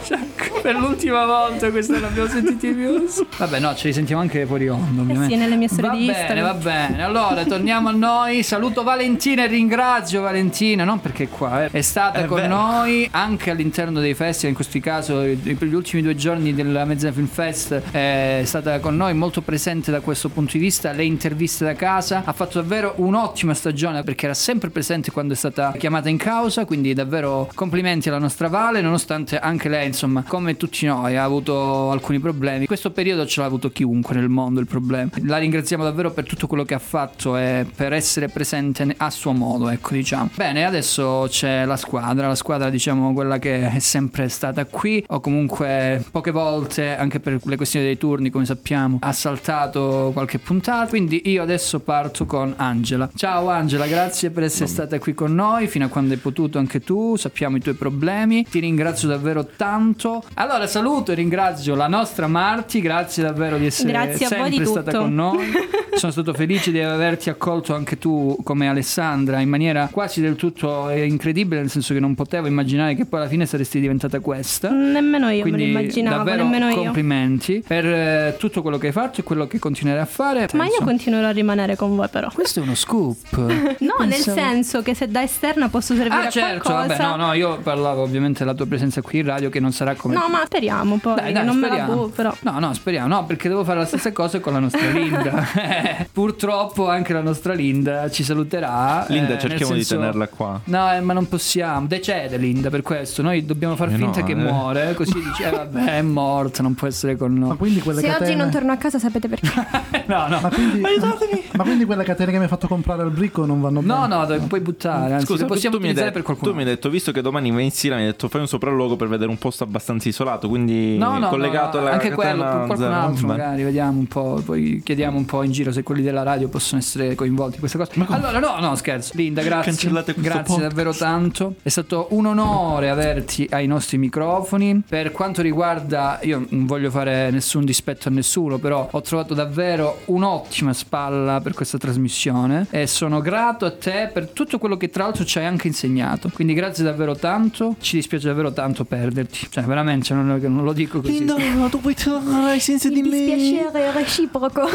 Jack. *laughs* Per l'ultima volta questa l'abbiamo sentito i Muse. Vabbè, no, ce li sentiamo anche fuori onda, ovviamente. sì, nelle mie storie va di bene, Instagram. va bene. Allora, torniamo a noi. Saluto Valentina e ringrazio Valentina, non perché è qua, eh. è stata È con vero. noi anche all'interno dei festival, in questo caso gli ultimi due giorni della Mezza Film Fest è stata con noi molto presente da questo punto di vista, le interviste da casa, ha fatto davvero un'ottima stagione perché era sempre presente quando è stata chiamata in causa, quindi davvero complimenti alla nostra Vale, nonostante anche lei, insomma, come tutti noi, ha avuto alcuni problemi. In questo periodo ce l'ha avuto chiunque nel mondo il problema. La ringraziamo davvero per tutto quello che ha fatto e per essere presente a suo modo, ecco, diciamo. Bene, adesso c'è la squadra, la squadra, diciamo, quella che è sempre stata qui o comunque poche volte, anche per le questioni dei turni, come sappiamo, ha saltato qualche puntata. Quindi io adesso parto con Angela. Ciao Angela, grazie per essere stata qui con noi fino a quando hai potuto anche tu, sappiamo i tuoi problemi. Ti ringrazio davvero tanto. Allora saluto e ringrazio la nostra Marti, grazie davvero di essere Grazie sempre stata tutto. con noi. *laughs* Sono stato felice di averti accolto anche tu come Alessandra in maniera quasi del tutto eh, incredibile, nel senso che non potevo immaginare che poi alla fine saresti diventata questa. Nemmeno io Quindi me lo immaginavo, davvero nemmeno io. complimenti per eh, tutto quello che hai fatto e quello che continuerai a fare. Ma io Penso- continuerò a rimanere con voi però. Questo è uno scoop. *laughs* No, nel Pensavo- senso che se da esterna posso servire Ah, a certo, qualcosa. vabbè, no, no, io parlavo ovviamente della tua presenza qui in radio che non sarà come No, ma speriamo poi. Dai, dai, non me speriamo. la bu- però. No, no, speriamo, no, perché devo fare la stessa *laughs* cosa con la nostra Linda. Eh, Purtroppo anche la nostra Linda ci saluterà. eh, Linda, nel cerchiamo di senso- tenerla qua. No, eh, ma non possiamo. Decede Linda per questo. Noi dobbiamo far Eh no, finta che eh. muore. Così dice, eh, vabbè, è morta, non può essere con noi. Ma quindi quelle Se oggi catene... non torno a casa sapete perché. *laughs* no, no. Ma quindi, ma quindi quelle catene che mi hai fatto comprare al bricco non vanno No, bene? no, le puoi buttare. Anzi, Scusa, possiamo tu mi, hai utilizzare detto, per qualcuno. tu mi hai detto, visto che domani vai in Sila, mi hai detto fai un sopralluogo per vedere un posto abbastanza isolato, quindi No, no, collegato no, alla anche quello, qualcun altro Vabbè. magari, vediamo un po', poi chiediamo un po' in giro se quelli della radio possono essere coinvolti in questa cosa. Allora, no, no, scherzo. Linda, grazie. Cancellate questo Grazie podcast. davvero tanto. È stato un onore averti ai nostri microfoni. Per quanto riguarda, io non voglio fare nessun dispetto a nessuno, però ho trovato davvero un'ottima spalla per questa trasmissione e sono grato a te per tutto quello che tra l'altro ci hai anche insegnato. Quindi grazie davvero tanto. Ci dispiace davvero tanto perderti. Cioè, veramente, cioè, non, non lo dico così. Linda, tu puoi tornare senza di me. Dispiacere reciproco.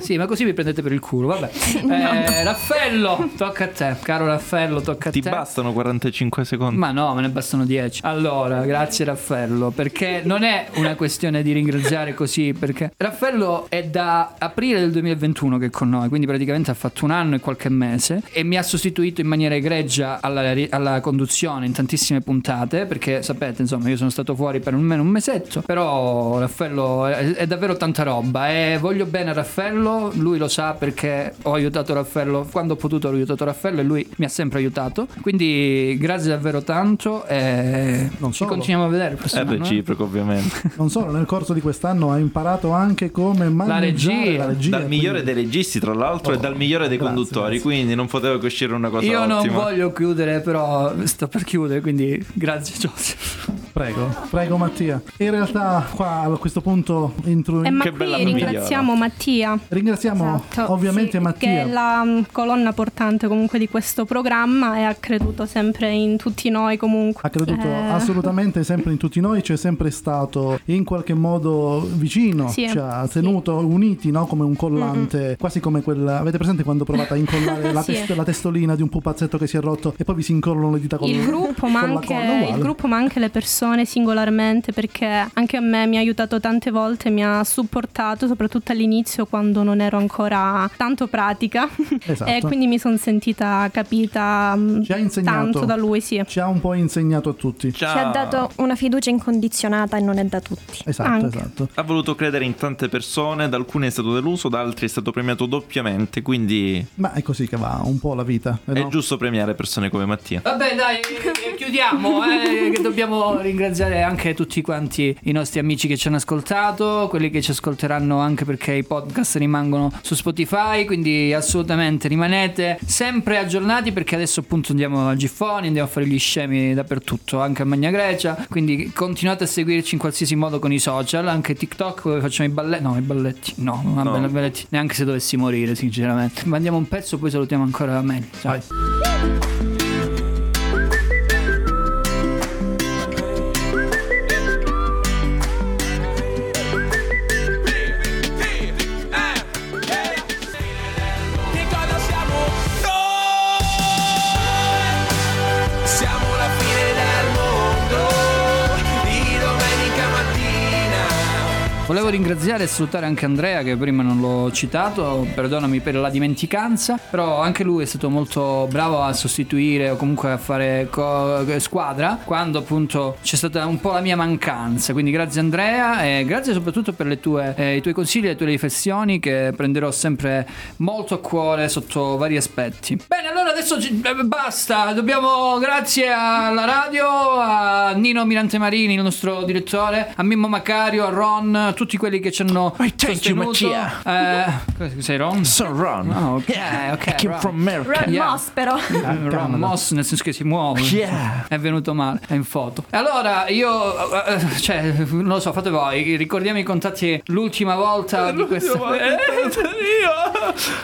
Sì, ma così mi prendete per il culo, vabbè. Eh, Raffaello, tocca a te. Caro Raffaello, tocca a Ti te. bastano 45 secondi. Ma no, me ne bastano 10. Allora, grazie Raffaello, perché non è una questione di ringraziare così, perché Raffaello è da aprile del 2021 che è con noi, quindi praticamente ha fatto un anno e qualche mese e mi ha sostituito in maniera egregia alla, alla conduzione in tantissime puntate, perché sapete, insomma, io sono stato fuori per per almeno un mesetto. Però Raffaello è, è davvero tanta roba e voglio bene a Raffaello, lui lo sa perché ho aiutato Raffaello quando ho potuto ho aiutato Raffaello e lui mi ha sempre aiutato. Quindi grazie davvero tanto e ci solo. continuiamo a vedere. il È eh. reciproco, ovviamente. *laughs* Non solo, nel corso di quest'anno ha imparato anche come maneggiare regia. la regia. Dal migliore dei registi, tra l'altro, e dal migliore dei grazie, conduttori. Quindi non poteva che uscire una cosa Io non ottima. voglio chiudere, però sto per chiudere, quindi grazie Joseph. Prego, prego Mattia. In realtà qua a questo punto entro E in... ma qui ringraziamo Mattia. Ringraziamo Esatto, ovviamente sì, Mattia. Che è la mm, colonna portante comunque di questo programma e ha creduto sempre in tutti noi comunque. Ha creduto Eh, assolutamente sempre in tutti noi, ci è sempre stato in qualche modo vicino, Sì, ci ha tenuto uniti no? come un collante, Mm-mm. quasi come quella... Avete presente quando provate a incollare la, *laughs* Sì. test- la testolina di un pupazzetto che si è rotto e poi vi si incollano le dita con Il gruppo, ma *laughs* con la anche, il gruppo, ma anche le persone singolarmente, perché anche a me mi ha aiutato tante volte, mi ha supportato, soprattutto all'inizio quando non ero ancora tanto pratica. *laughs* Esatto. e quindi mi sono sentita capita mm, Ci ha insegnato. tanto da lui, sì. Ci ha un po' insegnato a tutti. Ci ha dato una fiducia incondizionata e non è da tutti. Esatto, Anche. esatto. Ha voluto credere in tante persone, da alcune è stato deluso, da altri è stato premiato doppiamente, quindi Ma è così che va un po' la vita. eh, è no? giusto premiare persone come Mattia. Vabbè, dai, eh, chiudiamo. eh, che dobbiamo ringraziare anche tutti quanti i nostri amici che ci hanno ascoltato, quelli che ci ascolteranno anche perché i podcast rimangono su Spotify. Quindi assolutamente rimanete sempre aggiornati perché adesso appunto andiamo a Giffoni, andiamo a fare gli scemi dappertutto, anche a Magna Grecia. Quindi continuate a seguirci in qualsiasi modo con i social, anche TikTok dove facciamo i balletti. No, i balletti. No, non No. i balletti. Neanche se dovessi morire, sinceramente. Mandiamo un pezzo, poi salutiamo ancora Mel. Ciao. Ricorda Volevo ringraziare e salutare anche Andrea che prima non l'ho citato, perdonami per la dimenticanza, però anche lui è stato molto bravo a sostituire o comunque a fare co- squadra quando appunto c'è stata un po' la mia mancanza, quindi grazie Andrea e grazie soprattutto per tue, eh, i tuoi consigli e le tue riflessioni che prenderò sempre molto a cuore sotto vari aspetti. Bene, allora adesso ci- eh, basta, dobbiamo grazie alla radio, a Nino Mirante Marini, il nostro direttore, a Mimmo Macario, a Ron, a tutti quelli che ci hanno thank you, sostenuto. Eh, cosa- sei Ron? Sono Ron. Ah, ok, Yeah, ok. I came Ron. from America. Ron Yeah. Moss però. Eh, Ron Moss nel senso che si muove Yeah. è venuto male è in foto E allora io eh, cioè non lo so fate voi ricordiamo i contatti l'ultima volta di questa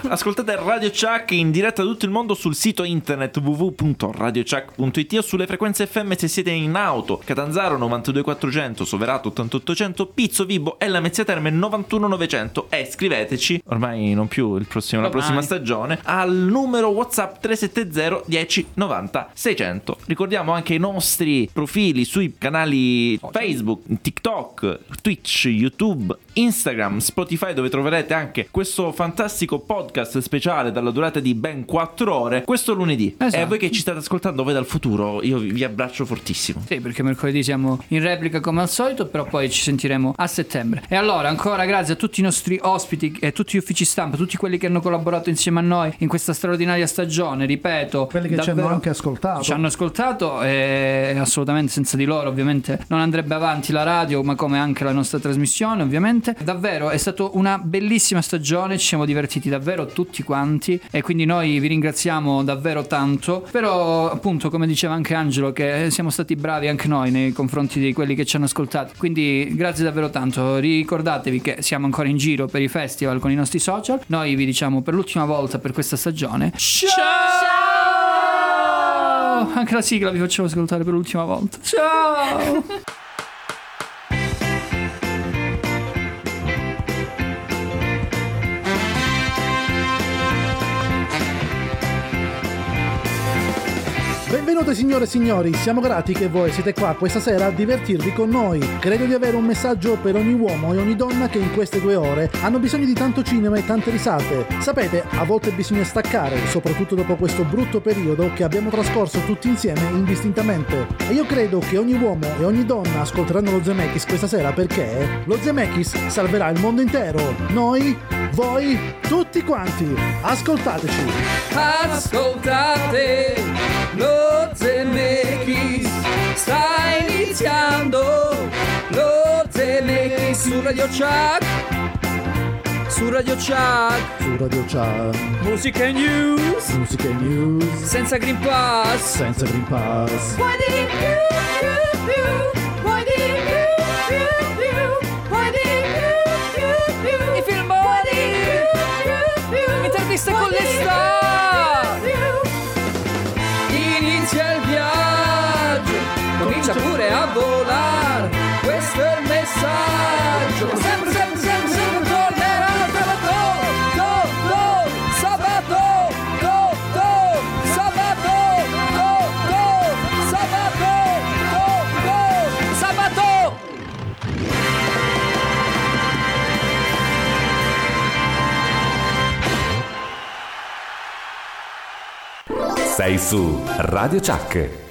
Ascoltate Radio Chuck in diretta da tutto il mondo sul sito internet www.radiochuck.it o sulle frequenze FM se siete in auto. Catanzaro 92400, Soverato 8800, Pizzo Vibo e la Mezzia Terme 91900 e scriveteci, ormai non più il prossimo, la prossima stagione, al numero WhatsApp 370 10 90 600. Ricordiamo anche i nostri profili sui canali Facebook, TikTok, Twitch, YouTube, Instagram, Spotify dove troverete anche questo fantastico podcast speciale dalla durata di ben 4 ore questo lunedì. Esatto. E voi che ci state ascoltando voi dal futuro, io vi abbraccio fortissimo. Sì, perché mercoledì siamo in replica come al solito, però poi ci sentiremo a settembre. E allora, ancora grazie a tutti i nostri ospiti e tutti gli uffici stampa, tutti quelli che hanno collaborato insieme a noi in questa straordinaria stagione, ripeto. Quelli che ci hanno anche ascoltato. Ci hanno ascoltato e assolutamente senza di loro ovviamente non andrebbe avanti la radio, ma come anche la nostra trasmissione ovviamente. Davvero è stata una bellissima stagione, ci siamo divertiti davvero tutti quanti e quindi noi vi ringraziamo davvero tanto. Però appunto come diceva anche Angelo che siamo stati bravi anche noi nei confronti di quelli che ci hanno ascoltato. Quindi grazie davvero tanto. Ricordatevi che siamo ancora in giro per i festival con i nostri social. Noi vi diciamo per l'ultima volta per questa stagione. Ciao! Anche la sigla vi facciamo ascoltare per l'ultima volta. Ciao! *laughs* Benvenute signore e signori, siamo grati che voi siete qua questa sera a divertirvi con noi. Credo di avere un messaggio per ogni uomo e ogni donna che in queste due ore hanno bisogno di tanto cinema e tante risate. Sapete, a volte bisogna staccare, soprattutto dopo questo brutto periodo che abbiamo trascorso tutti insieme indistintamente. E io credo che ogni uomo e ogni donna ascolteranno lo Zemeckis questa sera perché lo Zemeckis salverà il mondo intero. Noi, voi, tutti quanti. Ascoltateci. Ascoltate lo Zemeckis sta iniziando lo Zemeckis su Radio Chuck su Radio Chuck Su Radio Chat, musica e news. Musica e news, senza Green Pass. Senza Green Pass. Why did you, you, you? Why did you, you, Sei su Radio Chuck.